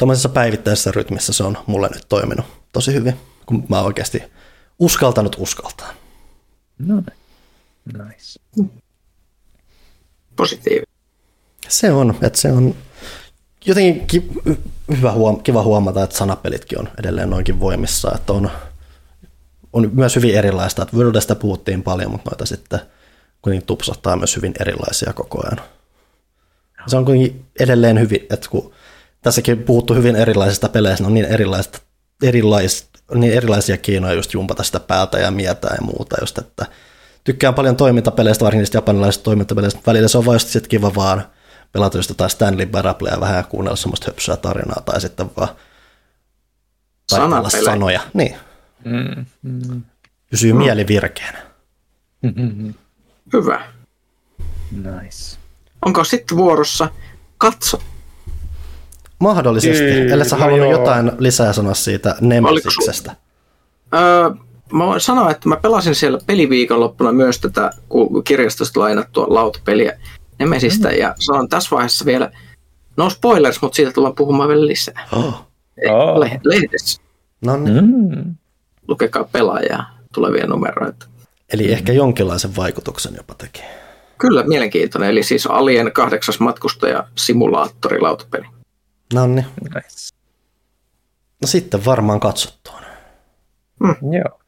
tuommoisessa päivittäisessä rytmissä se on mulle nyt toiminut tosi hyvin, kun mä oikeasti uskaltanut uskaltaa. No niin. nice. Positiivinen. Se on, että se on jotenkin ki- hyvä huom- kiva huomata, että sanapelitkin on edelleen noinkin voimissa, että on, on myös hyvin erilaista, että Worldesta puhuttiin paljon, mutta noita sitten kuitenkin tupsahtaa myös hyvin erilaisia koko ajan. Se on kuitenkin edelleen hyvin, että kun tässäkin puhuttu hyvin erilaisista peleistä, on niin, erilaista, erilais, niin erilaisia keinoja just jumpata sitä päältä ja mietää ja muuta, just, että tykkään paljon toimintapeleistä, varsinkin niistä japanilaisista toimintapeleistä, välillä se on vaan just kiva vaan pelata just jotain Stanley Barablea vähän ja kuunnella semmoista höpsyä tarinaa tai sitten vaan Sanapele. sanoja. Niin. Mm, mm. Pysyy mm. mieli virkeänä. Hyvä. Nice. Onko sitten vuorossa katso? Mahdollisesti, Kyllä, ellei sä halunnut joo. jotain lisää sanoa siitä Nemesiksestä. Öö, mä voin sanoa, että mä pelasin siellä peliviikonloppuna myös tätä kirjastosta lainattua lautapeliä Nemesistä, Mm. ja sanon tässä vaiheessa vielä, no spoilers, mutta siitä tullaan puhumaan vielä lisää. Oh. Oh. Le- lehdessä, No niin. Mm. lukekaa pelaajaa tulevia numeroita. Eli ehkä jonkinlaisen vaikutuksen jopa teki. Kyllä, mielenkiintoinen. Eli siis Alien kahdeksas matkustaja simulaattori lautapeli. No niin. Nice. No sitten varmaan katsottuun. Joo.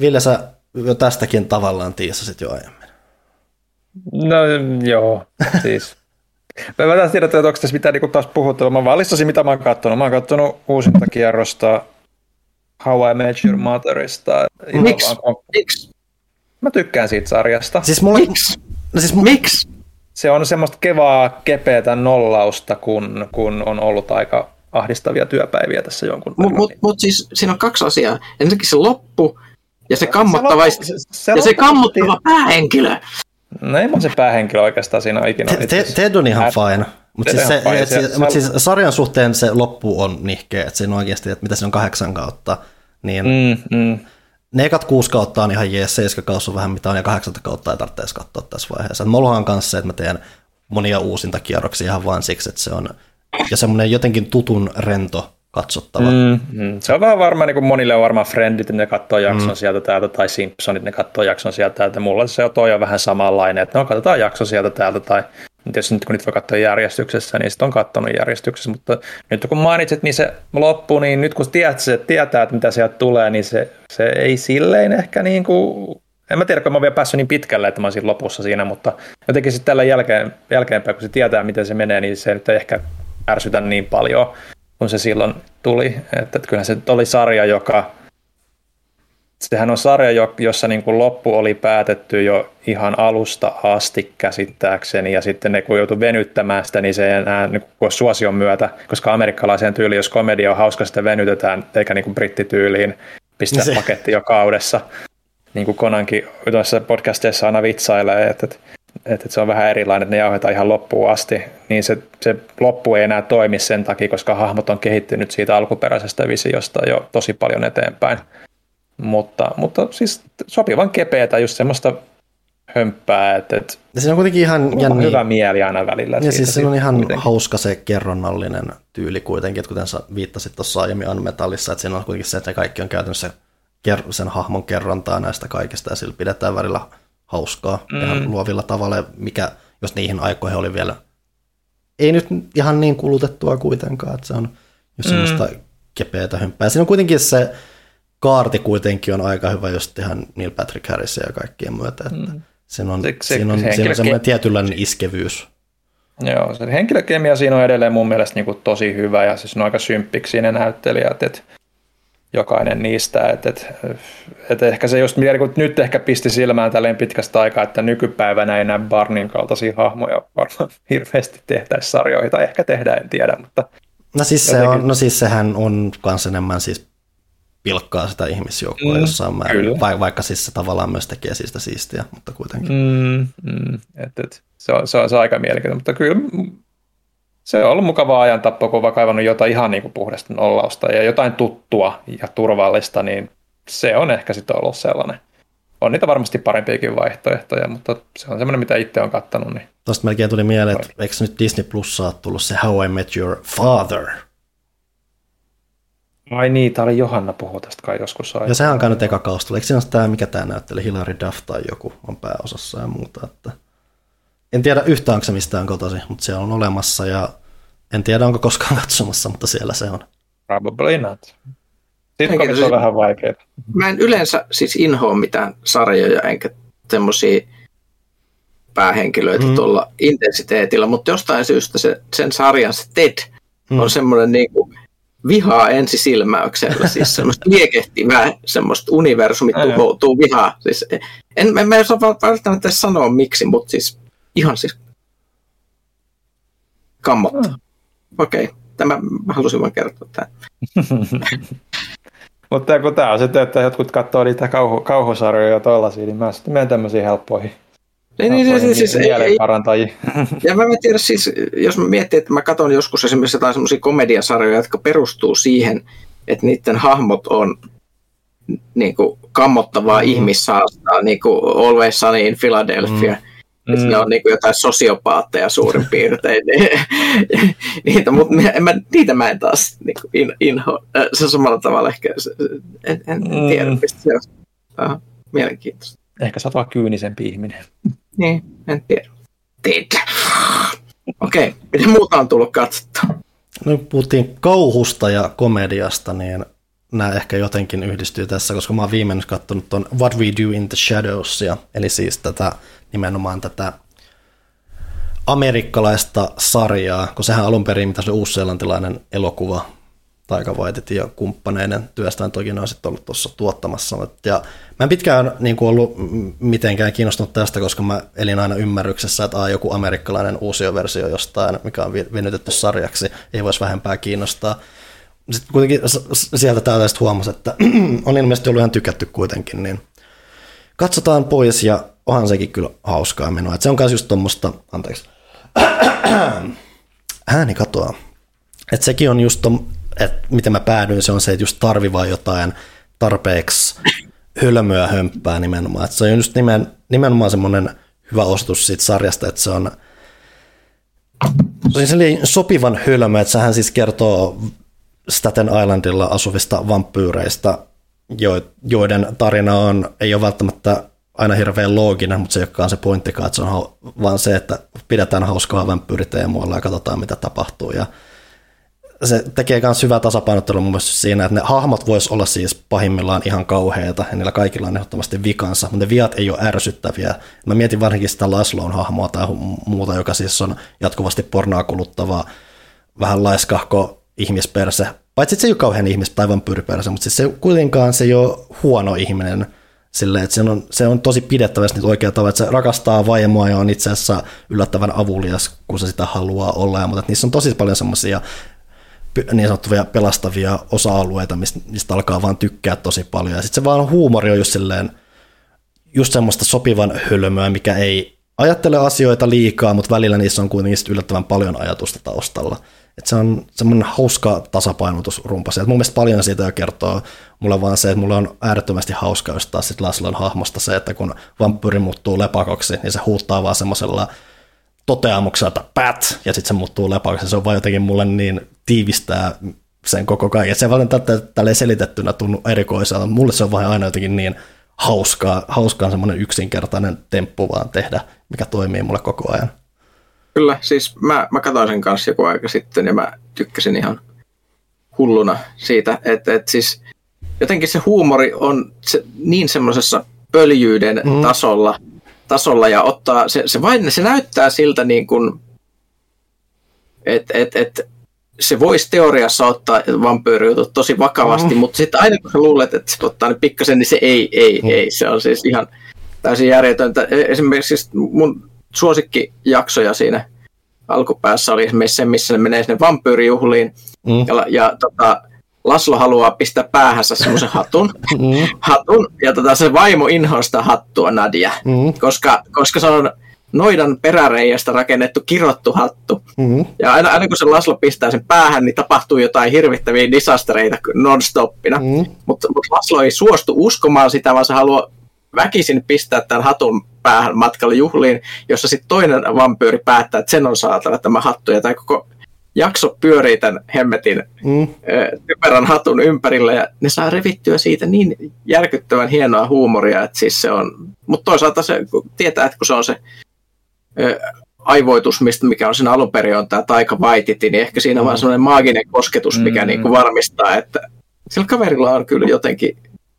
Ville, sä jo tästäkin tavallaan tiisasit jo aiemmin. No joo, siis. Mä en taas tiedä, että onko tässä mitään niin taas puhuttu. Mä vaan listasin, mitä mä oon kattonut. Mä oon kattonut uusinta kierrosta How I Met Your Motherista. Miksi? Miksi? Mä tykkään siitä sarjasta. Siis mulla... Miksi? No siis Miksi? Se on semmoista kevaa, kepeätä nollausta, kun, kun on ollut aika ahdistavia työpäiviä tässä jonkun Mutta mut, mut siis siinä on kaksi asiaa. Ensinnäkin se loppu ja se kammottava, se- se, se ja se kammottava päähenkilö. No ei mä se päähenkilö oikeastaan siinä ole ikinä. Te- te- Ted on ihan fine. Mutta siis, on se, fine. Se- siis, se- mut siis sarjan suhteen se loppu on nihkeä, että siinä on oikeasti, että mitä siinä on kahdeksan kautta, niin. Mm, mm. Ne ekat kuusi kautta on ihan jees, seiska kautta on vähän mitä on, ja kahdeksanta kautta ei tarvitse edes katsoa tässä vaiheessa. Mulla on kanssa se, että mä teen monia uusinta kierroksia ihan vain siksi, että se on ja semmoinen jotenkin tutun rento katsottava. Mm. Mm. Se on vähän varmaan, niin kuin monille on varmaan Friendit, ne katsoo jakson mm. sieltä täältä, tai Simpsonit, ne katsoo jakson sieltä täältä. Mulla se on toi on vähän samanlainen, että no katsotaan jakso sieltä täältä, tai tietysti nyt kun niitä voi katsoa järjestyksessä, niin sitten on katsonut järjestyksessä, mutta nyt kun mainitsit, niin se loppu, niin nyt kun tiedät, se, tietää, että mitä sieltä tulee, niin se, se ei silleen ehkä niin kuin, en mä tiedä, kun mä oon vielä päässyt niin pitkälle, että mä olisin lopussa siinä, mutta jotenkin sitten tällä jälkeen, jälkeenpäin, kun se tietää, miten se menee, niin se nyt ei ehkä ärsytä niin paljon kun se silloin tuli. Että, että kyllähän se nyt oli sarja, joka, sehän on sarja, jo- jossa niin kuin loppu oli päätetty jo ihan alusta asti käsittääkseni, ja sitten ne kun joutui venyttämään sitä, niin se ei enää niin kuin suosion myötä, koska amerikkalaiseen tyyliin, jos komedia on hauska, sitä venytetään, eikä niin kuin brittityyliin pistää Se- paketti jo kaudessa. Niin kuin Konankin tuossa podcasteissa aina vitsailee, että, että että se on vähän erilainen, että ne jauhetaan ihan loppuun asti, niin se, se loppu ei enää toimi sen takia, koska hahmot on kehittynyt siitä alkuperäisestä visiosta jo tosi paljon eteenpäin. Mutta, mutta siis sopivan kepeätä, just semmoista hömppää, että, että Ja siinä on kuitenkin ihan jänni, hyvä mieli aina välillä. ja siis siinä on ihan kuitenkin. hauska se kerronnallinen tyyli kuitenkin, että kuten sä viittasit tuossa aiemmin Unmetallissa, että siinä on kuitenkin se, että ne kaikki on käytännössä sen hahmon kerrontaa näistä kaikista, ja sillä pidetään välillä hauskaa mm. ihan luovilla tavalla, mikä jos niihin aikoihin oli vielä ei nyt ihan niin kulutettua kuitenkaan, että se on just semmoista kepeätä hömppää. Siinä on kuitenkin se kaarti kuitenkin on aika hyvä just ihan Neil Patrick Harris ja kaikkien myötä, että mm. siinä on, Se- se- siinä on, se siinä on semmoinen tietynlainen iskevyys. Joo, se henkilökemia siinä on edelleen mun mielestä niin kuin tosi hyvä ja siis on aika symppiksi ne näyttelijät, että jokainen niistä, että, että, että ehkä se just niin nyt ehkä pisti silmään tälleen pitkästä aikaa, että nykypäivänä ei enää Barnin kaltaisia hahmoja varmaan hirveästi tehtäisi sarjoihin, tai ehkä tehdään, en tiedä, mutta No siis, se Jotenkin- on, no siis sehän on kans enemmän siis pilkkaa sitä ihmisjoukkoa mm, jossain määrin, kyllä. va- vaikka siis se tavallaan myös tekee siitä siistiä, mutta kuitenkin. mm, mm, et, et, se, on, se, on, se on aika mielenkiintoista, mutta kyllä se on ollut mukavaa ajan tappoa, kun on kaivannut jotain ihan niin kuin puhdasta nollausta ja jotain tuttua ja turvallista, niin se on ehkä sitten ollut sellainen. On niitä varmasti parempiakin vaihtoehtoja, mutta se on semmoinen, mitä itse on kattanut. Niin. Tuosta melkein tuli mieleen, että eikö nyt Disney Plussa ole tullut se How I Met Your Father? Ai niin, tää oli Johanna puhua tästä kai joskus. Ja sehän on käynyt eka kausi. Eikö siinä ole tämä, mikä tämä näytteli, Hilary Duff tai joku on pääosassa ja muuta. Että... En tiedä yhtään, onko se mistään kotosi, mutta se on olemassa ja en tiedä, onko koskaan katsomassa, mutta siellä se on. Probably not. Sitten on se- vähän vaikeaa. Mä en yleensä siis inhoa mitään sarjoja enkä semmoisia päähenkilöitä Mm. tuolla intensiteetillä, mutta jostain syystä se, sen sarjan se Ted Mm. on semmoinen niinku vihaa ensisilmäyksellä, siis semmoista liekehtivää, semmoista universumit joo. tuhoutuu vihaa. Siis en, en mä osaa välttämättä sanoa miksi, mutta siis ihan siis kammottaa. Mm. Okei, okay. tämä mä halusin vain kertoa tämän. Mutta kun tämä on sitten, että jotkut katsoo niitä kauhu, kauhusarjoja ja tollaisia, niin mä sitten menen tämmöisiin helppoihin. Niin, niin, siis, siis, ei, parantajia. Ja mä en tiedä, siis, jos mä mietin, että mä katson joskus esimerkiksi jotain semmoisia komediasarjoja, jotka perustuu siihen, että niiden hahmot on niin kuin, kammottavaa mm. ihmissaastaa, niin kuin Always Sunny in Philadelphia. Mm Mm. Ne on niin kuin jotain sosiopaatteja suurin piirtein. niitä, mutta en mä, niitä mä en taas niin kuin in, inho. Se on samalla tavalla ehkä, en, en mm. tiedä, mistä se on. Uh, mielenkiintoista. Ehkä sä oot vaan kyynisempi ihminen. Niin, en tiedä. Tiedä. Okei, okay. mitä muuta on tullut katsottua? No, puhuttiin kauhusta ja komediasta, niin nämä ehkä jotenkin yhdistyy tässä, koska mä oon viimein katsonut tuon What We Do in the Shadows, eli siis tätä nimenomaan tätä amerikkalaista sarjaa, kun sehän alun perin, mitä se uusseelantilainen elokuva, Taika Waititi ja kumppaneiden työstään toki ne on sitten ollut tuossa tuottamassa. Ja mä en pitkään niin kuin ollut mitenkään kiinnostunut tästä, koska mä elin aina ymmärryksessä, että joku amerikkalainen uusioversio jostain, mikä on venytetty sarjaksi, ei voisi vähempää kiinnostaa. Sitten kuitenkin sieltä täältä huomasi, että on ilmeisesti ollut ihan tykätty kuitenkin, niin katsotaan pois ja onhan sekin kyllä hauskaa menoa. Se on myös just tuommoista, anteeksi, ääni katoaa. Et sekin on just, että miten mä päädyin, se on se, että just tarvii jotain tarpeeksi hölmöä hömppää nimenomaan. Et se on just nimen, nimenomaan semmoinen hyvä osoitus siitä sarjasta, että se on, se on sopivan hölmö, että sehän siis kertoo Staten Islandilla asuvista vampyyreistä, joiden tarina on, ei ole välttämättä aina hirveän looginen, mutta se ei olekaan se pointtikaan, että se on vaan se, että pidetään hauskaa vampyyriteemuilla ja katsotaan mitä tapahtuu. Ja se tekee myös hyvää tasapainottelua mun mielestä siinä, että ne hahmot vois olla siis pahimmillaan ihan kauheita ja niillä kaikilla on ehdottomasti vikansa, mutta ne viat ei ole ärsyttäviä. Mä mietin varsinkin sitä Lasloon hahmoa tai muuta, joka siis on jatkuvasti pornoa kuluttavaa, vähän laiskahko ihmisperse. Paitsi se ei ole kauhean ihmis- tai vampyyriperse, mutta siis se kuitenkaan se ei ole huono ihminen, Sille, että se on, se on tosi pidettävästi nyt oikea tavalla, että se rakastaa vaimoa ja on itse asiassa yllättävän avulias, kun se sitä haluaa olla, mutta niissä on tosi paljon semmoisia niin sanottuja pelastavia osa-alueita, mistä, mistä alkaa vaan tykkää tosi paljon. Ja sitten se vaan huumori on just silleen, just semmoista sopivan hölmöä, mikä ei ajattele asioita liikaa, mutta välillä niissä on kuitenkin yllättävän paljon ajatusta taustalla. Et se on semmoinen hauska tasapainotusrumpa. Et mun mielestä paljon siitä jo kertoo mulle vaan se, että mulle on äärettömästi hauska just taas sit Laslon hahmosta se, että kun vampyyri muuttuu lepakoksi, niin se huuttaa vaan semmoisella toteamuksella, että pat, ja sitten se muuttuu lepakoksi. Se on vaan jotenkin mulle niin tiivistää sen koko kaiken. Se ei välttämättä tälleen selitettynä tunnu erikoiselta. Mulle se on vaan aina jotenkin niin hauskaa, hauskaa semmoinen yksinkertainen temppu vaan tehdä, mikä toimii mulle koko ajan. Kyllä, siis mä, mä katsoin sen kanssa joku aika sitten ja mä tykkäsin ihan hulluna siitä, että, että siis jotenkin se huumori on se, niin semmoisessa pöljyyden mm. tasolla, tasolla ja ottaa, se, se, vain, se näyttää siltä niin kuin, että et, et, se voisi teoriassa ottaa vampyyrijutut tosi vakavasti, mm. mutta sitten aina kun sä luulet, että se ottaa ne pikkasen, niin se ei, ei, mm. ei. Se on siis ihan täysin järjetöntä. E, esimerkiksi siis mun suosikkijaksoja siinä alkupäässä oli esimerkiksi se, missä ne menee sinne vampyyrijuhliin. Mm. Ja, ja tota, Laslo haluaa pistää päähänsä semmoisen hatun, mm. hatun ja tota, se vaimo inhoista hattua Nadia, mm. koska, koska se on noidan peräreijästä rakennettu kirottu hattu. Mm-hmm. Ja aina, aina kun se Laslo pistää sen päähän, niin tapahtuu jotain hirvittäviä disastereita non-stoppina. Mm-hmm. Mutta mut Laslo ei suostu uskomaan sitä, vaan se haluaa väkisin pistää tämän hatun päähän matkalle juhliin, jossa sitten toinen vampyyri päättää, että sen on saatava tämä hattu. Ja tämä koko jakso pyörii tämän hemmetin mm. typerän hatun ympärillä ja ne saa revittyä siitä niin järkyttävän hienoa huumoria, että siis se on, mutta toisaalta se tietää, että kun se on se ö, aivoitus, mistä, mikä on siinä alun perin on tämä Taika Waititi, niin ehkä siinä on mm. vaan sellainen maaginen kosketus, mikä mm. niin kuin varmistaa, että sillä kaverilla on kyllä jotenkin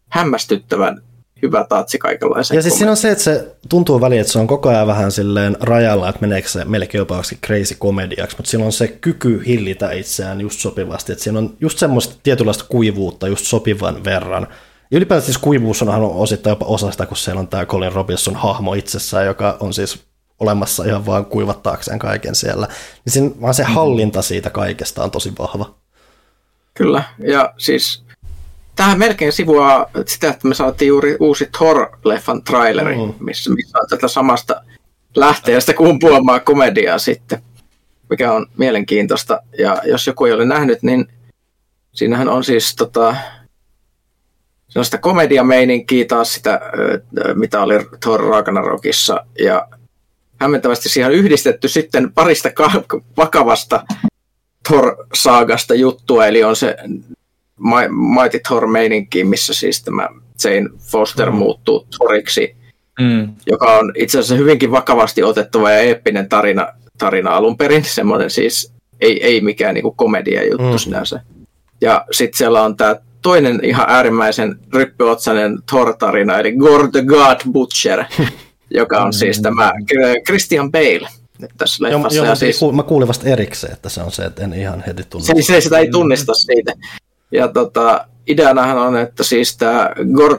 hämmästyttävän hyvä tatsi kaikenlaisen. Ja siis siinä on se, että se tuntuu väliin, että se on koko ajan vähän silleen rajalla, että meneekö se melkein jopa crazy komediaksi, mutta siinä on se kyky hillitä itseään just sopivasti, että siinä on just semmoista tietynlaista kuivuutta just sopivan verran. Ja ylipäätään siis kuivuus on osittain jopa osa sitä, kun siellä on tämä Colin Robinson hahmo itsessään, joka on siis olemassa ihan vaan kuivattaakseen kaiken siellä. Niin siinä, vaan se hallinta siitä kaikesta on tosi vahva. Kyllä, ja siis tähän melkein sivua sitä, että me saatiin juuri uusi Thor-leffan traileri, mm. missä, missä on tätä samasta lähteestä kumpuamaan komediaa sitten, mikä on mielenkiintoista. Ja jos joku ei ole nähnyt, niin siinähän on siis tota, sellaista komediameininkiä taas sitä, mitä oli Thor Ragnarokissa. Ja hämmentävästi siihen on yhdistetty sitten parista vakavasta Thor-saagasta juttua, eli on se Mighty Thor-meininki, missä siis tämä Jane Foster mm. muuttuu Thoriksi, mm. joka on itse asiassa hyvinkin vakavasti otettava ja eeppinen tarina, tarina alun perin, semmoinen siis ei, ei mikään niinku komedia juttu mm. sinänsä. Ja sitten siellä on tämä toinen ihan äärimmäisen ryppyotsainen Thor-tarina, eli Gore the God Butcher, joka on siis tämä Christian Bale tässä leffassa. Joo, joo, siis, mä kuulin vasta erikseen, että se on se, että en ihan heti tunnista. Se, se sitä ei tunnista siitä. Ja tota, ideanahan on, että siis tämä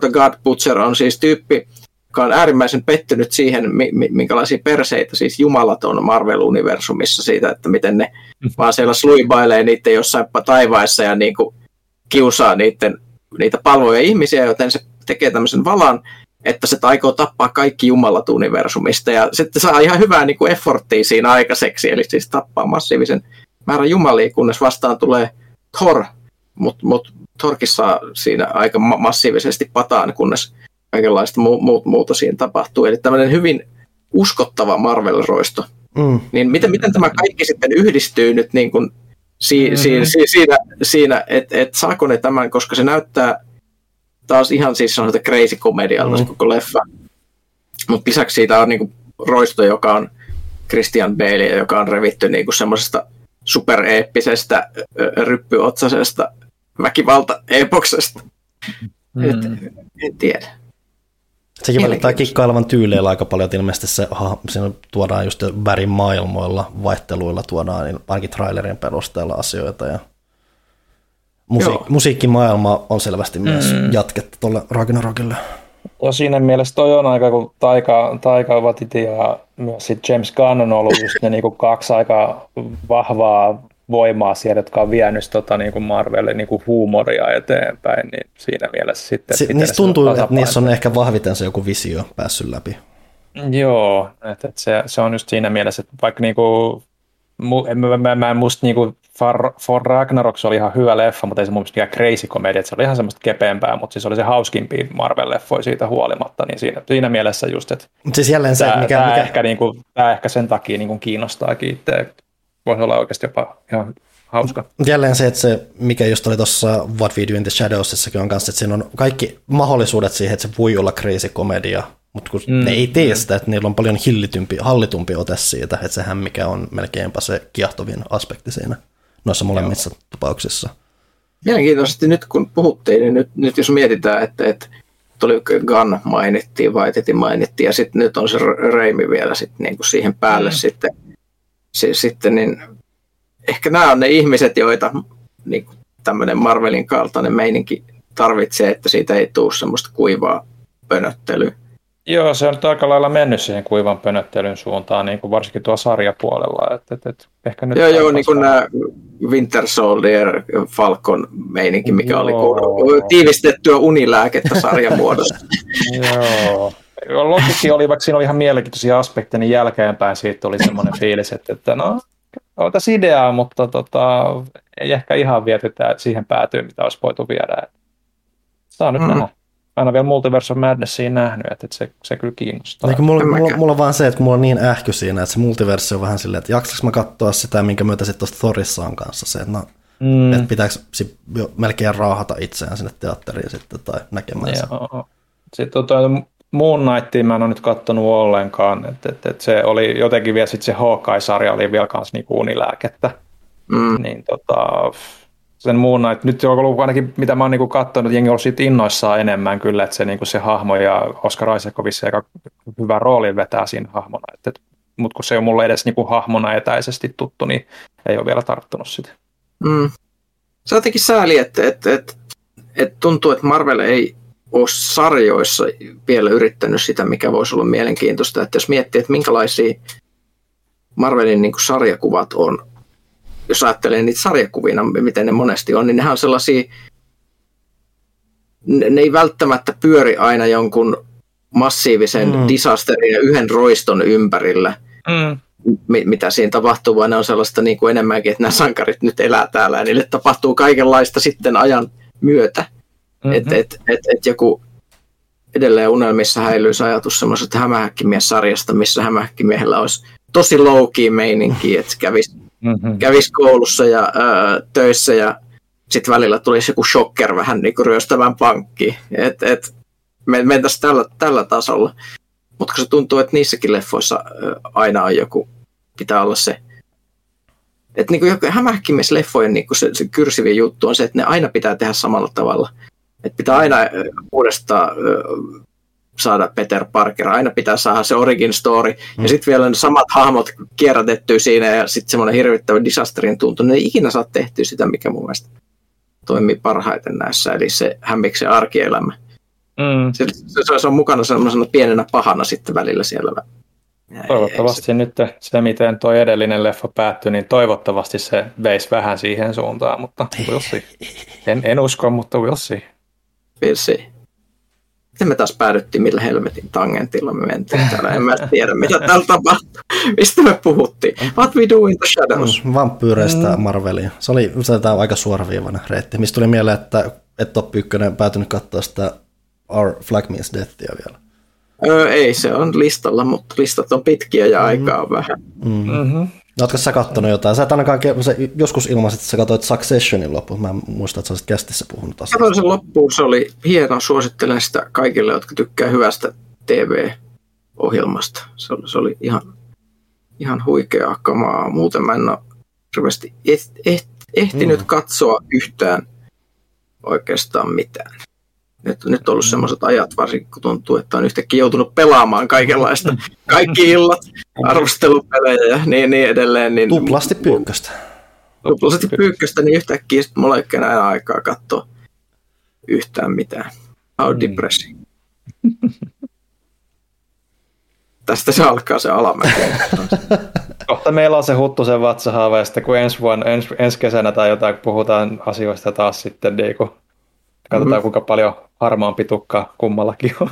the God Butcher on siis tyyppi, joka on äärimmäisen pettynyt siihen, minkälaisia perseitä siis jumalat on Marvel-universumissa siitä, että miten ne mm. vaan siellä sluibailee niiden jossain taivaissa ja niin kuin kiusaa niiden, niitä palvoja ihmisiä, joten se tekee tämmöisen valan, että se aikoo tappaa kaikki jumalat universumista ja sitten saa ihan hyvää niin kuin efforttia siinä aikaiseksi, eli siis tappaa massiivisen määrän jumalia, kunnes vastaan tulee Thor, mutta mut Thorkin saa siinä aika ma- massiivisesti pataan, kunnes kaikenlaista mu- mu- muuta siinä tapahtuu. Eli tämmöinen hyvin uskottava Marvel-roisto. Mm. Niin miten, miten tämä kaikki sitten yhdistyy nyt niin kuin si- mm-hmm. si- si- siinä, siinä että et saako ne tämän, koska se näyttää taas ihan siis on crazy komedialta mm. koko leffa. Mutta lisäksi siitä on niinku roisto, joka on Christian Bale, joka on revitty niinku semmoisesta supereeppisestä ryppyotsasesta väkivalta-epoksesta. Mm. Et, en tiedä. Sekin välittää kikkailevan tyyleillä aika paljon, että ilmeisesti se, aha, siinä tuodaan just värin maailmoilla, vaihteluilla tuodaan niin ainakin trailerien perusteella asioita ja Musi- musiikkimaailma on selvästi myös mm. jatketta tuolle Ragnarokille. Ja siinä mielessä toi on aika, kun Taika, Taika Waititi ja myös sit James Gunn on ollut just ne niinku kaksi aika vahvaa voimaa siellä, jotka on vienyt tota, niin kuin Marvelin niin kuin huumoria eteenpäin, niin siinä mielessä sitten... Si- niistä tuntuu, että niissä on ehkä vahviten se joku visio päässyt läpi. Joo, että et se, se on just siinä mielessä, että vaikka niinku, mä, mä, mä en musta niinku For, For Ragnarok se oli ihan hyvä leffa, mutta ei se mun mielestä mikään crazy komedia, se oli ihan semmoista kepeämpää, mutta siis oli se hauskimpi Marvel-leffoja siitä huolimatta, niin siinä, siinä mielessä just, että siis jälleen se, mikä. Ehkä, niin kuin, tämä ehkä sen takia niin kuin kiinnostaakin voisi olla oikeasti jopa ihan hauska. Jälleen se, että se, mikä just oli tuossa What We Do in the Shadowsissakin on kanssa, että siinä on kaikki mahdollisuudet siihen, että se voi olla crazy komedia, mutta kun mm, ne ei tee mm. sitä, että niillä on paljon hillitympi, hallitumpi ote siitä, että sehän mikä on melkeinpä se kiehtovin aspekti siinä noissa molemmissa Joo. tapauksissa. Mielenkiintoisesti nyt kun puhuttiin, niin nyt, nyt jos mietitään, että, että tuli Gun mainittiin, Vaiteti mainittiin ja sitten nyt on se Reimi vielä sit niin kuin siihen päälle mm. sitten, se, sitten, niin ehkä nämä on ne ihmiset, joita niin tämmöinen Marvelin kaltainen meininki tarvitsee, että siitä ei tule semmoista kuivaa pönöttelyä. Joo, se on aika lailla mennyt siihen kuivan pönöttelyn suuntaan, niin kuin varsinkin tuo sarjapuolella. Et, et, et, ehkä nyt joo, joo, niin kuin nämä Winter Soldier, Falcon meininki, mikä joo. oli tiivistettyä unilääkettä sarjamuodossa. joo. Lokikin oli, vaikka siinä oli ihan mielenkiintoisia aspekteja, niin jälkeenpäin siitä oli semmoinen fiilis, että, että no, on tässä ideaa, mutta tota, ei ehkä ihan viety siihen päätyyn, mitä olisi voitu viedä. Saa nyt mm. nähdä aina vielä Multiverse of Madnessia nähnyt, että se, se kyllä kiinnostaa. Niin, mulla, mulla, mulla, on vaan se, että mulla on niin ähky siinä, että se multiverse on vähän silleen, että jaksaks mä katsoa sitä, minkä myötä sitten tuosta Thorissa on kanssa se, että, no, mm. että pitääkö melkein raahata itseään sinne teatteriin sitten tai näkemään se. Sitten toi Moon Knightia mä en ole nyt katsonut ollenkaan, että, että, että se oli jotenkin vielä sitten se Hawkeye-sarja oli vielä kanssa niinku unilääkettä. Mm. Niin tota, sen muun Knight, nyt on ollut ainakin, mitä mä oon niin katsonut, jengi on siitä innoissaan enemmän kyllä, että se, niin se hahmo ja Oscar Isaac aika hyvä rooli vetää siinä hahmona, että, mutta kun se ei ole mulle edes niin kuin hahmona etäisesti tuttu, niin ei ole vielä tarttunut sitä. Mm. Se on jotenkin sääli, että, että, että, että tuntuu, että Marvel ei ole sarjoissa vielä yrittänyt sitä, mikä voisi olla mielenkiintoista. Että jos miettii, että minkälaisia Marvelin niin kuin sarjakuvat on jos ajattelee niitä sarjakuvina, miten ne monesti on, niin nehän on sellaisia ne, ne ei välttämättä pyöri aina jonkun massiivisen mm. disasterin ja yhden roiston ympärillä, Mm. mi- mitä siinä tapahtuu, vaan ne on sellaista niin kuin enemmänkin, että nämä sankarit nyt elää täällä ja niille tapahtuu kaikenlaista sitten ajan myötä. Mm-hmm. Että et, et, et joku edelleen unelmissa häilyy se ajatus semmoisesta hämähäkkimies-sarjasta, missä hämähäkkimiehellä olisi tosi low key meininki, että kävisi Mm-hmm. kävis koulussa ja ö, töissä ja sitten välillä tulisi joku shocker vähän niin kuin ryöstävän pankkiin. Et, et, me mentäisiin tällä, tällä tasolla. Mutta se tuntuu, että niissäkin leffoissa ö, aina on joku, pitää olla se, että niin kuin hämähäkkimies-leffojen niin se, se kyrsivin juttu on se, että ne aina pitää tehdä samalla tavalla. Että pitää aina uudestaan saada Peter Parker, aina pitää saada se origin story, mm. ja sitten vielä ne samat hahmot kierrätettyä siinä, ja sitten semmoinen hirvittävä disasterin tuntu, ne ei ikinä saa tehtyä sitä, mikä mun mielestä toimii parhaiten näissä, eli se hämmiksen arkielämä. Mm. Se, se, se on mukana semmoisena pienenä pahana sitten välillä siellä. Toivottavasti nyt se, miten tuo edellinen leffa päättyi, niin toivottavasti se veisi vähän siihen suuntaan, mutta we'll see. En, en usko, mutta we'll see. See. Miten me taas päädyttiin, millä helvetin tangentilla me mentiin täällä? En mä tiedä, mitä täällä tapahtui. Mistä me puhuttiin? What we do in the shadows. Mm, Vampyyreistä Marvelia. Se oli se tämä aika suoraviivainen reitti. Mistä tuli mieleen, että et Top 1 päätynyt katsoa sitä Our Flag Means Deathia vielä. Öö, ei, se on listalla, mutta listat on pitkiä ja aikaa on vähän. Mm-hmm. Oletko sä kattonut jotain? Sä et ainakaan, sä joskus ilmaisit, että sä katsoit Successionin loppuun. Mä en muista, että sä olisit kästissä puhunut asiasta. Katoin sen loppuun, se oli hieno, suosittelen sitä kaikille, jotka tykkää hyvästä TV-ohjelmasta. Se oli, se oli ihan, ihan huikeaa kamaa. Muuten mä en ole hirveästi et, et, ehtinyt Mm. katsoa yhtään oikeastaan mitään. Nyt, nyt on ollut semmoiset ajat, varsinkin kun tuntuu, että on yhtäkkiä joutunut pelaamaan kaikenlaista, kaikki illat, arvostelupelejä ja niin, niin edelleen. Niin Tuplasti pyykköstä. Tuplasti pyykköstä, niin yhtäkkiä sit mulla ei ole enää aikaa katsoa yhtään mitään. How Mm. depressing. Tästä se alkaa se alamäki. Kohta meillä on se huttusen vatsahaava, ja sitten kun ensi, vuonna, ensi, ensi kesänä tai jotain, kun puhutaan asioista taas sitten, niin kun katsotaan Mhm. kuinka paljon harmaampi tukka kummallakin on.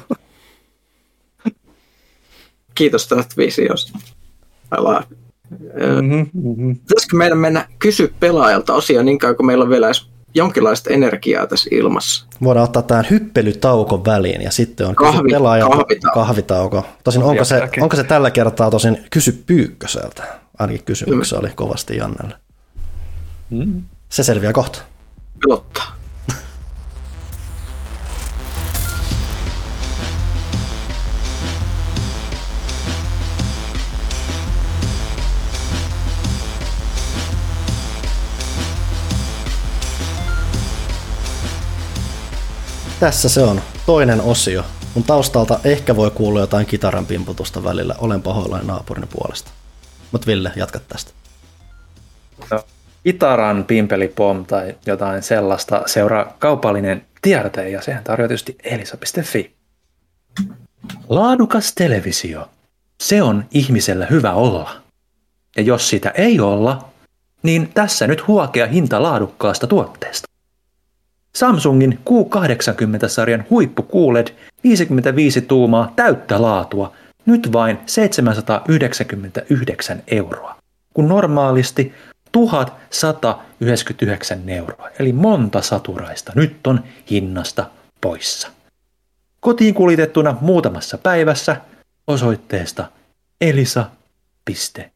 Kiitos tästä visiosta. Älä. Mm-hmm. Mm-hmm. Pitäisikö meidän mennä kysy pelaajalta osia niin kauan, kun meillä on vielä edes jonkinlaista energiaa tässä ilmassa? Voidaan ottaa tähän hyppelytauko väliin ja sitten on kysy Kahvi- pelaajalta kahvitauko. kahvitauko. Tosin onko Kahvia se, jälkeen. onko se tällä kertaa tosin kysy pyykköseltä? Ainakin kysymyksessä oli kovasti Jannelle. Mm. Se selviää kohta. Pelottaa. Tässä se on, toinen osio. Mun taustalta ehkä voi kuulla jotain kitaran pimputusta välillä, olen pahoillani naapurin puolesta. Mut Ville, jatka tästä. Itaran pimpelipom tai jotain sellaista seuraa kaupallinen tiedote ja sehän tarjoaa tietysti elisa.fi. Laadukas televisio. Se on ihmisellä hyvä olla. Ja jos sitä ei olla, niin tässä nyt huokea hinta laadukkaasta tuotteesta. Samsungin Q80-sarjan huippu QLED 55 tuumaa täyttä laatua, nyt vain 799 euroa, kun normaalisti 1199 euroa, eli monta saturaista nyt on hinnasta poissa. Kotiin kuljetettuna muutamassa päivässä osoitteesta elisa.fi.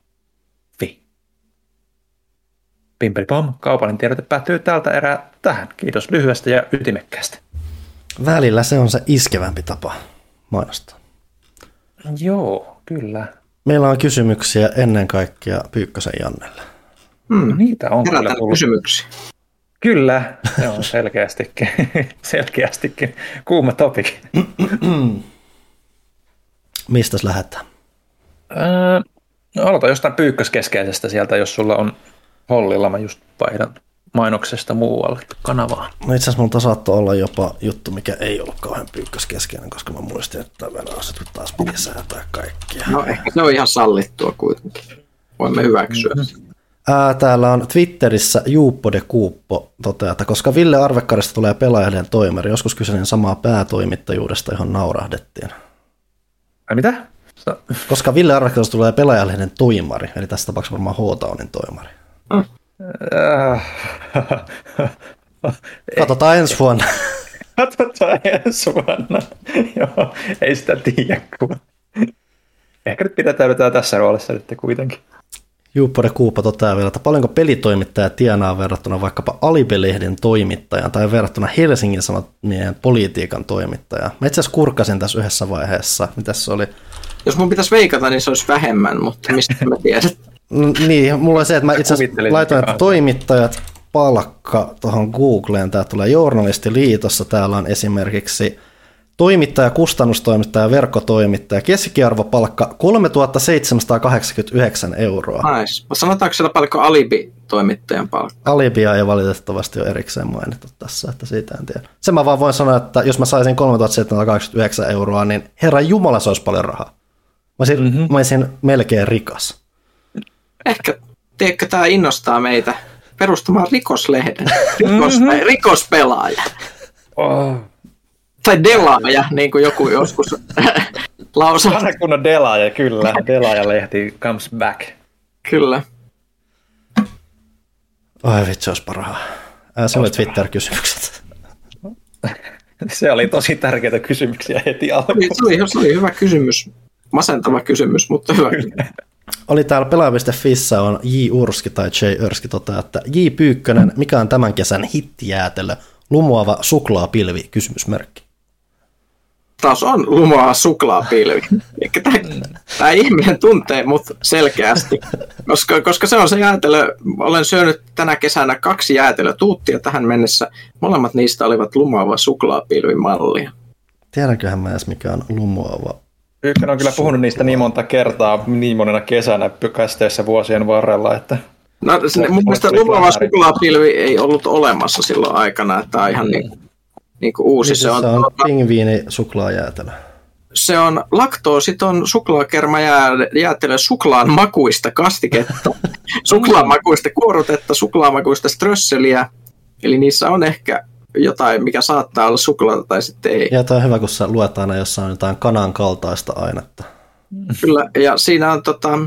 Pimpelipom, kaupallinen tiedote päättyy tältä erää tähän. Kiitos lyhyestä ja ytimekkäästä. Välillä se on se iskevämpi tapa mainostaa. Joo, kyllä. Meillä on kysymyksiä ennen kaikkea Pyykkösen Jannelle. Hmm. Niitä on kyllä Herätän tullut. kysymyksiä. Kyllä, se on selkeästikin, selkeästikin kuuma topic. Mistäs lähdetään? Öö, no aloita jostain pyykköskeskeisestä sieltä, jos sulla on hollilla. Mä just vaihdan mainoksesta muualle kanavaan. No itse asiassa multa saattoi olla jopa juttu, mikä ei ollut kauhean pyykköskeskeinen, koska mä muistin, että tämä asetu taas piti säätää kaikkia. No ehkä se on ihan sallittua kuitenkin. Voimme hyväksyä. Ää, täällä on Twitterissä Juuppo de Kuuppo toteaa, että koska Ville Arvekkarista tulee pelaajalleen toimeri, joskus kyselin samaa päätoimittajuudesta, johon naurahdettiin. Ai mitä? Koska Ville Arvekkarista tulee pelaajalehden toimari, eli tässä tapauksessa varmaan H-Townin toimari. Äh. Katsotaan ensi vuonna. Katsotaan ensi vuonna. Joo, ei sitä tiedä kuva. Ehkä nyt pidätäydytään tässä roolissa nyt kuitenkin. Juuppo de Kuuppa toteaa vielä, että paljonko pelitoimittaja tienaa verrattuna vaikkapa Alibelehden toimittajaan tai verrattuna Helsingin Sanomien politiikan toimittajaan. Mä itse asiassa kurkkasin tässä yhdessä vaiheessa. Mitä se oli? Jos mun pitäisi veikata, niin se olisi vähemmän, mutta mistä mä tiedän? No, niin, mulla on se, että mä itse asiassa laitoin, että toimittajat palkka tuohon Googleen. Tää tulee Journalistiliitossa. Täällä on esimerkiksi toimittaja, kustannustoimittaja, verkkotoimittaja. Keskiarvopalkka 3789 euroa. Nice. Sanotaanko siellä paljonko alibi-toimittajan palkka? Alibia ei valitettavasti ole erikseen mainittu tässä, että siitä en tiedä. Sen mä vaan voin sanoa, että jos mä saisin 3789 euroa, niin herran jumala se olisi paljon rahaa. Mä olisin, mm-hmm. mä olisin melkein rikas. Ehkä, tiedätkö, tämä innostaa meitä perustamaan rikoslehden. Rikos, mm-hmm. Rikospelaaja. Oh. Tai delaaja, niin kuin joku joskus lausui. Vanha kunnon Delaaja, kyllä. Delaaja-lehti comes back. Kyllä. Oi vitsi, olisipa rahaa. Ää, Se oli Twitter-kysymykset. Se oli tosi tärkeitä kysymyksiä heti alkuun. Se oli, se oli hyvä kysymys. Masentava kysymys, mutta hyvä. Oli täällä pelaaja.fissä on J. Urski tai J. Örski toteaa, että J. Pyykkönen, mikä on tämän kesän hittijäätelö? Lumoava suklaapilvi, kysymysmerkki. Taas on lumoa suklaapilvi. Tämä ihminen tuntee mut selkeästi, koska, koska se on se jäätelö. Olen syönyt tänä kesänä kaksi jäätelötuuttia tähän mennessä. Molemmat niistä olivat lumoava suklaapilvimallia. Tiedänköhän mä edes, mikä on lumoava Ykkönen on kyllä puhunut niistä niin monta kertaa, niin monena kesänä kästeissä vuosien varrella, että No, se, mun mielestä vähän suklaapilvi ei ollut olemassa silloin aikana, että tämä on ihan niin, niin kuin uusi. Se on, se on pingviini suklaajäätelö. se on laktoositon suklaakermajäätelö suklaan makuista kastiketta, suklaan makuista kuorutetta, suklaan makuista strösseliä. Eli niissä on ehkä jotain, mikä saattaa olla suklaata tai sitten ei. Ja tämä on hyvä, kun sä luet aina jossain jotain kanan kaltaista ainetta. Kyllä, ja siinä on, tota,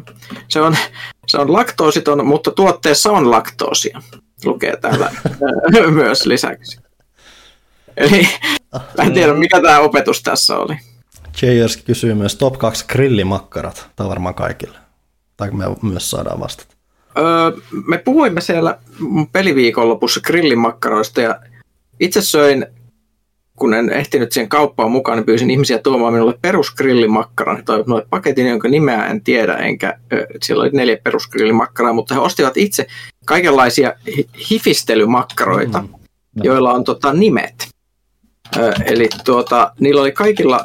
se on, se on laktoositon, mutta tuotteessa on laktoosia, lukee täällä myös lisäksi. Eli mä en tiedä, mikä tämä opetus tässä oli. Jers kysyy myös top 2 grillimakkarat. Tämä on varmaan kaikille. Tai me myös saadaan vastata. Öö, me puhuimme siellä peliviikonlopussa grillimakkaroista ja itse söin, kun en ehtinyt siihen kauppaan mukaan, niin pyysin ihmisiä tuomaan minulle perusgrillimakkaran. He toivat minulle paketin, jonka nimeä en tiedä, enkä siellä oli neljä perusgrillimakkaraa, mutta he ostivat itse kaikenlaisia hi- hifistelymakkaroita, mm. joilla on tota, nimet. Ö, eli tuota, niillä oli kaikilla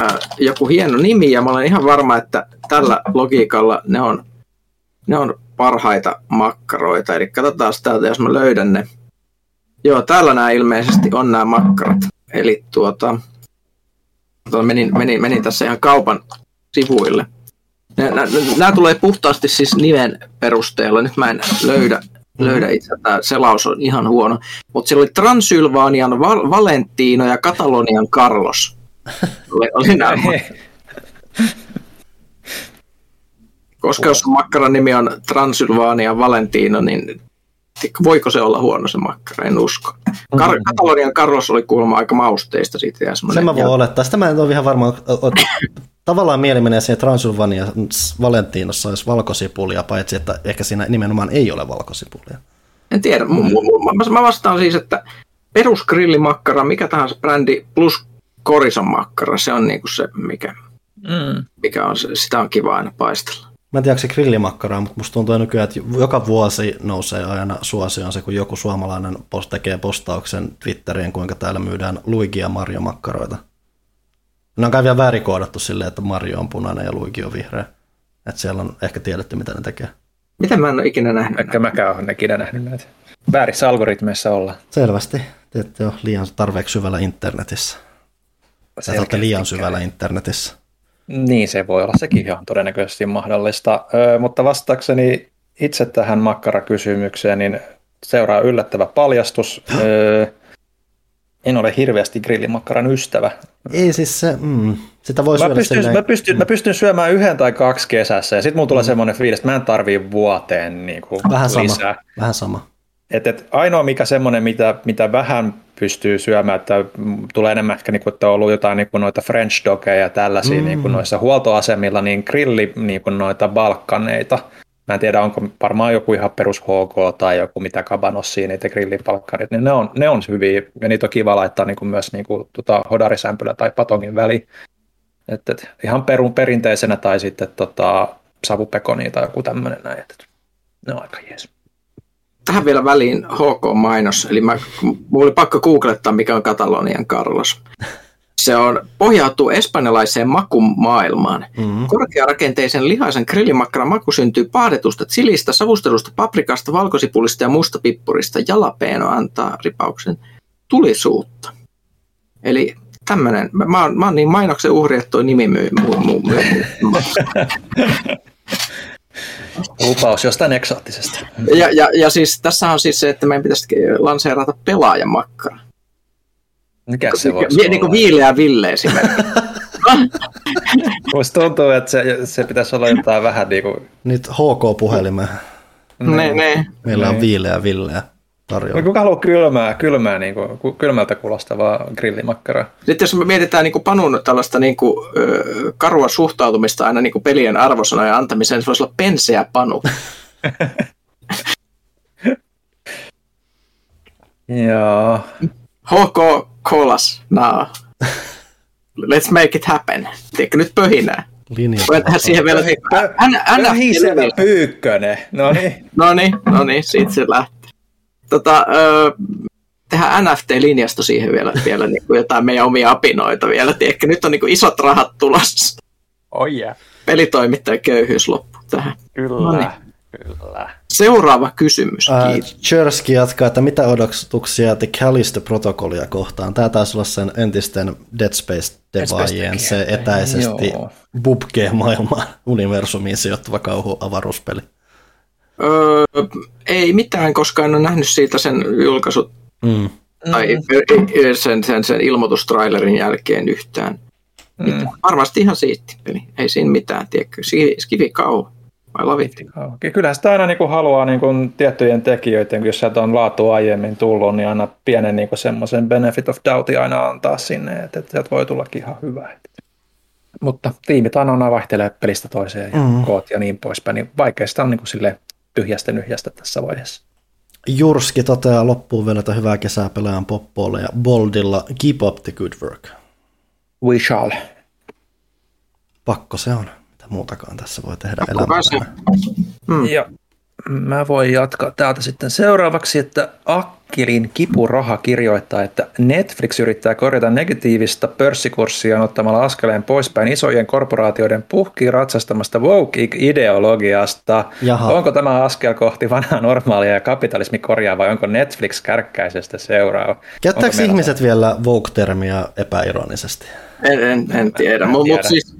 ö, joku hieno nimi ja mä olen ihan varma, että tällä logiikalla ne on, ne on parhaita makkaroita. Eli katsotaan täältä, jos mä löydän ne. Joo, täällä nämä ilmeisesti on nämä makkarat. Eli tuota, tuota menin, menin, menin tässä ihan kaupan sivuille. Nämä, tulee puhtaasti siis nimen perusteella. Nyt mä en löydä, löydä itse, tämä selaus on ihan huono. Mutta siellä oli Transylvanian Val- Valentino ja Katalonian Carlos. Oli, oli nämä. Koska jos makkaran nimi on Transylvania Valentino, niin voiko se olla huono se makkara? En usko. Kar- Katalonian Carlos oli kuulemma aika mausteista siitä. Ja Sen mä voin olettaa. Sitä mä en ole ihan varma. Tavallaan mieli menee siihen Transylvania Valentinossa olisi valkosipulia, paitsi että ehkä siinä nimenomaan ei ole valkosipulia. En tiedä. M- m- mä vastaan siis, että perusgrillimakkara, mikä tahansa brändi plus korison makkara, se on niinku se, mikä, Mm. mikä on se, sitä on kiva aina paistella. Mä en tiedä, onko se grillimakkaraa, mutta musta tuntuu nykyään, että joka vuosi nousee aina suosioon se, kun joku suomalainen post tekee postauksen Twitteriin, kuinka täällä myydään Luigi ja Mario makkaroita. Ne on kai vielä väärikoodattu silleen, että Mario on punainen ja Luigi on vihreä. Että siellä on ehkä tiedetty, mitä ne tekee. Miten mä en ole ikinä nähnyt? Ehkä mäkään ole ikinä nähnyt näitä. Väärissä algoritmeissa ollaan. Selvästi. Te ette ole liian tarpeeksi syvällä internetissä. Sä olette liian syvällä internetissä. Niin se voi olla, sekin ihan todennäköisesti mahdollista. Ö, mutta vastaakseni itse tähän makkarakysymykseen, niin seuraa yllättävä paljastus. Öö, en ole hirveästi grillimakkaran ystävä. Ei siis se, mm, sitä voi Mä pystyn, silleen- mä, pystyn, mä pystyn syömään yhden tai kaksi kesässä ja sitten mulla tulee semmoinen fiilis, että mä en tarvii vuoteen niin kuin Vähän sama, lisää. vähän sama. Et, et ainoa mikä semmoinen, mitä, mitä vähän pystyy syömään, että tulee enemmän ehkä, niin kuin, että on ollut jotain niin kuin noita French dogeja ja tällaisia mm. niin kuin noissa huoltoasemilla, niin grilli niin kuin noita balkaneita. Mä en tiedä, onko varmaan joku ihan perus HK tai joku mitä Cabanossia, niitä grillipalkkarit, niin ne on, ne on hyviä ja niitä on kiva laittaa niin kuin myös niin kuin, tota, hodarisämpylä tai patongin väliin. Et, et, ihan perun perinteisenä tai sitten tota, savupekoni tai joku tämmöinen näin. Et, ne on aika jees. Tähän vielä väliin HK-mainos, eli mä, mulla oli pakko googlettaa, mikä on Katalonian Carlos. Se on, pohjautuu espanjalaiseen makumaailmaan. Mm-hmm. Korkearakenteisen lihaisen grillimakkaran maku syntyy paadetusta chilistä, savustelusta paprikasta, valkosipulista ja mustapippurista. Jalapeeno antaa ripauksen tulisuutta. Eli tämmöinen, mä, mä, oon, mä oon niin mainoksen uhri, että toi nimi myy, myy, myy. Lupaus jostain eksoottisesta. Ja, ja, ja siis tässä on siis se, että meidän pitäisi lanseerata pelaajamakkara. Mikä se voisi Vi, olla? niin kuin viileä Ville esimerkiksi. Musta tuntuu, että se, se pitäisi olla jotain vähän niin kuin... Nyt HK-puhelimeen. ne, ne. Meillä on Niin. viileä Villeä tarjolla. No, kuka haluaa kylmää, kylmää niin kuin, ku- kylmältä kuulostavaa grillimakkaraa? Sitten jos me mietitään niin kuin Panun tällaista niin kuin, karua suhtautumista aina niin kuin pelien arvosanojen antamiseen, se voisi olla penseä Panu. Joo. HK Kolas, now. Let's make it happen. Tiedätkö nyt pöhinää? Linja. Voin tehdä siihen vielä... N- Hiisevä NFT. pyykkönen. No niin. No niin, no niin, siitä se lähtee. Tota, ö, tehdään NFT-linjasto siihen vielä, vielä niin kuin jotain meidän omia apinoita vielä. Tiedätkö, nyt on niin kuin isot rahat tulossa. Oh yeah. Pelitoimittajan köyhyys loppu tähän. Kyllä. No niin. Kyllä. Seuraava kysymys, kiitos. Chersky jatkaa, että mitä odotuksia te Callisto-protokollia kohtaan? Tämä taisi olla sen entisten Dead Space-devaajien se etäisesti Joo. Bubge-maailmaan universumiin sijoittuva kauhu avaruuspeli. Öö, ei mitään, koska en ole nähnyt siitä sen julkaisut Mm. tai sen, sen, sen ilmoitustrailerin jälkeen yhtään. Mm. Varmasti ihan siisti peli, ei siinä mitään, tiedätkö. Skivi, skivi kauhu, I love it. Okay. Kyllähän sitä aina niin kuin haluaa niin kuin tiettyjen tekijöiden, kun jos sieltä on laatu aiemmin tullut, niin aina pienen niin kuin semmoisen benefit of doubt aina antaa sinne, että, että sieltä voi tullakin ihan hyvä. Mutta tiimit aina vaihtelee pelistä toiseen ja mm. koot ja niin poispäin, niin vaikea sitä on niin kuin sille tyhjästä nyhjästä tässä vaiheessa. Jurski toteaa loppuun vielä, että hyvää kesää pelaajan Poppolle ja Boldilla Keep up the good work. We shall. Pakko se on. Mitä muutakaan tässä voi tehdä elämässä. Mm. Ja mä voin jatkaa täältä sitten seuraavaksi, että Akkilin kipuraha kirjoittaa, että Netflix yrittää korjata negatiivista pörssikurssia ottamalla askeleen poispäin isojen korporaatioiden puhkiin ratsastamasta woke-ideologiasta. Jaha. Onko tämä askel kohti vanhaa normaalia ja kapitalismi korjaa vai onko Netflix kärkkäisestä seuraava? Käyttääkö ihmiset vielä Vogue-termiä epäironisesti? En, en, en tiedä, mutta siis,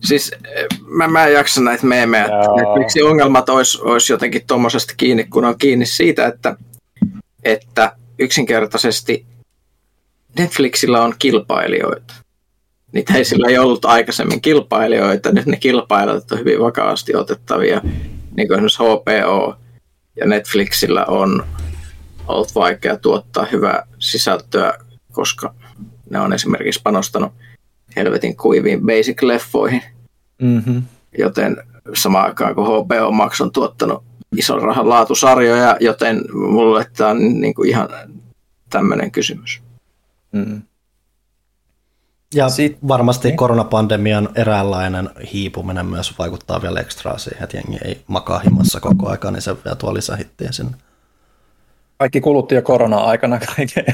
siis eh, mä, mä en jaksa näitä meemejä. Miksi ongelmat olisi olisi jotenkin tuommoisesta kiinni, kun on kiinni siitä, että, että yksinkertaisesti Netflixillä on kilpailijoita. Niitä ei sillä ei ollut aikaisemmin kilpailijoita, nyt ne kilpailijat on hyvin vakavasti otettavia, niin kuin esimerkiksi HBO ja Netflixillä on ollut vaikea tuottaa hyvää sisältöä, koska ne on esimerkiksi panostanut helvetin kuiviin basic-leffoihin, Mm-hmm. joten samaan aikaan kun HBO Max on tuottanut ison rahan laatusarjoja, joten mulle tämä on niin kuin ihan tämmöinen kysymys. Mm. Ja Sit- varmasti niin. koronapandemian eräänlainen hiipuminen myös vaikuttaa vielä ekstraa siihen, että jengi ei makaa himassa koko aika, niin se vielä tuo lisähittiä sinne. Kaikki kulutti jo korona-aikana kaiken.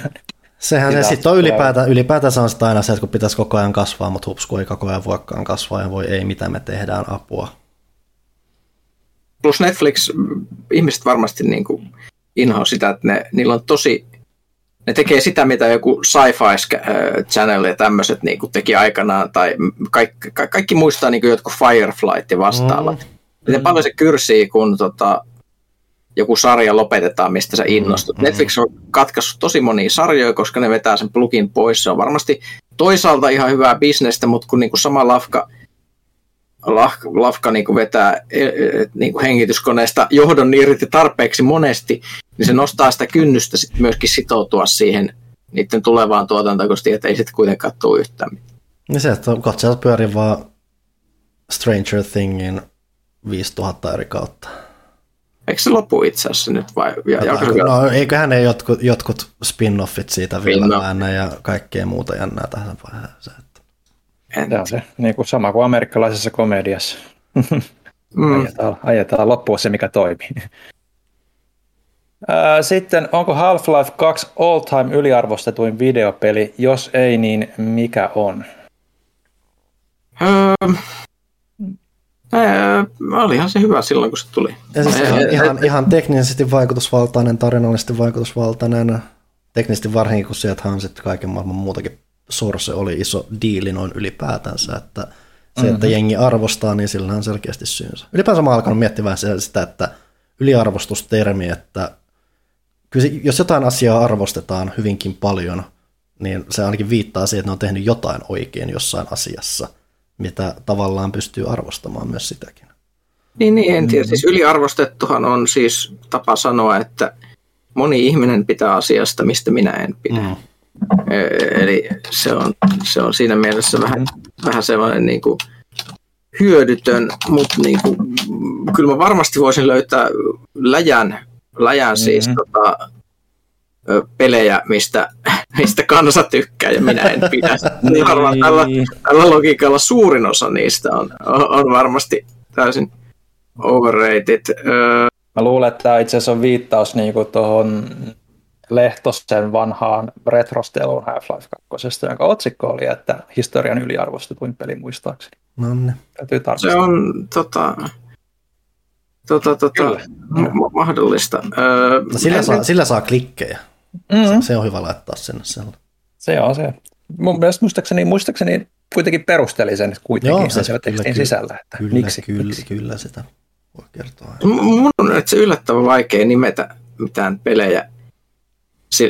Sehän se sitten on ylipäätään, ylipäätänsä on sitä aina se, että kun pitäisi koko ajan kasvaa, mutta hupsku ei koko ajan voikaan kasvaa ja voi ei, mitä me tehdään, apua. Plus Netflix, mm, ihmiset varmasti niin kuin inhoa sitä, että ne, niillä on tosi, ne tekee sitä, mitä joku sci-fi äh, channel ja tämmöiset niin kuin teki aikanaan, tai kaikki, ka- kaikki muistaa niin kuin jotkut Fireflight ja vastaavat. Mm. Miten paljon se kyrsii, kun tota, joku sarja lopetetaan, mistä sä innostut. Mm, Netflix on katkaissut tosi monia sarjoja, koska ne vetää sen plugin pois. Se on varmasti toisaalta ihan hyvää bisnestä, mutta kun niinku sama lafka, lafka, lafka niinku vetää e, e, niinku hengityskoneesta johdon irti tarpeeksi monesti, niin se nostaa sitä kynnystä sit myöskin sitoutua siihen niiden tulevaan tuotantoon, koska että ei sitten kuitenkaan tule yhtään mitään. Niin se, että katsojat pyörii vaan Stranger Thingin 5000 eri kautta. Eikö se lopu itse asiassa nyt vai? Ja, ja, no, eiköhän ne jotkut, jotkut spin-offit siitä vielä ja kaikkea muuta jännää tähän vaiheeseen. Tämä on se niin kuin sama kuin amerikkalaisessa komediassa. Mm. ajetaan, ajetaan loppuun se, mikä toimii. Sitten, onko Half-Life 2 all-time yliarvostetuin videopeli? Jos ei, niin mikä on? Öö, Ää, olihan se hyvä silloin, kun se tuli. Ja siis ihan, ihan, ihan teknisesti vaikutusvaltainen, tarinallisesti vaikutusvaltainen, teknisesti varsinkin, kun sieltähän sitten kaiken maailman muutakin Source oli iso diili noin ylipäätänsä, että se, mm-hmm. että jengi arvostaa, niin sillä on selkeästi syynsä. Ylipäänsä mä oon alkanut miettimään sitä, että yliarvostustermi, että kyllä se, jos jotain asiaa arvostetaan hyvinkin paljon, niin se ainakin viittaa siihen, että ne on tehnyt jotain oikein jossain asiassa – mitä tavallaan pystyy arvostamaan myös sitäkin. Niin, niin en tiedä. Siis yliarvostettuhan on siis tapa sanoa, että moni ihminen pitää asiasta, mistä minä en pidä. Mm. Eli se on, se on siinä mielessä vähän, vähän sellainen niin kuin hyödytön, mutta niin kuin, kyllä mä varmasti voisin löytää läjän, läjän siis mm-hmm. tota, pelejä, mistä, mistä kansa tykkää ja minä en pidä. niin varmaan tällä, tällä logiikalla suurin osa niistä on, on varmasti täysin overrated. Mä luulen, että tämä itse asiassa on viittaus niinku tuohon Lehtosen vanhaan retrosteluun Half-Life 2, jonka otsikko oli, että historian yliarvostetuin peli muistaakseni. No niin. Se on tota, tota, tota, ma- mahdollista. Öö, no sillä, saa, sillä saa klikkejä. Mm-hmm. Se, se on hyvä laittaa sinne sellainen. Se on se. Mun mielestä muistaakseni, muistaakseni kuitenkin perusteli sen kuitenkin Joo, se, se tekstin kyllä, sisällä. Että kyllä, miksi, kyllä, miksi? kyllä sitä voi kertoa. Mun on että se yllättävän vaikea nimetä mitään pelejä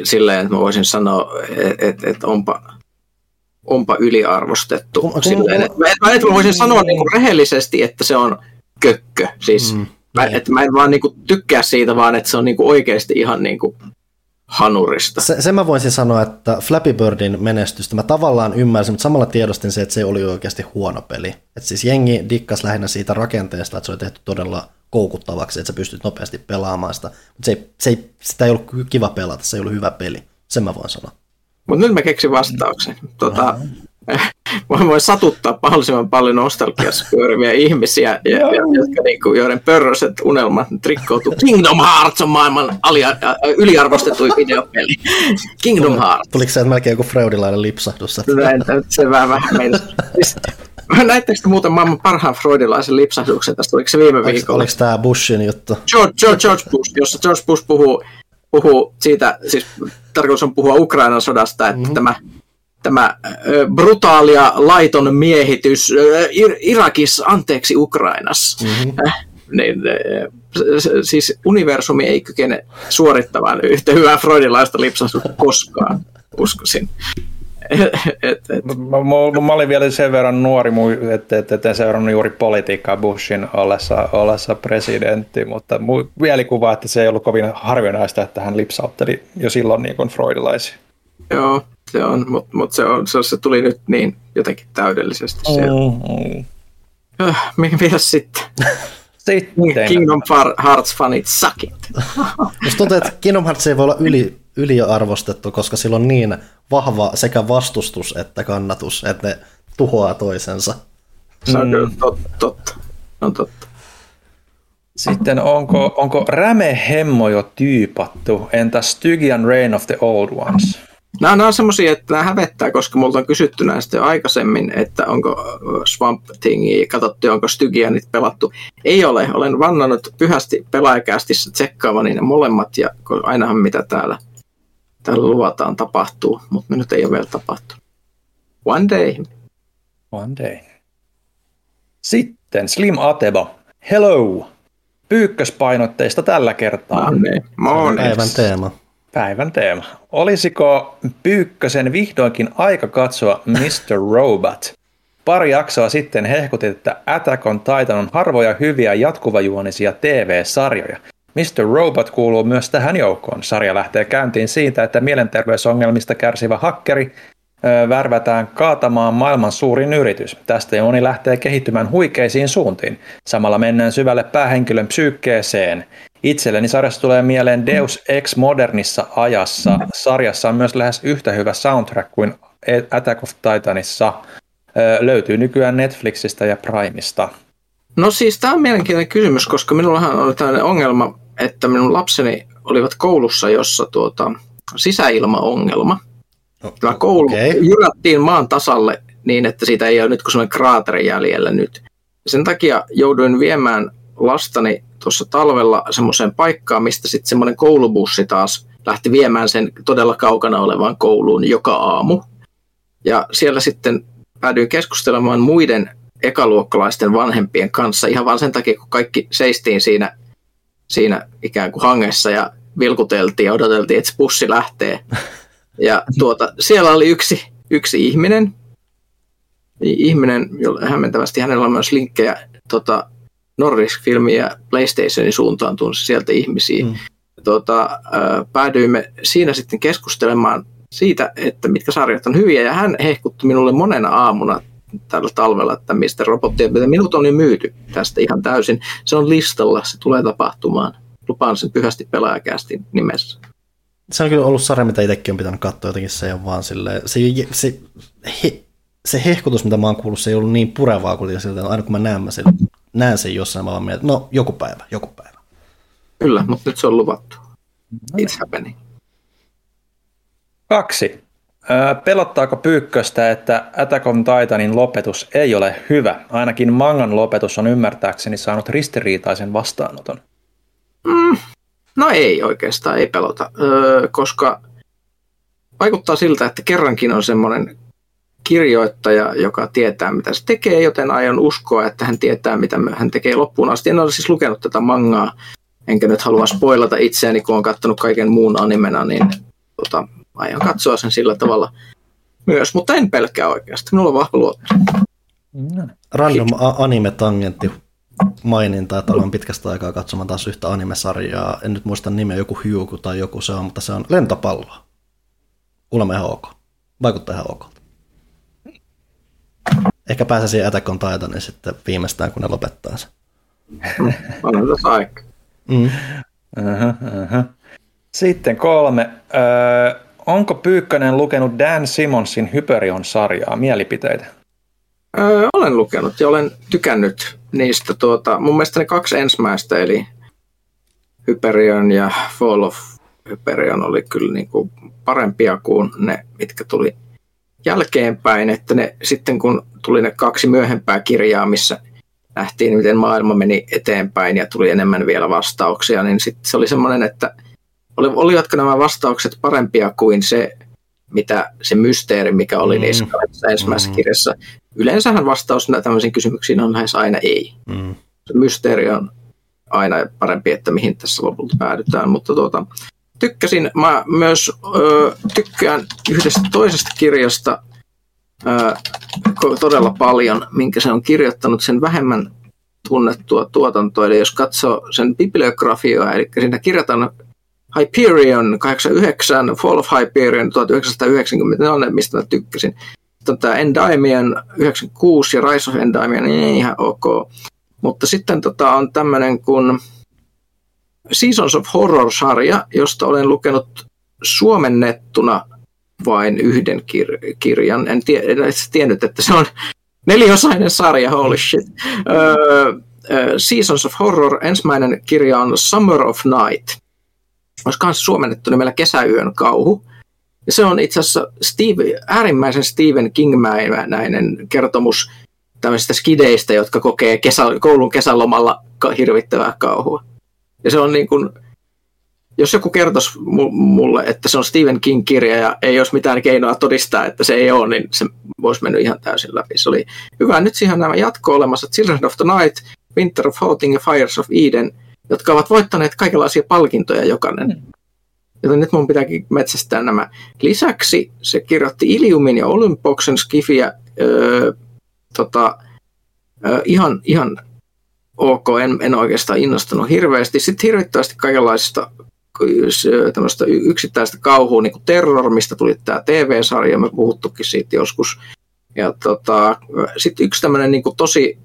silleen, että mä voisin sanoa, että et, et onpa, onpa yliarvostettu. Kun, silleen, että, mä, että mä voisin sanoa niin kuin rehellisesti, että se on kökkö. Siis, mm, mä, niin. että mä en vaan niin kuin tykkää siitä, vaan että se on niin kuin oikeasti ihan niin kuin hanurista. Se, sen mä voisin sanoa, että Flappy Birdin menestystä mä tavallaan ymmärsin, mutta samalla tiedostin se, että se oli oikeasti huono peli. Että siis jengi dikkas lähinnä siitä rakenteesta, että se oli tehty todella koukuttavaksi, että sä pystyt nopeasti pelaamaan sitä. Mutta se ei, se ei, sitä ei ollut kiva pelata, se ei ollut hyvä peli. Sen mä voin sanoa. Mutta nyt mä keksin vastauksen. Tota, mä voin satuttaa mahdollisimman paljon nostalgiassa pyöriviä ihmisiä, ja, ja, jotka, niin kuin, joiden pörröiset unelmat trikkoutuu. Kingdom Hearts on maailman alia, yliarvostetuin videopeli. Kingdom Hearts. Tuliko se melkein joku freudilainen lipsahdus? Näin, se vähän vähän. Siis, näittekö te muuten maailman parhaan freudilaisen lipsahduksen tästä? Oliko se viime oliko, viikolla? Oliko tämä Bushin juttu? George, George, George Bush, jossa George Bush puhuu, puhuu siitä, siis tarkoitus on puhua Ukrainan sodasta, että mm-hmm. tämä tämä brutaali ja laiton miehitys Irakissa, anteeksi Ukrainassa. Mm-hmm. Niin, siis universumi ei kykene suorittamaan yhtä hyvää freudilaista lipsausta koskaan, uskoisin. et, et. Mä, mä, mä, olin vielä sen verran nuori, että et, et en seurannut juuri politiikkaa Bushin ollessa, ollessa presidentti, mutta mielikuva, että se ei ollut kovin harvinaista, että hän lipsautteli jo silloin niin kuin freudilaisia. Joo, se on, mutta mut se, on, se, se tuli nyt niin jotenkin täydellisesti Mm, mm. Äh, mitä sitten? sitten. Kingdom Hearts fanit suck it. Musta tuntuu, että Kingdom Hearts ei voi olla yli, yliarvostettu, koska sillä on niin vahva sekä vastustus että kannatus, että ne tuhoaa toisensa. Se on mm. totta, totta. On totta. Sitten onko, onko Räme Hemmo jo tyypattu? Entä Stygian Reign of the Old Ones? Nämä, nämä on semmoisia, että nämä hävettää, koska multa on kysytty näistä jo aikaisemmin, että onko Swamp Thingia katsottu, onko Stygianit pelattu. Ei ole, olen vannannut pyhästi pelaajakästissä tsekkaavani ne molemmat, ja ainahan mitä täällä, täällä luvataan tapahtuu, mutta me nyt ei ole vielä tapahtunut. One day. One day. Sitten Slim Atebo. Hello. pyykköspainotteista tällä kertaa. No niin, Päivän teema. Päivän teema. Olisiko Pyykkösen vihdoinkin aika katsoa Mr. Robot? Pari jaksoa sitten hehkutit, että Attack on Titan on harvoja hyviä jatkuvajuonisia TV-sarjoja. Mr. Robot kuuluu myös tähän joukkoon. Sarja lähtee käyntiin siitä, että mielenterveysongelmista kärsivä hakkeri värvätään kaatamaan maailman suurin yritys. Tästä moni lähtee kehittymään huikeisiin suuntiin. Samalla mennään syvälle päähenkilön psyykkeeseen. Itselleni sarjassa tulee mieleen Deus Ex modernissa ajassa. Sarjassa on myös lähes yhtä hyvä soundtrack kuin Attack of Titanissa. Ö, löytyy nykyään Netflixistä ja Primesta. No siis tämä on mielenkiintoinen kysymys, koska minullahan oli tällainen ongelma, että minun lapseni olivat koulussa, jossa tuota, sisäilmaongelma. Tämä koulu okay. jyrättiin maan tasalle niin, että siitä ei ole nyt kuin sellainen kraateri jäljellä nyt. Sen takia jouduin viemään lastani tuossa talvella semmoiseen paikkaan, mistä sitten semmoinen koulubussi taas lähti viemään sen todella kaukana olevaan kouluun joka aamu. Ja siellä sitten päädyin keskustelemaan muiden ekaluokkalaisten vanhempien kanssa ihan vain sen takia, kun kaikki seistiin siinä, siinä ikään kuin hangessa ja vilkuteltiin ja odoteltiin, että se bussi lähtee. Ja tuota, siellä oli yksi, yksi ihminen, ihminen, jolle hämmentävästi hänellä on myös linkkejä tota, Nordisk-filmiä ja PlayStationin suuntaan tunsi sieltä ihmisiä. Mm. Tuota, päädyimme siinä sitten keskustelemaan siitä, että mitkä sarjat on hyviä, ja hän hehkutti minulle monena aamuna tällä talvella, että mistä robottia, minut on jo myyty tästä ihan täysin. Se on listalla, se tulee tapahtumaan. Lupaan sen pyhästi pelaajakästi nimessä. Se on kyllä ollut sarja, mitä itsekin on pitänyt katsoa jotenkin, se on vaan silleen, se, se, he, se hehkutus, mitä mä oon kuullut, se ei ollut niin purevaa kuin siltä, aina kun mä näen, mä sen, näen sen jossain, mä vaan mietin, no joku päivä, joku päivä. Kyllä, mutta nyt se on luvattu. It's happening. Kaksi. Pelottaako Pyykköstä, että Attack on Titanin lopetus ei ole hyvä? Ainakin mangan lopetus on ymmärtääkseni saanut ristiriitaisen vastaanoton. Mm, no ei oikeastaan, ei pelota, öö, koska vaikuttaa siltä, että kerrankin on semmoinen kirjoittaja, joka tietää, mitä se tekee, joten aion uskoa, että hän tietää, mitä hän tekee loppuun asti. En ole siis lukenut tätä mangaa, enkä nyt halua spoilata itseäni, kun on katsonut kaiken muun animena, niin tota, aion katsoa sen sillä tavalla myös, mutta en pelkää oikeasti. Minulla on vahva luotto. Random anime-tangentti maininta, että olen pitkästä aikaa katsomaan taas yhtä animesarjaa. En nyt muista nimeä, joku Hyuku tai joku se on, mutta se on lentopallo. Kuulemma ihan ok. Vaikuttaa ihan ok. Ehkä pääsee siihen Attack on Titanin sitten viimeistään, kun ne lopettaa sen. On tässä aika. Mm. Uh-huh, uh-huh. Sitten kolme. Öö, onko Pyykkönen lukenut Dan Simonsin Hyperion-sarjaa? Mielipiteitä? Öö, olen lukenut ja olen tykännyt niistä. Tuota, mun mielestä ne kaksi ensimmäistä, eli Hyperion ja Fall of Hyperion oli kyllä niin kuin parempia kuin ne, mitkä tuli jälkeenpäin. Että ne, sitten kun tuli ne kaksi myöhempää kirjaa, missä nähtiin, miten maailma meni eteenpäin ja tuli enemmän vielä vastauksia, niin sitten se oli semmoinen, että – oli, olivatko nämä vastaukset parempia kuin se, mitä se mysteeri, mikä oli mm. niissä ensimmäisessä mm. kirjassa. Yleensähän vastaus tämmöisiin kysymyksiin on lähes aina ei. Mm. Se mysteeri on aina parempi, että mihin tässä lopulta päädytään, mutta tuota, tykkäsin. Mä myös ö, tykkään yhdestä toisesta kirjasta ö, todella paljon, minkä se on kirjoittanut sen vähemmän tunnettua tuotantoa. Eli jos katsoo sen bibliografioa, eli siinä kirjataan Hyperion 89, Fall of Hyperion 1990, ne on ne, mistä mä tykkäsin. Tämä Endymion 96 ja Rise of Endymion, niin ihan ok. Mutta sitten tota, on tämmöinen kuin Seasons of Horror-sarja, josta olen lukenut suomennettuna vain yhden kir- kirjan. En, tie- en tiennyt, että se on neliosainen sarja, holy shit. Öö, Seasons of Horror, ensimmäinen kirja on Summer of Night – olisi myös suomennettu nimellä Kesäyön kauhu. Ja se on itse asiassa Steve, äärimmäisen Stephen King-mäinen kertomus tämmöisistä skideistä, jotka kokee kesä, koulun kesälomalla hirvittävää kauhua. Ja se on niin kuin, jos joku kertoisi mulle, että se on Stephen King-kirja ja ei olisi mitään keinoa todistaa, että se ei ole, niin se voisi mennä ihan täysin läpi. Se oli hyvä. Nyt siihen on nämä jatko olemassa. Children of the Night, Winter of Haunting ja Fires of Eden – jotka ovat voittaneet kaikenlaisia palkintoja jokainen. Mm. Joten nyt mun pitääkin metsästää nämä. Lisäksi se kirjoitti Iliumin ja Olympoksen skifiä öö, tota, öö, ihan, ihan ok, en, en oikeastaan innostunut hirveästi. Sitten hirvittävästi kaikenlaisista tämmöistä yksittäistä kauhua, niin kuin Terror, mistä tuli tämä TV-sarja, me puhuttukin siitä joskus. Ja tota, sitten yksi tämmöinen niin tosi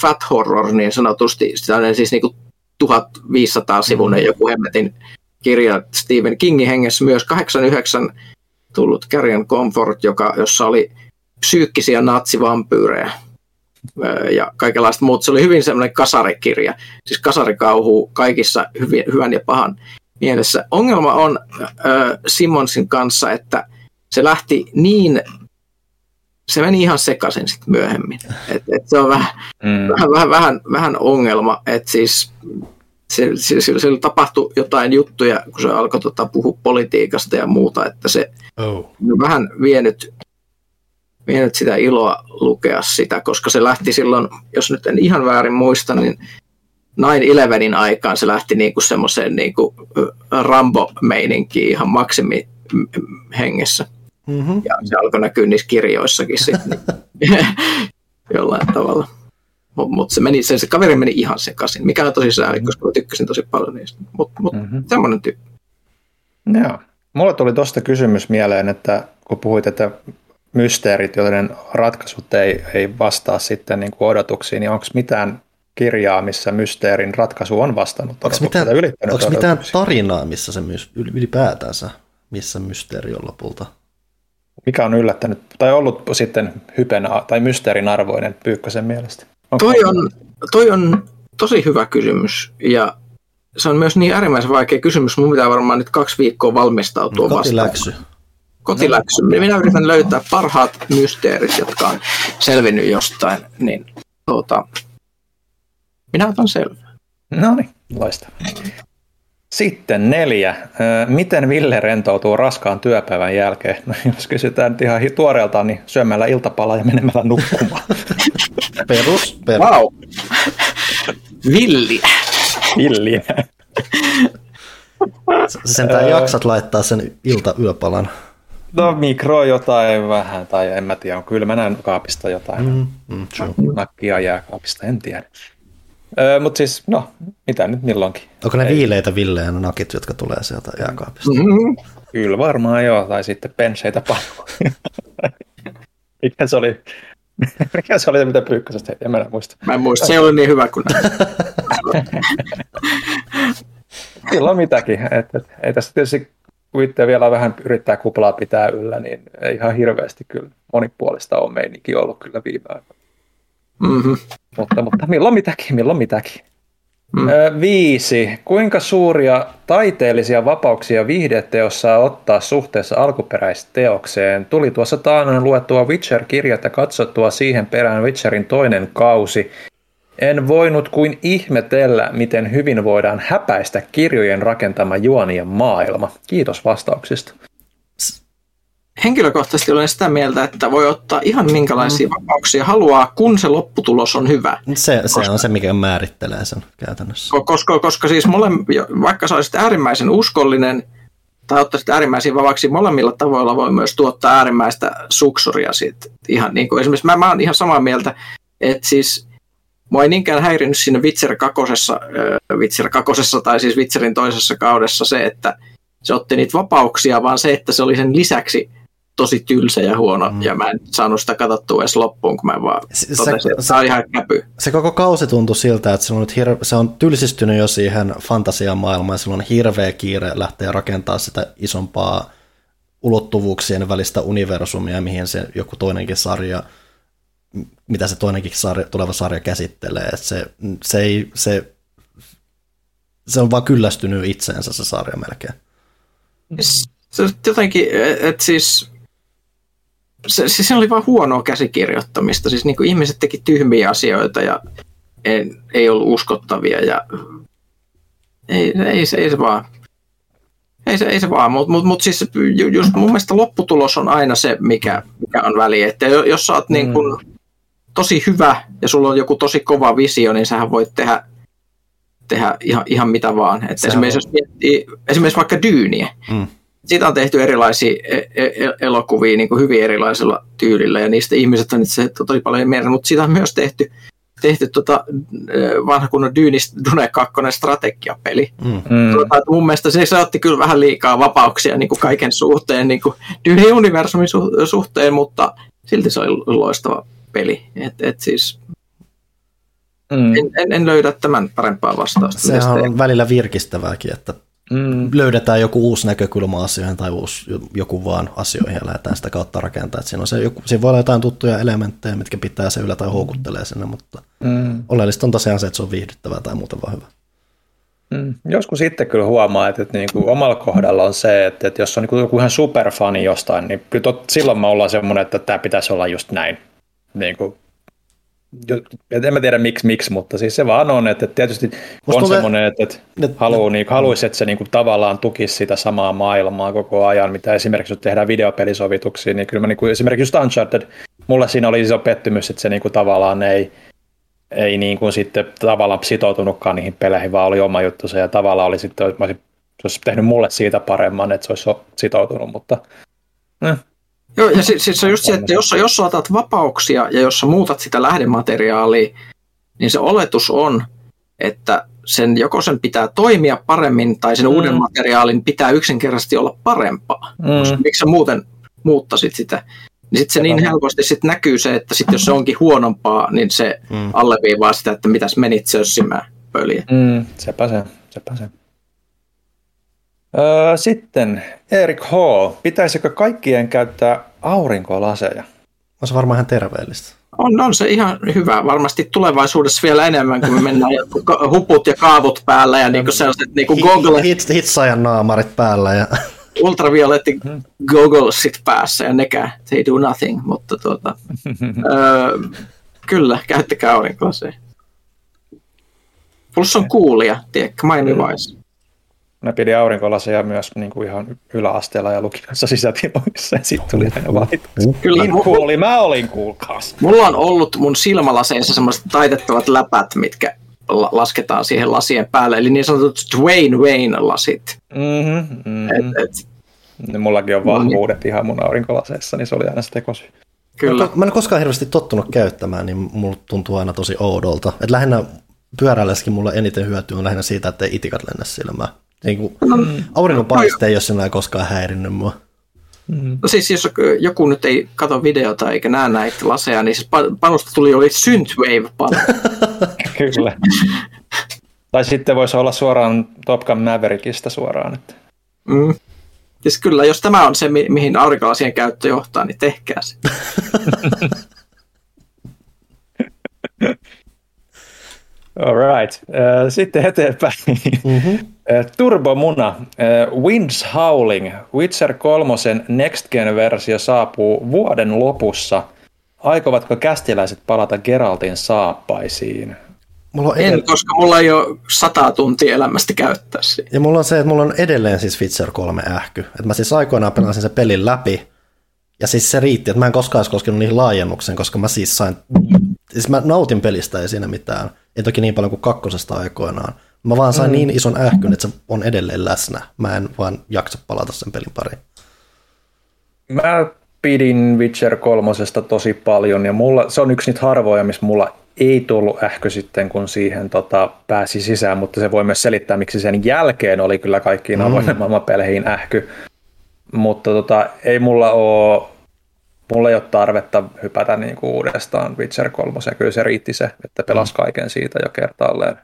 fat horror, niin sanotusti, siis niin kuin 1500 sivunen joku hemmetin kirja Stephen Kingin hengessä myös 89 tullut Carrion Comfort, joka, jossa oli psyykkisiä natsivampyyrejä ja kaikenlaista muuta. Se oli hyvin semmoinen kasarikirja, siis kasarikauhu kaikissa hyvin, hyvän ja pahan mielessä. Ongelma on äh, Simonsin kanssa, että se lähti niin, se meni ihan sekaisin sitten myöhemmin. Et, et se on vähän, mm. vähän, vähän, vähän, vähän ongelma, että siis se, se, se, se tapahtui jotain juttuja, kun se alkoi tota, puhua politiikasta ja muuta, että se oh. vähän vienyt, vienyt sitä iloa lukea sitä, koska se lähti silloin, jos nyt en ihan väärin muista, niin 9-11 aikaan se lähti niinku semmoiseen niinku Rambo-meininkiin ihan maksimi hengessä. Mm-hmm. Ja se alkoi näkyä niissä kirjoissakin sitten jollain tavalla. Mutta mut se, meni, se, se kaveri meni ihan sekaisin, mikä on tosi sääli, koska mä tykkäsin tosi paljon niistä. Mutta mut, mm-hmm. semmoinen tyyppi. Joo. Mulle tuli tuosta kysymys mieleen, että kun puhuit, että mysteerit, joiden ratkaisut ei, ei vastaa sitten niin kuin odotuksiin, niin onko mitään kirjaa, missä mysteerin ratkaisu on vastannut Onko mitään, onko mitään tarinaa, missä se ylipäätänsä, missä mysteeri on lopulta? Mikä on yllättänyt, tai ollut sitten hypen tai mysteerin arvoinen Pyykkösen mielestä? Toi on, toi on tosi hyvä kysymys ja se on myös niin äärimmäisen vaikea kysymys. Mun pitää varmaan nyt kaksi viikkoa valmistautua Kotiläksy. vastaan. Kotiläksy. Minä yritän löytää parhaat mysteerit, jotka on selvinnyt jostain. Niin, tuota, minä otan selvää. No niin, loistavaa. Sitten neljä. Miten Ville rentoutuu raskaan työpäivän jälkeen? No, jos kysytään nyt ihan tuoreeltaan, niin syömällä iltapalaa ja menemällä nukkumaan. perus, perus. Wow. Villiä. Villiä. Sentään jaksat laittaa sen ilta-yöpalan. No mikro jotain vähän, tai en mä tiedä, on kylmänä kaapista jotain. Mm, mm, Nakkia jääkaapista, en tiedä. Öö, Mutta siis, no, mitä nyt milloinkin. Onko ne Ei. viileitä villejä ne nakit, jotka tulee sieltä jääkaapista? Mm-hmm. Kyllä varmaan joo, tai sitten penseitä paljon. Mikä se oli? Mikä se oli, mitä Pyykkösestä En mä muista. Mä en muista, se ole niin hyvä kuin... Silloin mitäkin. Et, et, ei tässä tietysti kun itse vielä vähän yrittää kuplaa pitää yllä, niin ei ihan hirveästi kyllä monipuolista on meininki ollut kyllä viime aikoina. Mm-hmm. Mutta, mutta milloin mitäkin, milloin mitäkin. Mm. Ö, viisi. Kuinka suuria taiteellisia vapauksia viihdeteossa ottaa suhteessa alkuperäisteokseen? Tuli tuossa taannoin luettua Witcher-kirjat ja katsottua siihen perään Witcherin toinen kausi. En voinut kuin ihmetellä, miten hyvin voidaan häpäistä kirjojen rakentama juoni ja maailma. Kiitos vastauksista henkilökohtaisesti olen sitä mieltä, että voi ottaa ihan minkälaisia mm. vapauksia haluaa, kun se lopputulos on hyvä. Se, se koska, on se, mikä määrittelee sen käytännössä. Koska, koska siis mole, vaikka sä olisit äärimmäisen uskollinen tai ottaisit äärimmäisiä vapauksia, molemmilla tavoilla voi myös tuottaa äärimmäistä suksuria siitä. Ihan niin kuin, esimerkiksi mä, mä oon ihan samaa mieltä, että siis Mua ei niinkään häirinyt siinä Witcher kakosessa, äh, Witcher kakosessa tai siis Witcherin toisessa kaudessa se, että se otti niitä vapauksia, vaan se, että se oli sen lisäksi tosi tylsä ja huono, mm. ja mä en saanut sitä katsottua edes loppuun, kun mä vaan se, totesin, että se, on ihan käpy. Se koko kausi tuntui siltä, että se on, hirve, se on tylsistynyt jo siihen fantasiamaailmaan, ja sillä on hirveä kiire lähteä rakentamaan sitä isompaa ulottuvuuksien välistä universumia, mihin se joku toinenkin sarja, mitä se toinenkin sarja, tuleva sarja käsittelee. Se, se, ei, se, se on vaan kyllästynyt itseensä se sarja melkein. Se jotenkin, että siis se, se, se oli vain huonoa käsikirjoittamista. Siis niin kuin ihmiset teki tyhmiä asioita ja ei, ei ollut uskottavia ja ei, ei, se, ei se vaan ei se, ei se vaan, mutta mut, mut siis just mun mielestä lopputulos on aina se, mikä, mikä on väliä. Että jos sä oot mm. niin kun tosi hyvä ja sulla on joku tosi kova visio, niin sähän voit tehdä tehdä ihan, ihan mitä vaan. Että esimerkiksi, jos miettii, esimerkiksi vaikka Dyyniä, Mm. Siitä on tehty erilaisia e- e- e- elokuvia niin kuin hyvin erilaisella tyylillä ja niistä ihmiset on itse tosi paljon mieltä, mutta siitä on myös tehty, tehty tota, vanha kunnon Dyynis Dune 2 strategiapeli. Mm. Tuota, mun mielestä se, se otti kyllä vähän liikaa vapauksia niin kuin kaiken suhteen, niin kuin Dune-universumin su- suhteen, mutta silti se oli loistava peli. Et, et siis, Mm. en, en, en löydä tämän parempaa vastausta. se- on välillä virkistävääkin, että Mm. löydetään joku uusi näkökulma asioihin tai uusi joku vaan asioihin ja lähdetään sitä kautta rakentamaan. Että siinä, on se joku, siinä voi olla jotain tuttuja elementtejä, mitkä pitää se yllä tai houkuttelee sinne, mutta Mm. oleellista on tosiaan se, että se on viihdyttävää tai muuten vaan hyvä. Mm. Joskus sitten kyllä huomaa, että, että niin kuin omalla kohdalla on se, että, että jos on niin kuin joku ihan superfani jostain, niin kyllä tot, silloin me ollaan semmoinen, että tämä pitäisi olla just näin. Niin kuin, en mä tiedä miksi, miksi, mutta siis se vaan on, että, että tietysti on tulee- semmoinen, että, että Ne- haluaa, niin, haluaisi, että se niin kuin tavallaan tukisi sitä samaa maailmaa koko ajan, mitä esimerkiksi jos tehdään videopelisovituksia, niin kyllä mä niin kuin, esimerkiksi just Uncharted, mulle siinä oli iso pettymys, että se niin kuin tavallaan ei, ei niin kuin sitten tavallaan sitoutunutkaan niihin peleihin, vaan oli oma juttusa ja tavallaan oli sitten, mä olisin, se olisi tehnyt mulle siitä paremman, että se olisi sitoutunut, mutta eh, Joo, ja siis, siis se on just se, että jos, jos sä otat vapauksia ja jos sä muutat sitä lähdemateriaalia, niin se oletus on, että sen joko sen pitää toimia paremmin tai sen Mm. uuden materiaalin pitää yksinkertaisesti olla parempaa. Mm. Koska miksi sä muuten muuttasit sitä? Niin sitten se niin helposti sit näkyy se, että sit jos se onkin huonompaa, niin se Mm. alleviivaa sitä, että mitäs menit sössimään pöliä. mm, sepä se, sepä se. Öö, sitten Erik H. Pitäisikö kaikkien käyttää aurinkolaseja? On se varmaan ihan terveellistä. On, on se ihan hyvä. Varmasti tulevaisuudessa vielä enemmän, kun me mennään huput ja kaavut päällä ja niinku sellaiset niinku goggle, Hit, hitsaajan naamarit päällä ja ultravioletti gogglesit päässä ja nekään, they do nothing, mutta tuota, öö, kyllä, käyttäkää aurinkolaseja. Plus on kuulia, tiedätkö, Miami Vice. Mä pidin aurinkolaseja myös niin kuin ihan yläasteella ja lukiossa sisätiloissa ja sitten tuli aina valittu. Kyllä, Niin kuuli, mä olin kuulkaas. Mulla on ollut mun silmälaseissa semmoiset taitettavat läpät, mitkä la- lasketaan siihen lasien päälle, eli niin sanotut Dwayne Wayne-lasit. Mm-hmm, mm-hmm. Et, et, Mullakin on No niin. vahvuudet ihan mun aurinkolaseissa, niin se oli aina se tekosyy. kyllä. Mä en ole koskaan hirveästi tottunut käyttämään, niin mulla tuntuu aina tosi oudolta. Et lähinnä pyöräillessäkin mulla eniten hyötyä on lähinnä siitä, että ei itikat lennä silmään. Niin kuin, auringonpaiste ei ole sillä koskaan häirinnyt mua. No siis jos joku nyt ei katso videota eikä näe näitä laseja, niin siis pa- panusta tuli oli synthwave panu. Kyllä. tai sitten voisi olla suoraan Top Gun Maverickista suoraan. Että. Mm. Siis kyllä, jos tämä on se, mi- mihin aurinkolasien käyttö johtaa, niin tehkää se. All right. Sitten eteenpäin. Mm-hmm. Turbomuna. Winds Howling. Witcher 3 Next Gen-versio saapuu vuoden lopussa. Aikovatko kästiläiset palata Geraltin saappaisiin? Mulla on En, edell- koska mulla ei ole sata tuntia elämästä käyttää siihen. ja mulla on se, että mulla on edelleen siis Witcher 3 ähky. Että mä siis aikoinaan pelasin sen pelin läpi. Ja siis se riitti, että mä en koskaan olisi koskenut niihin laajennukseen, koska mä siis sain... Siis mä nautin pelistä, ei siinä mitään. Ei toki niin paljon kuin kakkosesta aikoinaan. Mä vaan sain mm. niin ison ähkyn, että se on edelleen läsnä. Mä en vaan jaksa palata sen pelin pariin. Mä pidin Witcher 3 tosi paljon ja mulla, se on yksi niitä harvoja, missä mulla ei tullut ähkö sitten, kun siihen tota, pääsi sisään, mutta se voi myös selittää, miksi sen jälkeen oli kyllä kaikkiin avoimen mm. maailman peleihin ähky. Mutta tota, ei mulla ole, mulla ei ole tarvetta hypätä niin kuin uudestaan Witcher 3. Kyllä se riitti se, että pelas kaiken siitä jo kertaalleen.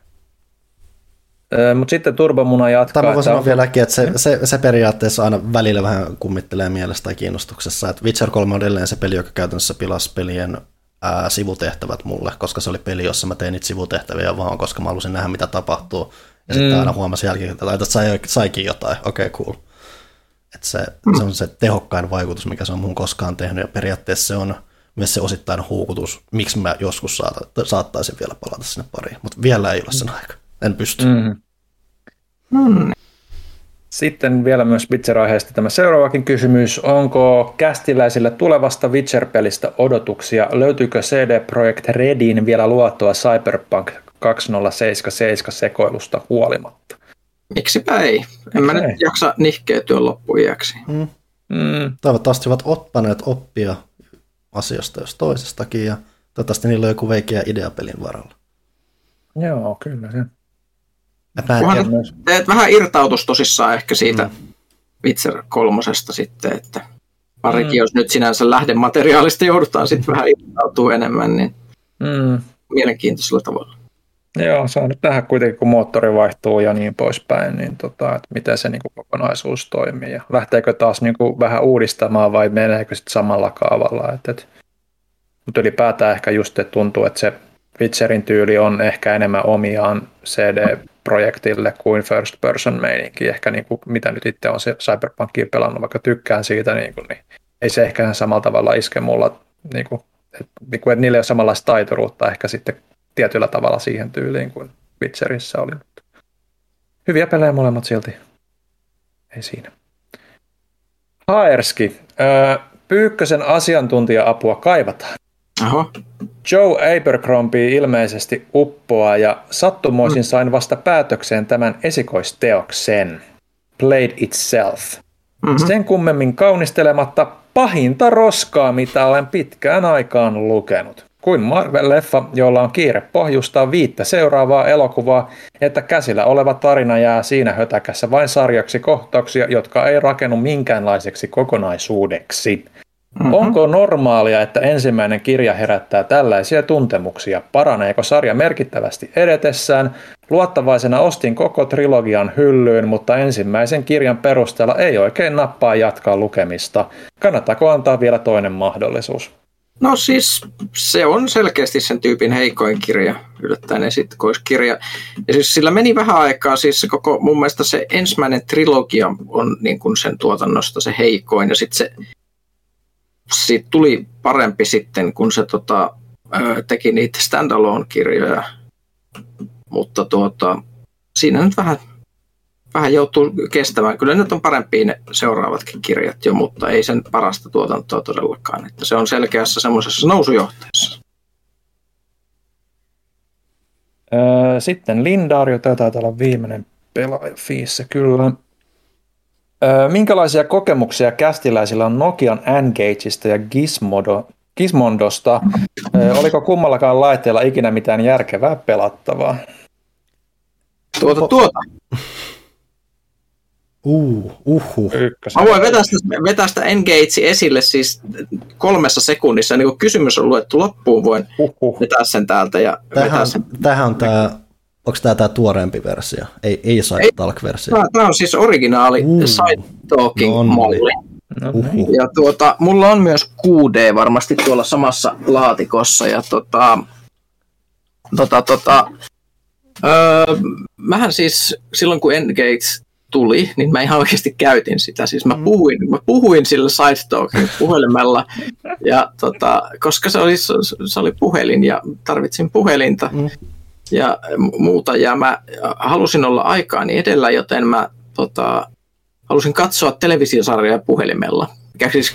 Mutta sitten Turbomuna jatkaa. Tai mä voin että sanoa on- vielä äkkiä, että se, se, se periaatteessa aina välillä vähän kummittelee mielestä tai kiinnostuksessa. Että Witcher 3 on edelleen se peli, joka käytännössä pilasi pelien ää, sivutehtävät mulle, koska se oli peli, jossa mä tein niitä sivutehtäviä vaan, koska mä halusin nähdä, mitä tapahtuu. Ja sitten Mm. aina huomasin jälkeen, että saikin jotain, okei okay, cool. Että se, se on se tehokkain vaikutus, mikä se on mun koskaan tehnyt, ja periaatteessa se on myös se osittain huukutus, miksi mä joskus saata, saattaisin vielä palata sinne pariin, mutta vielä ei ole sen aika. En pysty. Mm. Mm. Sitten vielä myös Witcher-aiheesta tämä seuraavakin kysymys. Onko kästiläisille tulevasta Witcher-pelistä odotuksia? Löytyykö CD Projekt Redin vielä luottoa Cyberpunk 2077 sekoilusta huolimatta? Miksipä ei? En mä nyt jaksa nihkeytyä loppuiäksi. Mm. Mm. Toivottavasti ovat ottaneet oppia asiasta jos toisestakin ja toivottavasti niillä on joku veikiä idea pelin varalla. Joo, kyllä se. Kunhan teet vähän irtautus tosissaan ehkä siitä mm. Witcher kolmosesta sitten, että parikin, mm. jos nyt sinänsä lähdemateriaalista joudutaan sitten vähän irtautua enemmän, niin mm. mielenkiintoisella tavalla. Joo, saa nyt tähän kuitenkin, kun moottori vaihtuu ja niin poispäin, niin tota, että miten se niin kuin kokonaisuus toimii. Ja lähteekö taas niin kuin vähän uudistamaan vai meneekö sitten samalla kaavalla. Et, et, mutta ylipäätään ehkä just että tuntuu, että se Witcherin tyyli on ehkä enemmän omiaan CD-projektille kuin first person meininki. Ehkä niin kuin, mitä nyt itse on Cyberpunkia pelannut, vaikka tykkään siitä, niin, kuin, niin ei se ehkä samalla tavalla iske mulla, niin kuin, että, niin kuin, että niillä ei ole samanlaista taituruutta ehkä sitten tietyllä tavalla siihen tyyliin kuin Witcherissä oli. Hyviä pelejä molemmat silti. Ei siinä. Haerski. Pyykkösen asiantuntija-apua kaivataan. Aha. Joe Abercrombie ilmeisesti uppoaa ja sattumoisin mm. sain vasta päätökseen tämän esikoisteoksen. Played Itself. Mm-hmm. Sen kummemmin kaunistelematta pahinta roskaa, mitä olen pitkään aikaan lukenut kuin Marvel-leffa, jolla on kiire pohjustaa viittä seuraavaa elokuvaa, että käsillä oleva tarina jää siinä hötäkässä vain sarjaksi kohtauksia, jotka ei rakennu minkäänlaiseksi kokonaisuudeksi. Mm-hmm. Onko normaalia, että ensimmäinen kirja herättää tällaisia tuntemuksia? Paraneeko sarja merkittävästi edetessään? Luottavaisena ostin koko trilogian hyllyyn, mutta ensimmäisen kirjan perusteella ei oikein nappaa jatkaa lukemista. Kannattaako antaa vielä toinen mahdollisuus? No siis se on selkeästi sen tyypin heikoin kirja, yllättäen esitkoiskirja. Ja siis sillä meni vähän aikaa, siis se koko, mun mielestä se ensimmäinen trilogia on niin kuin sen tuotannosta se heikoin, ja sitten se siitä tuli parempi sitten, kun se tota, teki niitä standalone-kirjoja. Mutta tuota, siinä nyt vähän vähän joutuu kestämään. Kyllä nyt on parempia ne seuraavatkin kirjat jo, mutta ei sen parasta tuotantoa todellakaan. Että se on selkeässä semmoisessa nousujohteessa. Sitten Lindario, tämä taitaa olla viimeinen pelaaja Fiissä, kyllä. Minkälaisia kokemuksia kästiläisillä on Nokian Engageista ja Gizmodo, Gizmondosta? Oliko kummallakaan laitteella ikinä mitään järkevää pelattavaa? Tuota, tuota. Uh, uhu. Mä voin vetää sitä, vetää sitä Engage esille siis kolmessa sekunnissa. Niin kun kysymys on luettu loppuun, voin uhuh. vetää sen täältä ja tähän, vetää sen. Tähän on tämä, onko tämä tämä tuoreempi versio? Ei, ei Side Talk-versio. Tämä, tämä on siis originaali uh. Side Talking-malli. No, niin. Ja tuota, mulla on myös 6D varmasti tuolla samassa laatikossa. Ja tota, tota, tota, öö, mähän siis silloin kun Engage tuli, niin mä ihan oikeasti käytin sitä. Siis mä mm. puhuin, mä puhuin sillä SideTalkin puhelimella, ja tota, koska se oli, se oli puhelin ja tarvitsin puhelinta mm. ja muuta. Ja mä halusin olla aikaani edellä, joten mä tota, halusin katsoa televisiosarjaa puhelimella. Mikä siis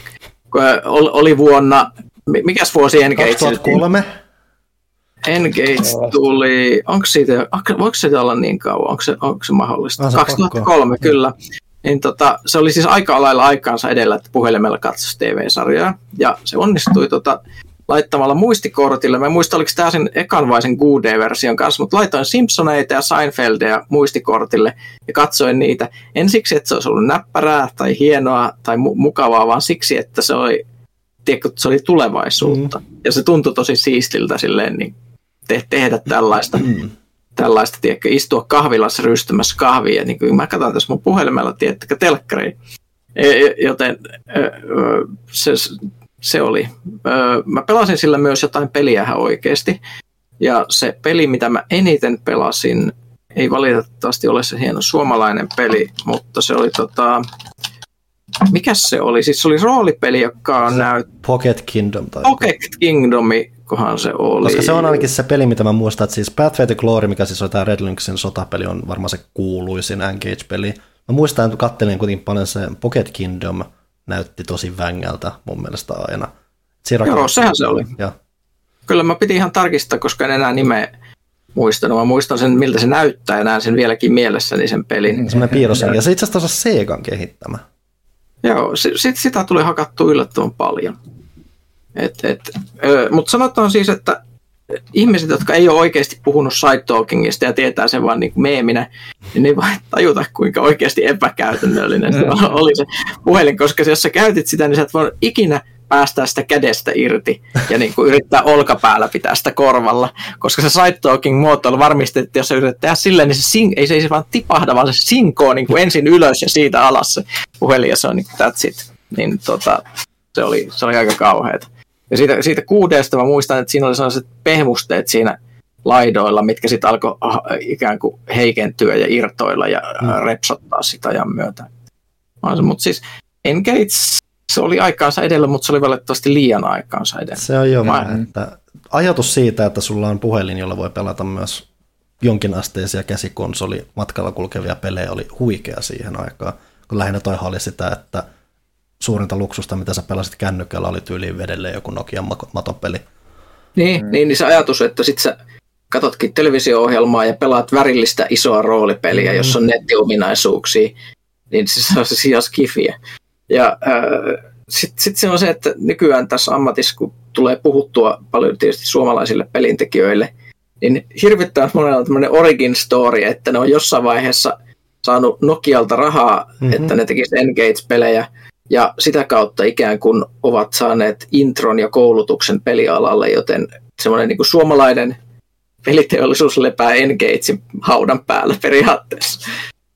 oli vuonna, mikäs vuosi Engage? 2003. Engage tuli, onko siitä, voiko se olla niin kauan, onko se, onko se mahdollista? On se 2003, pakko. kyllä. Niin tota, se oli siis aika lailla aikaansa edellä, että puhelimella katsoisi TV-sarjaa. Ja se onnistui tota, laittamalla muistikortille. Mä en muista, oliko tämä sen ekan vai sen version kanssa, mutta laitoin Simpsoneita ja Seinfeldia muistikortille ja katsoin niitä. En siksi, että se olisi ollut näppärää tai hienoa tai mu- mukavaa, vaan siksi, että se oli, tiedätkö, se oli tulevaisuutta. Mm. Ja se tuntui tosi siistiltä silleen niin te- tehdä tällaista, mm. tällaista tiedätkö, istua kahvilassa rystymässä kahvia, niin kuin mä katson tässä mun puhelimella, tiedättekö, telkkari. E, e, joten se, se oli. Mä pelasin sillä myös jotain peliä oikeasti. Ja se peli, mitä mä eniten pelasin, ei valitettavasti ole se hieno suomalainen peli, mutta se oli tota, mikä se oli? Siis se oli roolipeli, joka on näyt... Pocket Kingdom. Tai Pocket Kingdomi, kohan se oli. Koska se on ainakin se peli, mitä mä muistan, että siis Pathway to Glory, mikä siis on tämä Red Lynxin sotapeli, on varmaan se kuuluisin Engage-peli. Mä muistan, että kattelin kuitenkin paljon se Pocket Kingdom näytti tosi vängältä mun mielestä aina. Siinä Joo, sehän se oli. Ja. Kyllä mä piti ihan tarkistaa, koska en enää nimeä muistanut. Mä muistan sen, miltä se näyttää ja näen sen vieläkin mielessäni sen pelin. Mm, semmoinen piirros. Ja se itse asiassa Segan kehittämä. Joo, sit, sitä tuli hakattu yllättävän paljon. Et, et, Mutta sanotaan siis, että ihmiset, jotka ei ole oikeasti puhunut side talkingista ja tietää sen vaan niin meeminä, niin ne ei vaan tajuta, kuinka oikeasti epäkäytännöllinen se oli se puhelin, koska jos sä käytit sitä, niin sä et voi ikinä päästää sitä kädestä irti ja niin kuin yrittää olkapäällä pitää sitä korvalla, koska se side talking muotoilu varmistettiin, että jos sä yrität tehdä silleen, niin se, sing, ei, se ei vaan tipahda, vaan se sinkoo niin kuin ensin ylös ja siitä alas se puhelin ja se on niin that's it. Niin tota, se oli, se oli aika kauheata. Ja siitä, siitä kuudesta mä muistan, että siinä oli sellaiset pehmusteet siinä laidoilla, mitkä sitten alkoi ah, ikään kuin heikentyä ja irtoilla ja mm. repsottaa sitä ajan myötä. Mutta siis Engage, se oli aikaansa edellä, mutta se oli valitettavasti liian aikaansa edellä. Se on jo vähän, että ajatus siitä, että sulla on puhelin, jolla voi pelata myös jonkinasteisia käsikonsoli matkalla kulkevia pelejä, oli huikea siihen aikaan. Kun lähinnä toi oli sitä, että – suurinta luksusta, mitä sä pelasit kännykällä, oli tyyliin vedelle joku Nokian matopeli. Niin, mm. niin, niin se ajatus, että sit sä katsotkin televisio-ohjelmaa ja pelaat värillistä isoa roolipeliä, mm. jossa on nettiominaisuuksia, niin se on se sijaan skifiä. Ja äh, sitten sit se on se, että nykyään tässä ammatissa, kun tulee puhuttua paljon tietysti suomalaisille pelintekijöille, niin hirvittävän monella on tämmöinen origin story, että ne on jossain vaiheessa saanut Nokialta rahaa, mm-hmm. että ne tekisivät Engage-pelejä, ja sitä kautta ikään kuin ovat saaneet intron ja koulutuksen pelialalle, joten semmoinen niin kuin suomalainen peliteollisuus lepää Engagein haudan päällä periaatteessa.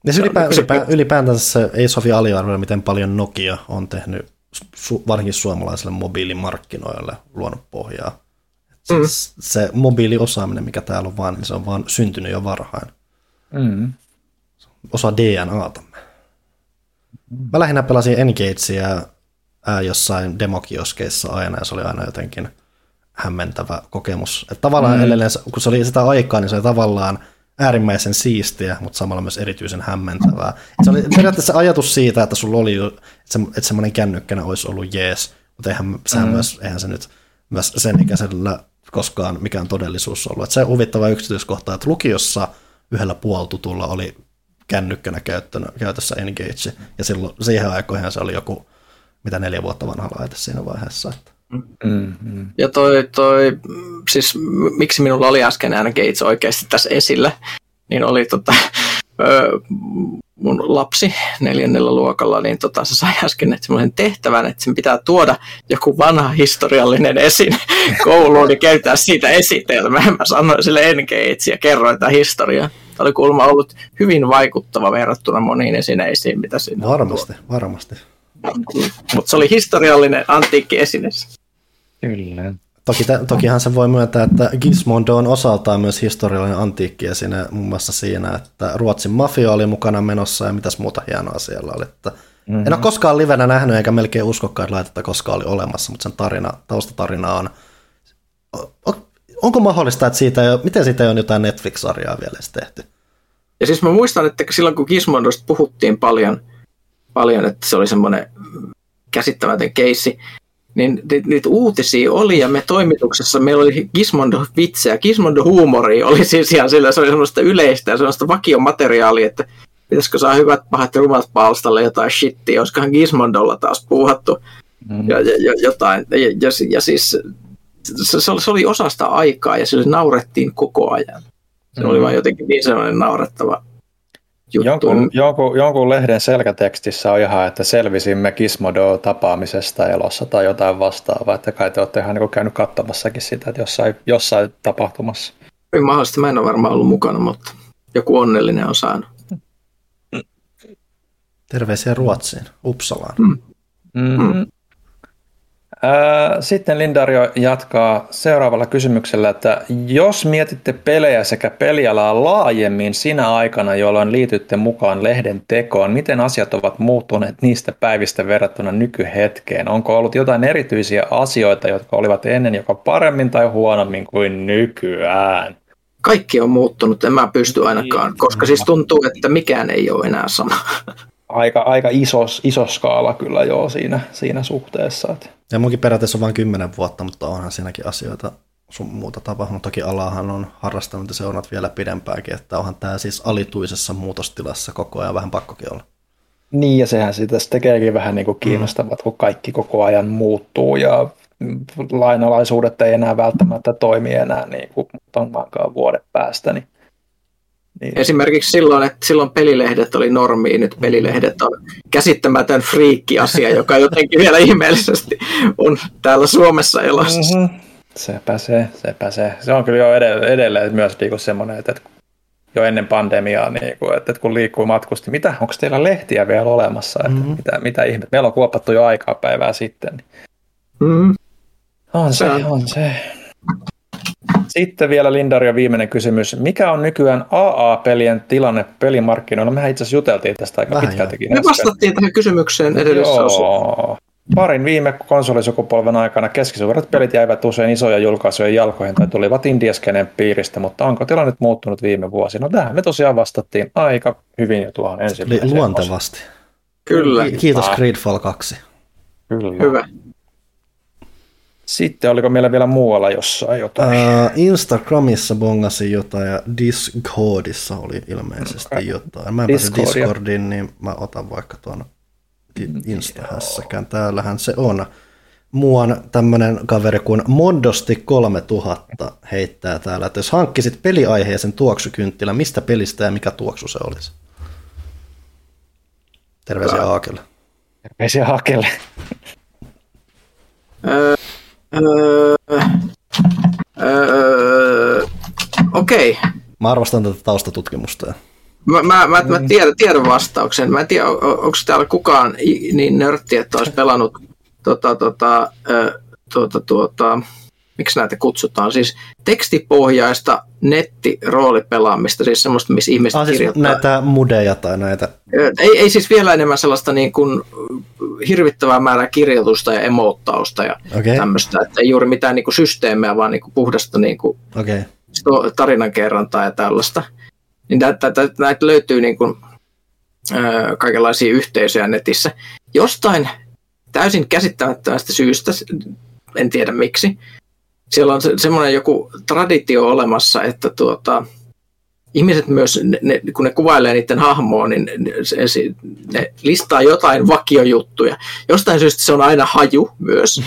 Ja se ylipä, ylipä, ylipäätänsä se ei sovi aliarvoida, miten paljon Nokia on tehnyt su, varsinkin suomalaisille mobiilimarkkinoille luonut pohjaa. Se, mm. se mobiiliosaaminen, mikä täällä on vaan, niin se on vaan syntynyt jo varhain. Mm. Osa DNAtamme. Mä lähinnä pelasin Engagea ää, jossain demokioskeissa aina, ja se oli aina jotenkin hämmentävä kokemus. Että tavallaan mm. edelleen, kun se oli sitä aikaa, niin se oli tavallaan äärimmäisen siistiä, mutta samalla myös erityisen hämmentävää. Se oli periaatteessa ajatus siitä, että sulla oli, että, se, että semmoinen kännykkänä olisi ollut jees, mutta eihän, sehän mm. myös, eihän se nyt myös sen ikäisellä koskaan mikään todellisuus ollut. Että se huvittava yksityiskohta, että lukiossa yhdellä puoltutulla oli kännykkänä käytössä Engage, ja silloin siihen aikoihin se oli joku, mitä neljä vuotta vanha laite siinä vaiheessa. Että. Mm-hmm. Ja toi, toi, siis miksi minulla oli äsken Engage oikeasti tässä esillä, niin oli tota, mun lapsi neljännellä luokalla, niin tota, se sai äsken semmoisen tehtävän, että sen pitää tuoda joku vanha historiallinen esine kouluun ja käyttää siitä esitelmää. Mä sanoin sille Engage ja kerroin tämän historiaa. Tämä oli kuulemma ollut hyvin vaikuttava verrattuna moniin esineisiin, mitä siinä Varmasti, on varmasti. Mutta se oli historiallinen antiikki esine. Kyllä. Toki, tokihan se voi myöntää, että Gizmondo on osaltaan myös historiallinen antiikki esine, muun muassa siinä, että Ruotsin mafia oli mukana menossa ja mitäs muuta hienoa siellä oli. Että mm-hmm. En ole mhm. koskaan livenä nähnyt eikä melkein uskokaan, että laitetta koskaan oli olemassa, mutta sen tarina, taustatarina on onko mahdollista, että siitä ei ole, miten siitä on jotain Netflix-sarjaa vielä tehty? Ja siis mä muistan, että silloin kun Gizmondosta puhuttiin paljon, paljon, että se oli semmoinen käsittämätön keissi, niin niitä uutisia oli ja me toimituksessa meillä oli Gizmondo-vitsejä, Gizmondo-huumoria oli siis ihan sillä, se oli semmoista yleistä ja semmoista vakiomateriaalia, että pitäisikö saa hyvät, pahat rumat palstalle jotain shittiä, olisikohan Gizmondolla taas puuhattu mm. ja, ja, ja, jotain. Ja, ja, ja siis se, se oli osasta aikaa ja sille naurettiin koko ajan. Se mm. oli vain jotenkin niin sellainen naurettava juttu. Jonkun, jonkun, jonkun lehden selkätekstissä on ihan, että selvisimme Kismodo-tapaamisesta elossa tai jotain vastaavaa, että kai te olette ihan niin käynyt katsomassakin sitä, että jossain, jossain tapahtumassa. Ei mahdollista, mä en ole varmaan ollut mukana, mutta joku onnellinen on saanut. Terveisiä Ruotsiin, Uppsalaan. Mm. Mm. Sitten Lindario jatkaa seuraavalla kysymyksellä, että jos mietitte pelejä sekä pelialaa laajemmin sinä aikana, jolloin liitytte mukaan lehden tekoon, miten asiat ovat muuttuneet niistä päivistä verrattuna nykyhetkeen? Onko ollut jotain erityisiä asioita, jotka olivat ennen joko paremmin tai huonommin kuin nykyään? kaikki on muuttunut, en mä pysty ainakaan, koska siis tuntuu, että mikään ei ole enää sama. Aika, aika iso, iso skaala kyllä joo siinä, siinä suhteessa. Että. Ja munkin periaatteessa on vain kymmenen vuotta, mutta onhan siinäkin asioita sun muuta tapahtunut. Toki alahan on harrastanut ja seurannut vielä pidempäänkin, että onhan tämä siis alituisessa muutostilassa koko ajan vähän pakkokin olla. Niin, ja sehän sitä tekeekin vähän niin kuin kiinnostavat, mm. kun kaikki koko ajan muuttuu ja lainalaisuudet ei enää välttämättä toimi enää niin kuin muutamankaan vuoden päästä. Niin, niin. Esimerkiksi silloin, että silloin pelilehdet oli normiin, nyt pelilehdet on käsittämätön friikki-asia, joka jotenkin vielä ihmeellisesti on täällä Suomessa elossa. Mm-hmm. Sepä se, sepä se. Se on kyllä jo edelleen, edelleen myös niin semmoinen, että jo ennen pandemiaa, niin kuin, että kun liikkuu matkusti, mitä, onko teillä lehtiä vielä olemassa, että mm-hmm. mitä, mitä ihmettä, meillä on kuopattu jo aikaa päivää sitten. Mm-hmm. On se, on se. Sitten vielä Lindaria viimeinen kysymys. Mikä on nykyään AA-pelien tilanne pelimarkkinoilla? Mehän itse asiassa juteltiin tästä aika Vähän pitkältikin. Me vastattiin tähän kysymykseen edellisessä Joo. Parin viime konsolisukupolven aikana keskisuuret pelit jäivät usein isoja julkaisuja jalkoihin tai tulivat indieskenen piiristä, mutta onko tilanne muuttunut viime vuosina? No tähän me tosiaan vastattiin aika hyvin jo tuohon ensimmäiseen. Luontevasti. Kyllä. Kiitos Creedfall 2. Kyllä. Hyvä. Sitten oliko meillä vielä muualla jossain jotain? Uh, Instagramissa bongasin jotain ja Discordissa oli ilmeisesti okay. jotain. Mä en pääse Discordiin, niin mä otan vaikka tuon Instahässäkään. Täällähän se on. Muun tämmönen kaveri kuin Mondosti 3000 heittää täällä, että jos hankkisit peliaiheisen tuoksukynttilän, mistä pelistä ja mikä tuoksu se olisi? Terveisiä Aakelle. Terveisiä Aakelle. Öö, öö, Okei. Okay. Mä arvostan tätä taustatutkimusta. Mä, mä, mä, mä tiedän, tiedän vastauksen. Mä en tiedä, on, onko täällä kukaan niin nörtti, että olisi pelannut tota, tota, tuota, tuota, miksi näitä kutsutaan, siis tekstipohjaista nettiroolipelaamista, siis semmoista, missä ihmiset ah, siis kirjoittaa. näitä mudeja tai näitä? Ei, ei siis vielä enemmän sellaista niin kuin hirvittävää määrää kirjoitusta ja emottausta ja okay. tämmöistä, että ei juuri mitään niin kuin systeemejä, vaan niin kuin puhdasta niin kuin okay. tarinankerrontaa ja tällaista. Niin näitä, näitä löytyy niin kuin, kaikenlaisia yhteisöjä netissä. Jostain täysin käsittämättömästä syystä, en tiedä miksi, siellä on se, semmoinen joku traditio olemassa, että tuota, ihmiset myös, ne, ne, kun ne kuvailee niiden hahmoa, niin ne, ne, ne listaa jotain vakiojuttuja. Jostain syystä se on aina haju myös,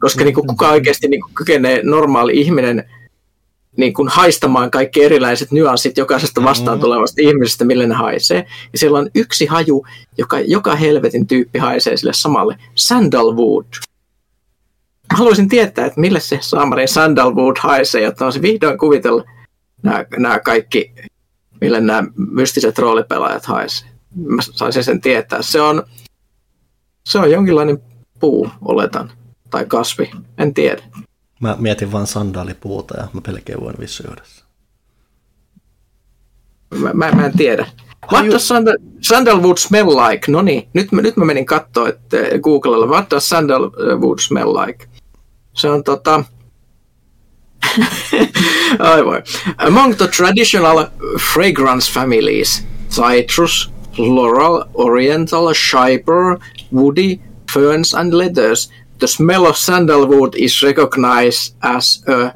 koska niin kuin kuka oikeasti niin kuin kykenee normaali ihminen niin kuin haistamaan kaikki erilaiset nyanssit jokaisesta vastaan mm-hmm. tulevasta ihmisestä, millä ne haisee. Ja siellä on yksi haju, joka joka helvetin tyyppi haisee sille samalle. Sandalwood haluaisin tietää, että millä se saamarin sandalwood haisee, jotta on se vihdoin kuvitella nämä, nämä kaikki, millä nämä mystiset roolipelaajat haisee. Mä saisin sen tietää. Se on, se on jonkinlainen puu, oletan, tai kasvi, en tiedä. Mä mietin vain sandaalipuuta ja mä pelkään voin vissyydä Mä, mä, mä en tiedä. What does sandal, sandalwood smell like? No niin, nyt, nyt mä menin katsoa että Googlella. What does sandalwood smell like? Se on tota... Ai voi. Among the traditional fragrance families, citrus, floral, oriental, chyper, woody, ferns and leathers, the smell of sandalwood is recognized as a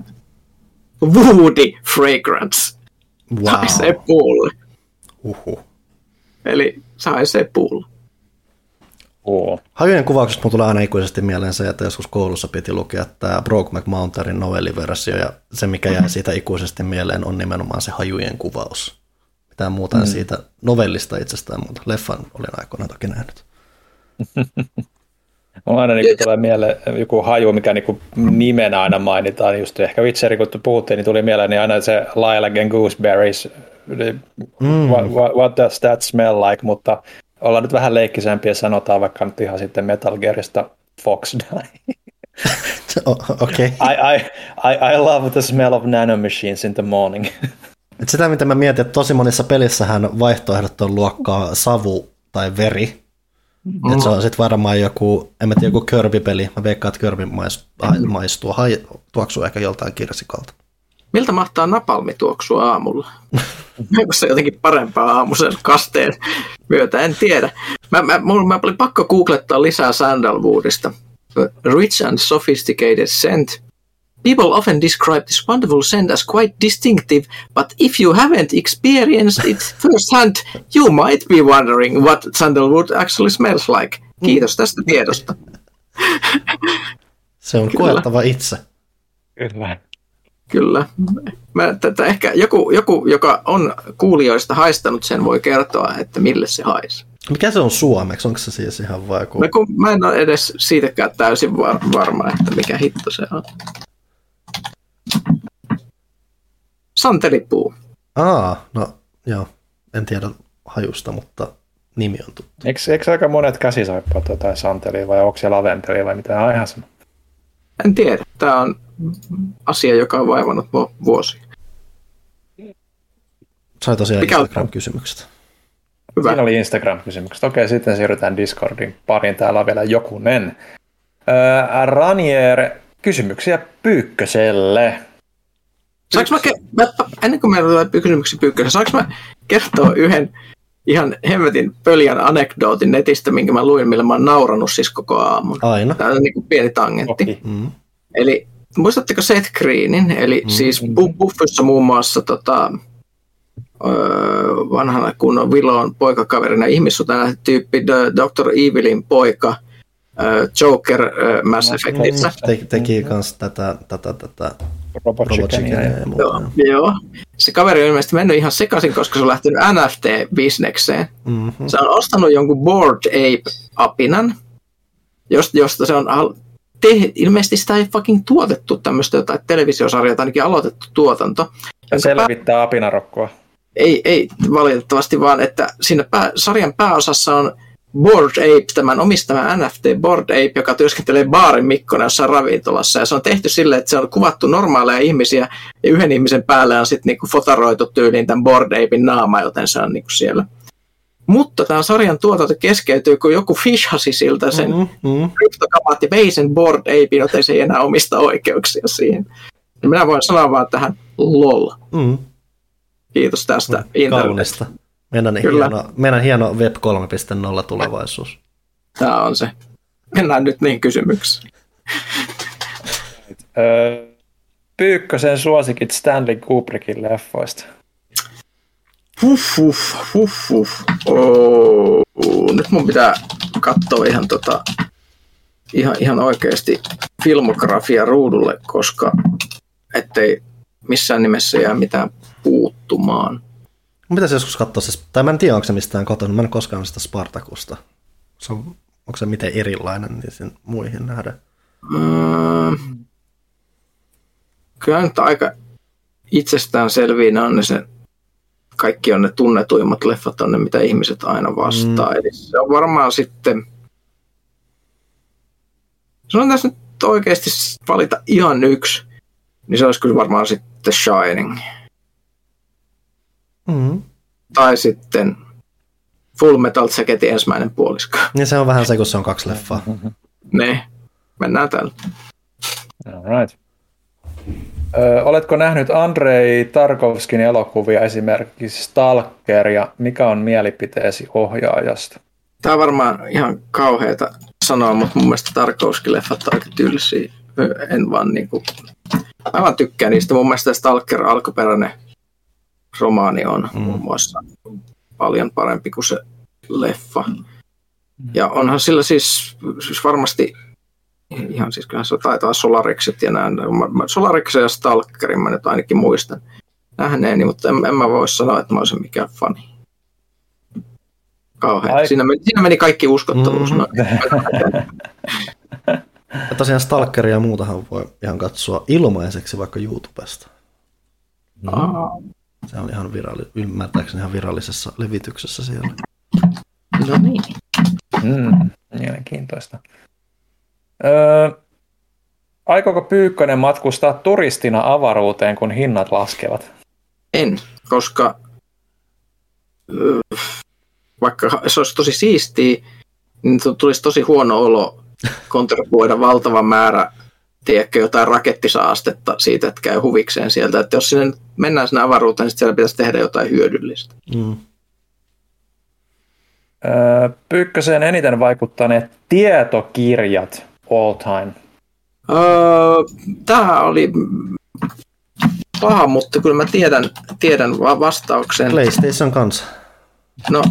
woody fragrance. Wow. Sai puulle. Uhu. Eli sai se puulle. Oo. Hajujen kuvauksesta mulla tulee aina ikuisesti mieleen se, että joskus koulussa piti lukea tämä Broke McMountarin novelliversio, ja se mikä jää siitä ikuisesti mieleen on nimenomaan se hajujen kuvaus. Mitään muuta mm. siitä novellista itsestään, mutta leffan olin aikoinaan toki nähnyt. Mulla aina niin tulee mieleen joku haju, mikä niin nimenä aina mainitaan. Just ehkä Witcheri, kun puhuttiin, niin tuli mieleen niin aina se Lilac and Gooseberries. Mm. What, what, what does that smell like? Mutta ollaan nyt vähän leikkisempiä ja sanotaan vaikka nyt ihan sitten Metal Gearista Fox Die. okay. I, I, I, I love the smell of nanomachines in the morning. Et sitä, mitä mä mietin, että tosi monissa pelissähän vaihtoehdot on luokkaa savu tai veri. Mm. Et se on sitten varmaan joku, en mä tiedä, joku körpipeli. Mä veikkaan, että körpi maistuu, maistuu hai, tuoksuu ehkä joltain kirsikalta. Miltä mahtaa napalmi tuoksua aamulla? Onko se jotenkin parempaa aamuisen kasteen myötä? En tiedä. Mä, mä, mulla, mä oli pakko googlettaa lisää Sandalwoodista. Rich and sophisticated scent. People often describe this wonderful scent as quite distinctive, but if you haven't experienced it firsthand, you might be wondering what sandalwood actually smells like. Kiitos tästä tiedosta. Se on Kyllä. koettava itse. Kyllä. Kyllä. Mä, tätä ehkä joku, joku, joka on kuulijoista haistanut sen, voi kertoa, että mille se haisi. Mikä se on suomeksi? Onko se siis ihan vai joku? Mä, kun, mä en ole edes siitäkään täysin var, varma, että mikä hitto se on. Santelipuu. Aa, no joo. En tiedä hajusta, mutta nimi on tuttu. Eikö, eikö aika monet käsisaippaat jotain santelia vai onko se laventeli vai mitä? Ihan sama. En tiedä. Tämä on asia, joka on vaivannut mua vuosia. Sai tosiaan Mikä Instagram-kysymykset. Hyvä. Siinä oli Instagram-kysymykset. Okei, sitten siirrytään Discordin pariin. Täällä on vielä jokunen. Öö, Ranier, kysymyksiä Pyykköselle. Saanko mä, ke- mä, ennen kuin meillä tulee kysymyksiä pyykkösen, saanko mä kertoa yhden ihan hemmetin pöljän anekdootin netistä, minkä mä luin, millä mä oon nauranut siis koko aamun. Aina. Tämä on niin kuin pieni tangentti. Toki. Mm. Eli muistatteko Seth Greenin, eli mm. siis Bu- Buffyssa muun muassa tota, öö, vanhana kunnon Willon poikakaverina ihmissotana tyyppi Dr. Evilin poika Joker Mass Effectissä. Te, teki kans tätä, tätä, tätä Robot Robot Chickenia. Chickenea ja muuta. Joo, joo. Se kaveri on ilmeisesti mennyt ihan sekaisin, koska se on lähtenyt NFT-bisnekseen. Mm-hmm. Se on ostanut jonkun Board Ape-apinan, josta, se on al- te- ilmeisesti sitä ei fucking tuotettu tämmöistä jotain televisiosarjaa, tai ainakin aloitettu tuotanto. Ja jonka pää- selvittää apinarokkoa. ei, ei valitettavasti, vaan että siinä pää, sarjan pääosassa on Board Ape, tämän omistama NFT Board Ape, joka työskentelee baarin mikkona jossain ravintolassa. Ja se on tehty silleen, että se on kuvattu normaaleja ihmisiä, ja yhden ihmisen päälle on sitten niinku fotaroitu tyyliin tämän Board Apein naama, joten se on niinku siellä. Mutta tämän sarjan tuotanto keskeytyy, kun joku fishasi siltä sen mm. Mm-hmm. kryptokamat ja vei sen Board Apein, joten se ei enää omista oikeuksia siihen. Ja minä voin sanoa vaan tähän lol. Mm. Kiitos tästä internet. Kaunista. Meidän Kyllä. hieno, meidän hieno Web 3.0 tulevaisuus. Tämä on se. Mennään nyt niin kysymyksiin. Öö, Pyykkösen suosikit Stanley Kubrickin leffoista. Huff, huff, huff, huff. Oh, nyt mun pitää katsoa ihan, tota, ihan, ihan oikeasti filmografia ruudulle, koska ettei missään nimessä jää mitään puuttumaan. Mun pitäisi joskus katsoa se, tai mä en tiedä, onko se mistään kotona, mä en koskaan sitä Spartakusta. Se on, onko se miten erilainen niin sen muihin nähdä? Öö, kyllä nyt aika itsestään selviin on ne se, kaikki on ne tunnetuimmat leffat on ne, mitä ihmiset aina vastaa. Mm. Eli se on varmaan sitten, se on tässä nyt oikeasti valita ihan yksi, niin se olisi kyllä varmaan sitten Shining. Mm. Tai sitten Full Metal Jacketin ensimmäinen puolisko. Niin se on vähän se, kun se on kaksi leffaa. Ne, mennään täällä. Alright. Öö, oletko nähnyt Andrei Tarkovskin elokuvia, esimerkiksi Stalker, ja mikä on mielipiteesi ohjaajasta? Tämä on varmaan ihan kauheata sanoa, mutta mun mielestä Tarkovski-leffat on aika tylsiä. En vaan niinku... Mä vaan tykkään niistä. Mun mielestä Stalker alkuperäinen romaani on mm. muun muassa paljon parempi kuin se leffa. Ja onhan sillä siis, siis varmasti ihan siis kyllähän se taitaa Solarikset ja nämä. Solariksen ja Stalkerin mä nyt ainakin muistan nähneeni, mutta en, en mä voi sanoa, että mä olisin mikään fani. Kauhean. Ai- Siinä meni, siinä meni kaikki uskottavuus. Mm. Ja tosiaan Stalkeria ja muutahan voi ihan katsoa ilmaiseksi vaikka YouTubesta. Se on ihan viralli, ymmärtääkseni ihan virallisessa levityksessä siellä. No niin. Mm, mielenkiintoista. Öö, aikooko Pyykkönen matkustaa turistina avaruuteen, kun hinnat laskevat? En, koska ö, vaikka se olisi tosi siistiä, niin tu- tulisi tosi huono olo kontribuoida valtava määrä tiedätkö, jotain rakettisaastetta siitä, että käy huvikseen sieltä. Että jos sinne mennään sinne avaruuteen, niin siellä pitäisi tehdä jotain hyödyllistä. Mm. Öö, Pyykköseen eniten vaikuttaneet tietokirjat all time. Öö, tämä oli paha, mutta kyllä mä tiedän, tiedän vastauksen. PlayStation kanssa. No,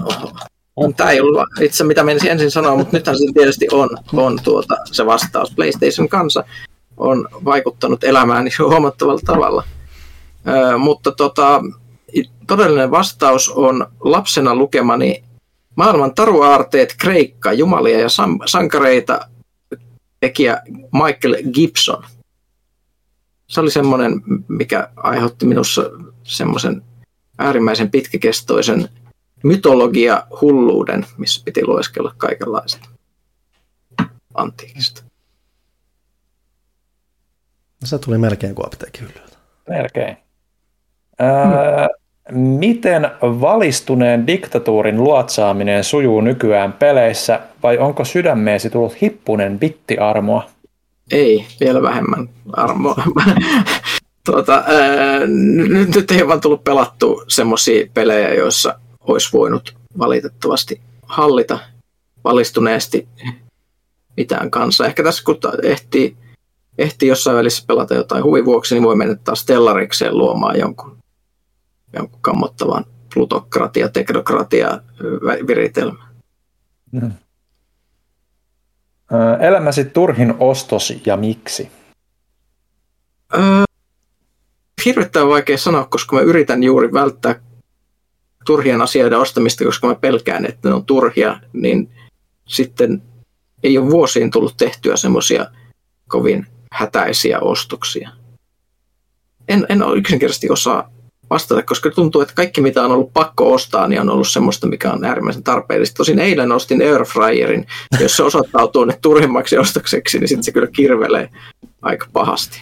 tämä ei ollut itse mitä menisin ensin sanoa, mutta nythän se tietysti on, on tuota, se vastaus. PlayStation kanssa on vaikuttanut elämääni huomattavalla tavalla. Öö, mutta tota, todellinen vastaus on lapsena lukemani maailman taruaarteet, Kreikka, jumalia ja sankareita tekijä Michael Gibson. Se oli semmoinen, mikä aiheutti minussa semmoisen äärimmäisen pitkäkestoisen mytologia hulluuden, missä piti lueskella kaikenlaista antiikista. Se tuli melkein kuin apteekihyllyltä. Melkein. Ää, miten valistuneen diktatuurin luotsaaminen sujuu nykyään peleissä, vai onko sydämeesi tullut hippunen bittiarmoa? Ei, vielä vähemmän armoa. tuota, ää, nyt, nyt ei vaan tullut pelattu semmoisia pelejä, joissa olisi voinut valitettavasti hallita valistuneesti mitään kanssa. Ehkä tässä kun ehtii, ehtii jossain välissä pelata jotain huvivuoksi, niin voi mennä taas stellarikseen luomaan jonkun, jonkun kammottavan plutokratia, teknokratia viritelmä. Hmm. Elämäsi turhin ostos ja miksi? Öö, hirvittävän vaikea sanoa, koska mä yritän juuri välttää turhien asioiden ostamista, koska mä pelkään, että ne on turhia, niin sitten ei ole vuosiin tullut tehtyä semmoisia kovin hätäisiä ostoksia. En, en ole yksinkertaisesti osaa vastata, koska tuntuu, että kaikki mitä on ollut pakko ostaa, niin on ollut semmoista, mikä on äärimmäisen tarpeellista. Tosin eilen ostin Airfryerin, jos se osoittautuu nyt turhimmaksi ostokseksi, niin sitten se kyllä kirvelee aika pahasti.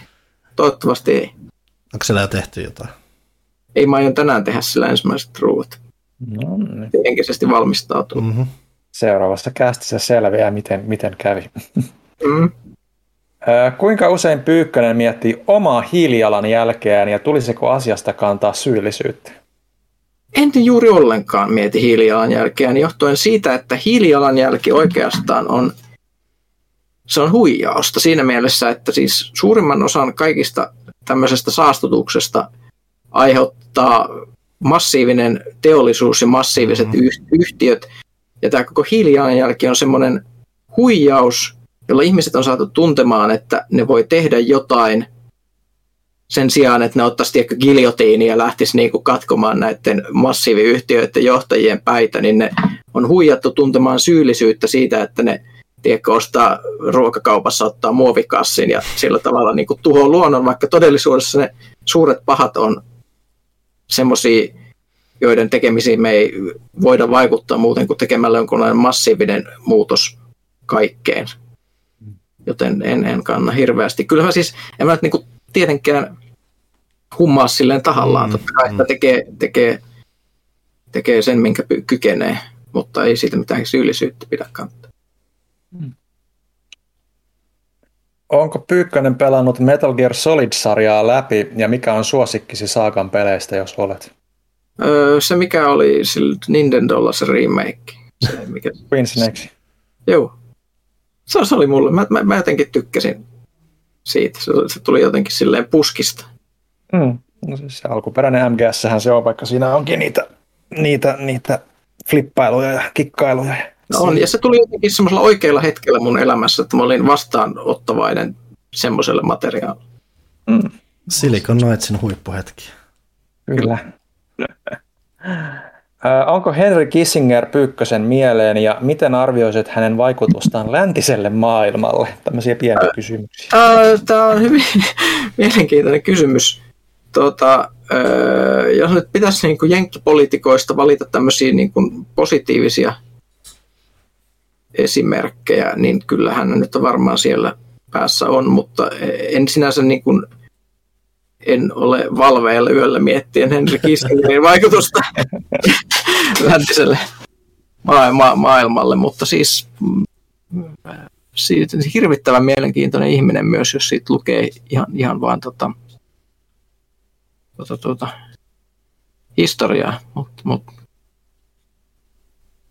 Toivottavasti ei. Onko siellä jo tehty jotain? Ei mä aion tänään tehdä sillä ensimmäiset ruuat. No niin. Henkisesti valmistautunut. Mm-hmm. Seuraavassa kästissä selviää, miten, miten kävi. Mm. Kuinka usein Pyykkönen miettii omaa hiilijalan jälkeään ja tulisiko asiasta kantaa syyllisyyttä? En juuri ollenkaan mieti hiilijalanjälkeään johtuen siitä, että hiilijalanjälki oikeastaan on, se on huijausta siinä mielessä, että siis suurimman osan kaikista tämmöisestä saastutuksesta aiheuttaa massiivinen teollisuus ja massiiviset mm. yhtiöt. Ja tämä koko hiilijalanjälki on semmoinen huijaus, jolla ihmiset on saatu tuntemaan, että ne voi tehdä jotain sen sijaan, että ne ottaisi tiedätkö, giljotiini ja lähtisi niinku katkomaan näiden massiiviyhtiöiden johtajien päitä, niin ne on huijattu tuntemaan syyllisyyttä siitä, että ne tiedätkö, ostaa ruokakaupassa, ottaa muovikassin ja sillä tavalla niin tuhoaa luonnon, vaikka todellisuudessa ne suuret pahat on semmoisia, joiden tekemisiin me ei voida vaikuttaa muuten kuin tekemällä jonkunlainen massiivinen muutos kaikkeen. Joten en, en kanna hirveästi. Kyllähän siis, en mä nyt niin tietenkään hummaa silleen tahallaan. Mm, Totta kai, että mm. tekee, tekee, tekee sen, minkä kykenee, mutta ei siitä mitään syyllisyyttä pidä kantaa. Mm. Onko Pyykkönen pelannut Metal Gear Solid-sarjaa läpi ja mikä on suosikkisi Saakan peleistä, jos olet? Öö, se mikä oli sillä Nintendolla se remake. Se, mikä... Queen Snakes. Joo. Se, se oli mulle. Mä, mä, mä jotenkin tykkäsin siitä. Se, se tuli jotenkin silleen puskista. Mm. No siis se alkuperäinen MGS se on, vaikka siinä onkin niitä, niitä, niitä flippailuja ja kikkailuja. No on, ja se tuli jotenkin semmoisella oikealla hetkellä mun elämässä, että mä olin vastaanottavainen semmoiselle materiaalille. Mm. Silicon Knightsin huippuhetki. Kyllä. Onko Henry Kissinger Pyykkösen mieleen ja miten arvioisit hänen vaikutustaan läntiselle maailmalle? Tämmöisiä pieniä kysymyksiä. Tämä on hyvin mielenkiintoinen kysymys. Tuota, jos nyt pitäisi niin kuin jenkkipolitikoista valita tämmöisiä niin kuin positiivisia esimerkkejä, niin kyllähän ne nyt varmaan siellä päässä on, mutta en sinänsä niin kuin, en ole valveilla yöllä miettien Henry Kissingerin vaikutusta läntiselle ma- ma- maailmalle, mutta siis siitä hirvittävän mielenkiintoinen ihminen myös, jos siitä lukee ihan, ihan vaan tota, tota, tota, historiaa, mutta mut,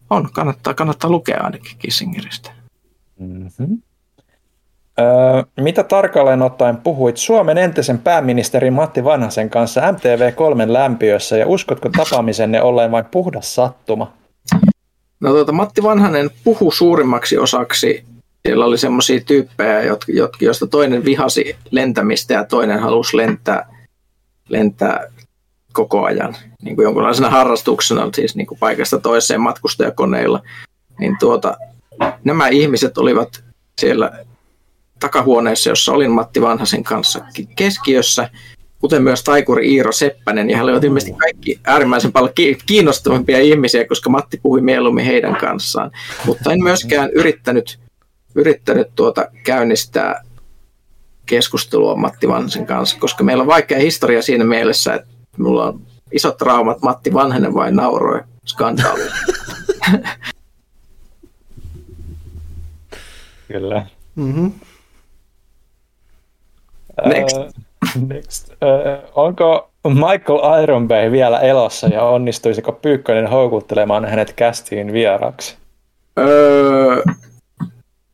on, kannattaa, kannattaa lukea ainakin Kissingeristä. Mm-hmm. Öö, mitä tarkalleen ottaen puhuit Suomen entisen pääministerin Matti Vanhasen kanssa MTV3 lämpiössä ja uskotko tapaamisenne olleen vain puhdas sattuma? No tuota, Matti Vanhanen puhu suurimmaksi osaksi. Siellä oli semmoisia tyyppejä, jotka, joista toinen vihasi lentämistä ja toinen halusi lentää, lentää koko ajan niin kuin jonkunlaisena harrastuksena, siis niin kuin paikasta toiseen matkustajakoneilla. Niin tuota, nämä ihmiset olivat siellä takahuoneessa, jossa olin Matti Vanhasen kanssa keskiössä, kuten myös taikuri Iiro Seppänen, ja he olivat ilmeisesti kaikki äärimmäisen paljon kiinnostavampia ihmisiä, koska Matti puhui mieluummin heidän kanssaan. Mutta en myöskään yrittänyt, yrittänyt tuota käynnistää keskustelua Matti Vanhasen kanssa, koska meillä on vaikea historia siinä mielessä, että mulla on isot traumat, Matti Vanhanen vain nauroi skandaali. Kyllä. Mm-hmm. Next. Uh, next. Uh, onko Michael Ironbay vielä elossa ja onnistuisiko Pyykkönen houkuttelemaan hänet kästiin vieraksi? Öö,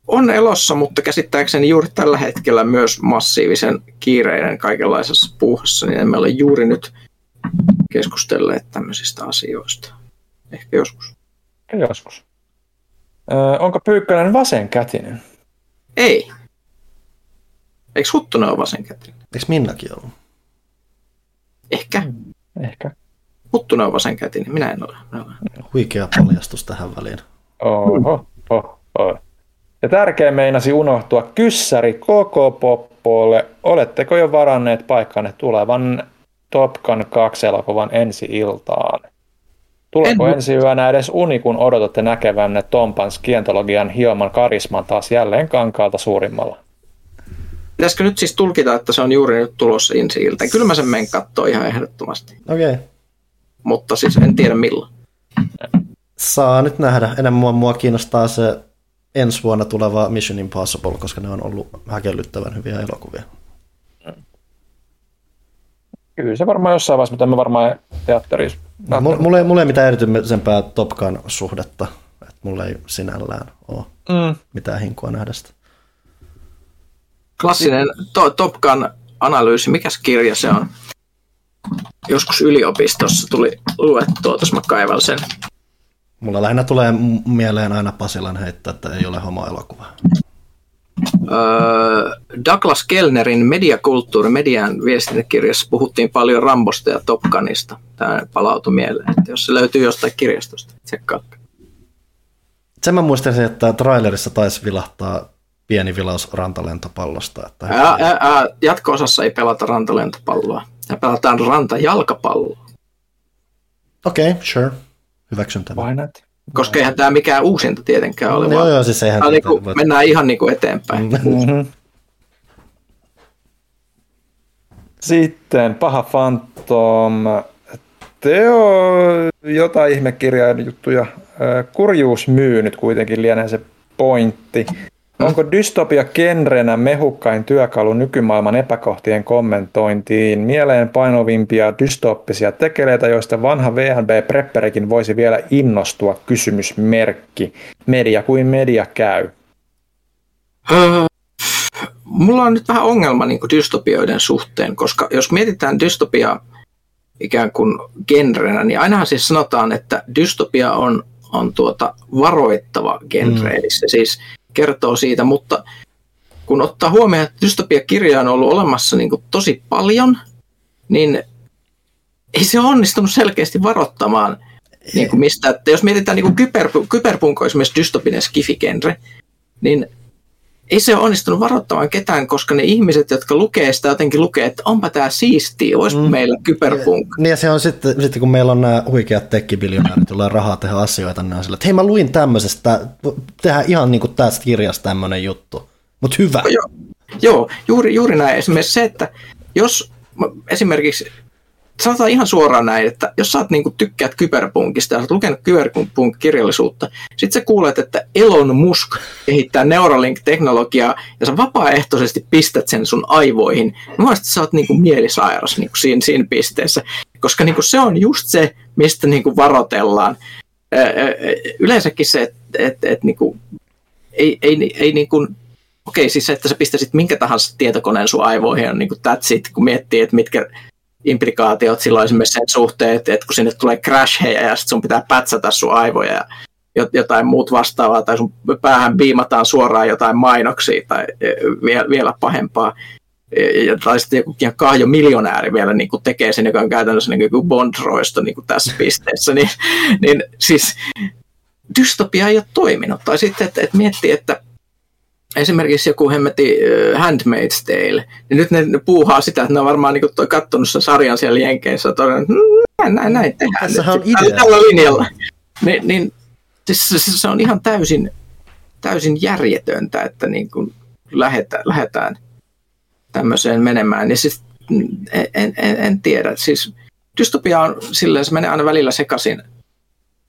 on elossa, mutta käsittääkseni juuri tällä hetkellä myös massiivisen kiireinen kaikenlaisessa puuhassa, niin emme ole juuri nyt keskustelleet tämmöisistä asioista. Ehkä joskus. Ehkä joskus. Öö, onko Pyykkönen vasenkätinen? Ei. Eikö Huttunen ole vasenkätinen? Eikö Minnakin ollut? Ehkä. Mm, ehkä. Huttunen on vasenkätinen, minä en ole. Minä olen. Huikea paljastus tähän väliin. Oho, oho, oho. Ja tärkein meinasi unohtua kyssäri koko poppolle. Oletteko jo varanneet paikkanne tulevan Top Gun 2 elokuvan ensi iltaan? Tuleeko En- ensi yönä edes uni, kun odotatte näkevänne Tompan skientologian hioman karisman taas jälleen kankaalta suurimmalla? Pitäisikö nyt siis tulkita, että se on juuri nyt tulossa ensi iltaan? Kyllä mä sen menen kattoo ihan ehdottomasti, Okei. Okay. mutta siis en tiedä milloin. Saa nyt nähdä. Enemmän mua, mua kiinnostaa se ensi vuonna tuleva Mission Impossible, koska ne on ollut häkellyttävän hyviä elokuvia. Kyllä se varmaan jossain vaiheessa, mutta emme varmaan teatterissa. Mulla, mulla, ei, mulla ei mitään erityisempää Top Gun suhdetta. Et mulla ei sinällään ole Mm. mitään hinkua nähdä sitä. Klassinen to- Top Gun analyysi, mikäs kirja se on? Joskus yliopistossa tuli luettua, tuossa mä kaivan sen. Mulla lähinnä tulee mieleen aina Pasilan heittää, että ei ole homo-elokuva. Öö, Douglas Kellnerin mediakulttuuri, median viestintäkirjassa puhuttiin paljon Rambosta ja Top Gunista. Tämä palautui mieleen, että jos se löytyy jostain kirjastosta, tsekkaa. Sen mä muistelin, että trailerissa taisi vilahtaa pieni vilaus rantalentopallosta. Että Ää, ää, ää, jatko-osassa ei pelata rantalentopalloa. Ja pelataan rantajalkapalloa. Okei, okay, sure. Hyväksyn tämän. Why not? Koska eihän tämä mikään uusinta tietenkään ole, Joo, vaan joo, siis eihän... tää on tätä niinku, voi- mennään ihan niinku eteenpäin. Mm-hmm. Sitten Paha Phantom. Teo, jotain ihmekirjain juttuja. Kurjuus myy nyt kuitenkin lienee se pointti. Onko dystopia genrenä mehukkain työkalu nykymaailman epäkohtien kommentointiin? Mieleen painovimpia dystoppisia tekeleitä, joista vanha VNB-prepperikin voisi vielä innostua kysymysmerkki. Media kuin media käy. Öö, mulla on nyt vähän ongelma niin dystopioiden suhteen, koska jos mietitään dystopia ikään kuin genrenä, niin ainahan siis sanotaan, että dystopia on, on tuota varoittava genre, mm. eli se siis kertoo siitä, mutta kun ottaa huomioon, että dystopia-kirjoja on ollut olemassa niin kuin tosi paljon, niin ei se onnistunut selkeästi varoittamaan niin kuin mistä, että jos mietitään niin kuin kyber, kyberpunk on esimerkiksi dystopinen skifigenre, niin ei se ole onnistunut varoittamaan ketään, koska ne ihmiset, jotka lukee sitä, jotenkin lukee, että onpa tämä siistiä, olisi mm. meillä kyberpunk. Niin ja se on sitten, sitten kun meillä on nämä huikeat tekkibiljonäärit, joilla on rahaa tehdä asioita, niin on sillä, että hei mä luin tämmöisestä, tehdään ihan niin kuin tästä kirjasta tämmöinen juttu. Mutta hyvä. Joo, joo juuri, juuri näin. Esimerkiksi se, että jos esimerkiksi sanotaan ihan suoraan näin, että jos sä oot, niin tykkäät kyberpunkista ja sä oot lukenut kyberpunk-kirjallisuutta, sit sä kuulet, että Elon Musk kehittää Neuralink-teknologiaa ja sä vapaaehtoisesti pistät sen sun aivoihin. Mä että sä oot niin kuin mielisairas niin kuin siinä, siinä pisteessä, koska niin kuin se on just se, mistä niin kuin varotellaan. Yleensäkin se, että et, et, niin kuin, ei, ei, ei niin kuin, okei, siis se, että sä pistäisit minkä tahansa tietokoneen sun aivoihin on niin kuin that's it, kun miettii, että mitkä implikaatiot silloin esimerkiksi sen suhteen, että, että kun sinne tulee crasheja ja sitten sun pitää pätsätä sun aivoja ja jotain muut vastaavaa, tai sun päähän biimataan suoraan jotain mainoksia tai e, vielä, vielä pahempaa. Ja, tai sitten joku kahjo miljonääri vielä niin kuin tekee sen, joka on käytännössä niin kuin Bond-roisto niin kuin tässä pisteessä, niin, niin siis dystopia ei ole toiminut. Tai sitten, että, että miettii, että esimerkiksi joku hemmeti uh, Handmaid's Tale, niin nyt ne, puuhaa sitä, että ne on varmaan niin toi kattonut sen sarjan siellä Jenkeissä ja todennut, että mm, näin, näin, näin tehdään Tässä on idea. tällä linjalla. Ni, niin siis se, se, on ihan täysin, täysin järjetöntä, että niin kuin lähetään, lähdetään tämmöiseen menemään. Ja siis en, en, en, en tiedä, siis dystopia on silleen, se menee aina välillä sekaisin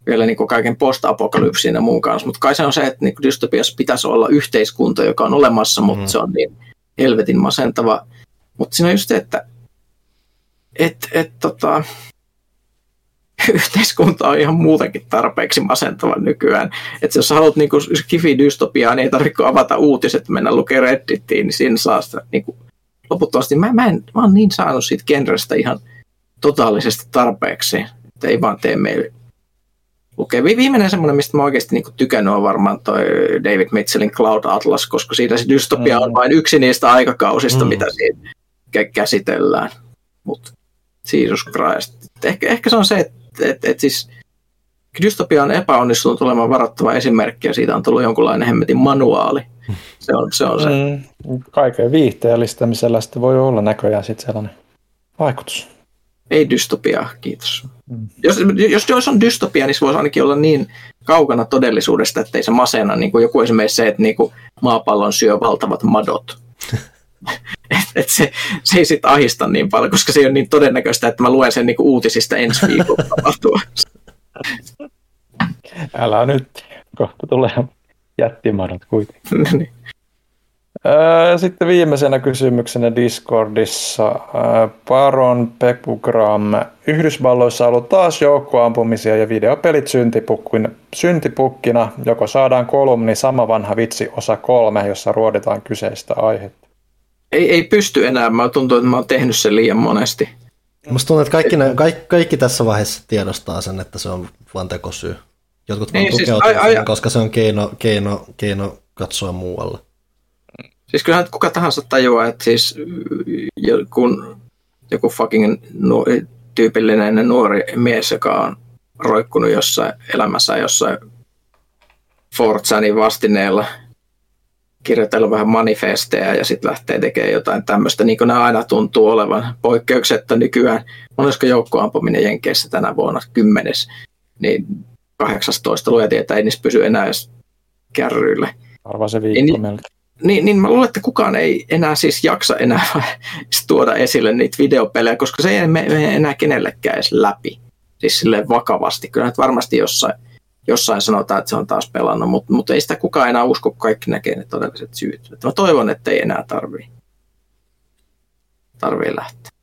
vielä niin kuin kaiken post-apokalypsin ja muun kanssa, mutta kai se on se, että niin kuin dystopiassa pitäisi olla yhteiskunta, joka on olemassa, mutta mm. se on niin helvetin masentava. Mutta siinä on just se, että et, et, tota, yhteiskunta on ihan muutenkin tarpeeksi masentava nykyään. Että jos haluat niin kifi-dystopiaa, niin ei tarvitse avata uutiset, mennä lukemaan Reddittiin, niin siinä saa sitä niin kuin, loputtomasti. Mä, mä, en, mä oon niin saanut siitä genrestä ihan totaalisesti tarpeeksi, että ei vaan tee meille lukee. Viimeinen semmoinen, mistä mä oikeasti niin tykännyt, on varmaan toi David Mitchellin Cloud Atlas, koska siitä se dystopia mm. on vain yksi niistä aikakausista, mm. mitä siinä käsitellään. Mutta Jesus Christ. Ehkä, ehkä se on se, että et, et siis dystopia on epäonnistunut olemaan varoittava esimerkki ja siitä on tullut jonkunlainen hemmetin manuaali. Se on se. On se. Mm, kaiken viihteellistämisellä sitten voi olla näköjään sitten sellainen vaikutus. Ei dystopiaa, kiitos. Mm. Jos, jos, jos on dystopia, niin se voisi ainakin olla niin kaukana todellisuudesta, että ei se masena, niin kuin joku esimerkiksi se, että niin kuin maapallon syö valtavat madot. et, et se, se ei sitten ahista niin paljon, koska se ei ole niin todennäköistä, että mä luen sen niin kuin uutisista ensi viikolla Älä nyt, kohta tulee jättimadot kuitenkin. niin. Sitten viimeisenä kysymyksenä Discordissa. Baron Pekugram. Yhdysvalloissa on ollut taas joukkoampumisia ja videopelit syntipukkina. Joko saadaan kolumni Sama vanha vitsi osa kolme, jossa ruoditaan kyseistä aihetta. Ei, ei pysty enää. Mä tuntuu, että mä oon tehnyt sen liian monesti. Musta tuntuu, että kaikki, ne, kaikki, kaikki tässä vaiheessa tiedostaa sen, että se on vain tekosyy. Jotkut vaan niin, siis, ai, ai, koska se on keino, keino, keino katsoa muualle. Siis kyllähän kuka tahansa tajuaa, että siis kun joku fucking nu- tyypillinen nuori mies, joka on roikkunut jossain elämässä jossain Forzanin vastineella, kirjoitella vähän manifesteja ja sitten lähtee tekemään jotain tämmöistä, niin kuin nämä aina tuntuu olevan poikkeuksetta nykyään. Monesko joukkoampuminen Jenkeissä tänä vuonna kymmenes, niin 18 luja tietää, ei niissä pysy enää edes kärryillä. Arvaa se viikko niin, melkein niin, niin mä luulen, että kukaan ei enää siis jaksa enää tuoda esille niitä videopelejä, koska se ei mene enää kenellekään edes läpi. Siis silleen vakavasti. Kyllä nyt varmasti jossain, jossain sanotaan, että se on taas pelannut, mutta, mutta ei sitä kukaan enää usko, kun kaikki näkee ne todelliset syyt. Että mä toivon, että ei enää tarvii, tarvii lähteä.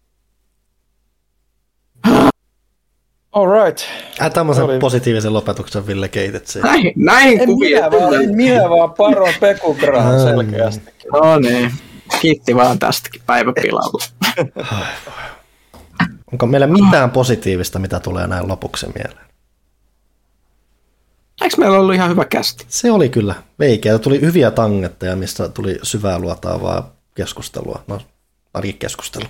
All right. Äh, tämmöisen oli... positiivisen lopetuksen Ville keitet siihen. Näin, näin en minä vaan, en minä vaan paron pekugraan selkeästi. No niin, kiitti vaan tästäkin päiväpilalla. Onko meillä mitään positiivista, mitä tulee näin lopuksi mieleen? Eikö meillä ollut ihan hyvä kästi? Se oli kyllä veikeä. Tuli hyviä tangetteja, mistä tuli syvää luotaavaa keskustelua. No, ainakin keskustelu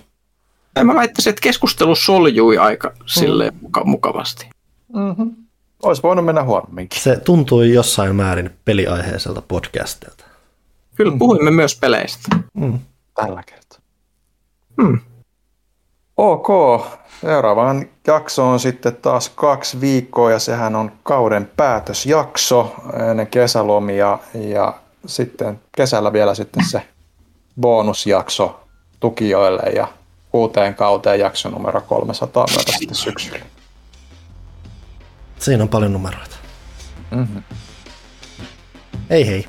mä väittäisin, että keskustelu soljui aika mm. silleen muka- mukavasti. Mm-hmm. Olisi voinut mennä huonomminkin. Se tuntui jossain määrin peliaiheiselta podcastilta. Kyllä mm. puhuimme myös peleistä. Mm. Tällä kertaa. Mm. Ok, seuraavaan jakso on sitten taas kaksi viikkoa ja sehän on kauden päätösjakso ennen kesälomia ja sitten kesällä vielä sitten se bonusjakso tukijoille ja uuteen kauteen jakso numero 300 myötä sitten syksyllä. Siinä on paljon numeroita. Mm-hmm. Hei hei.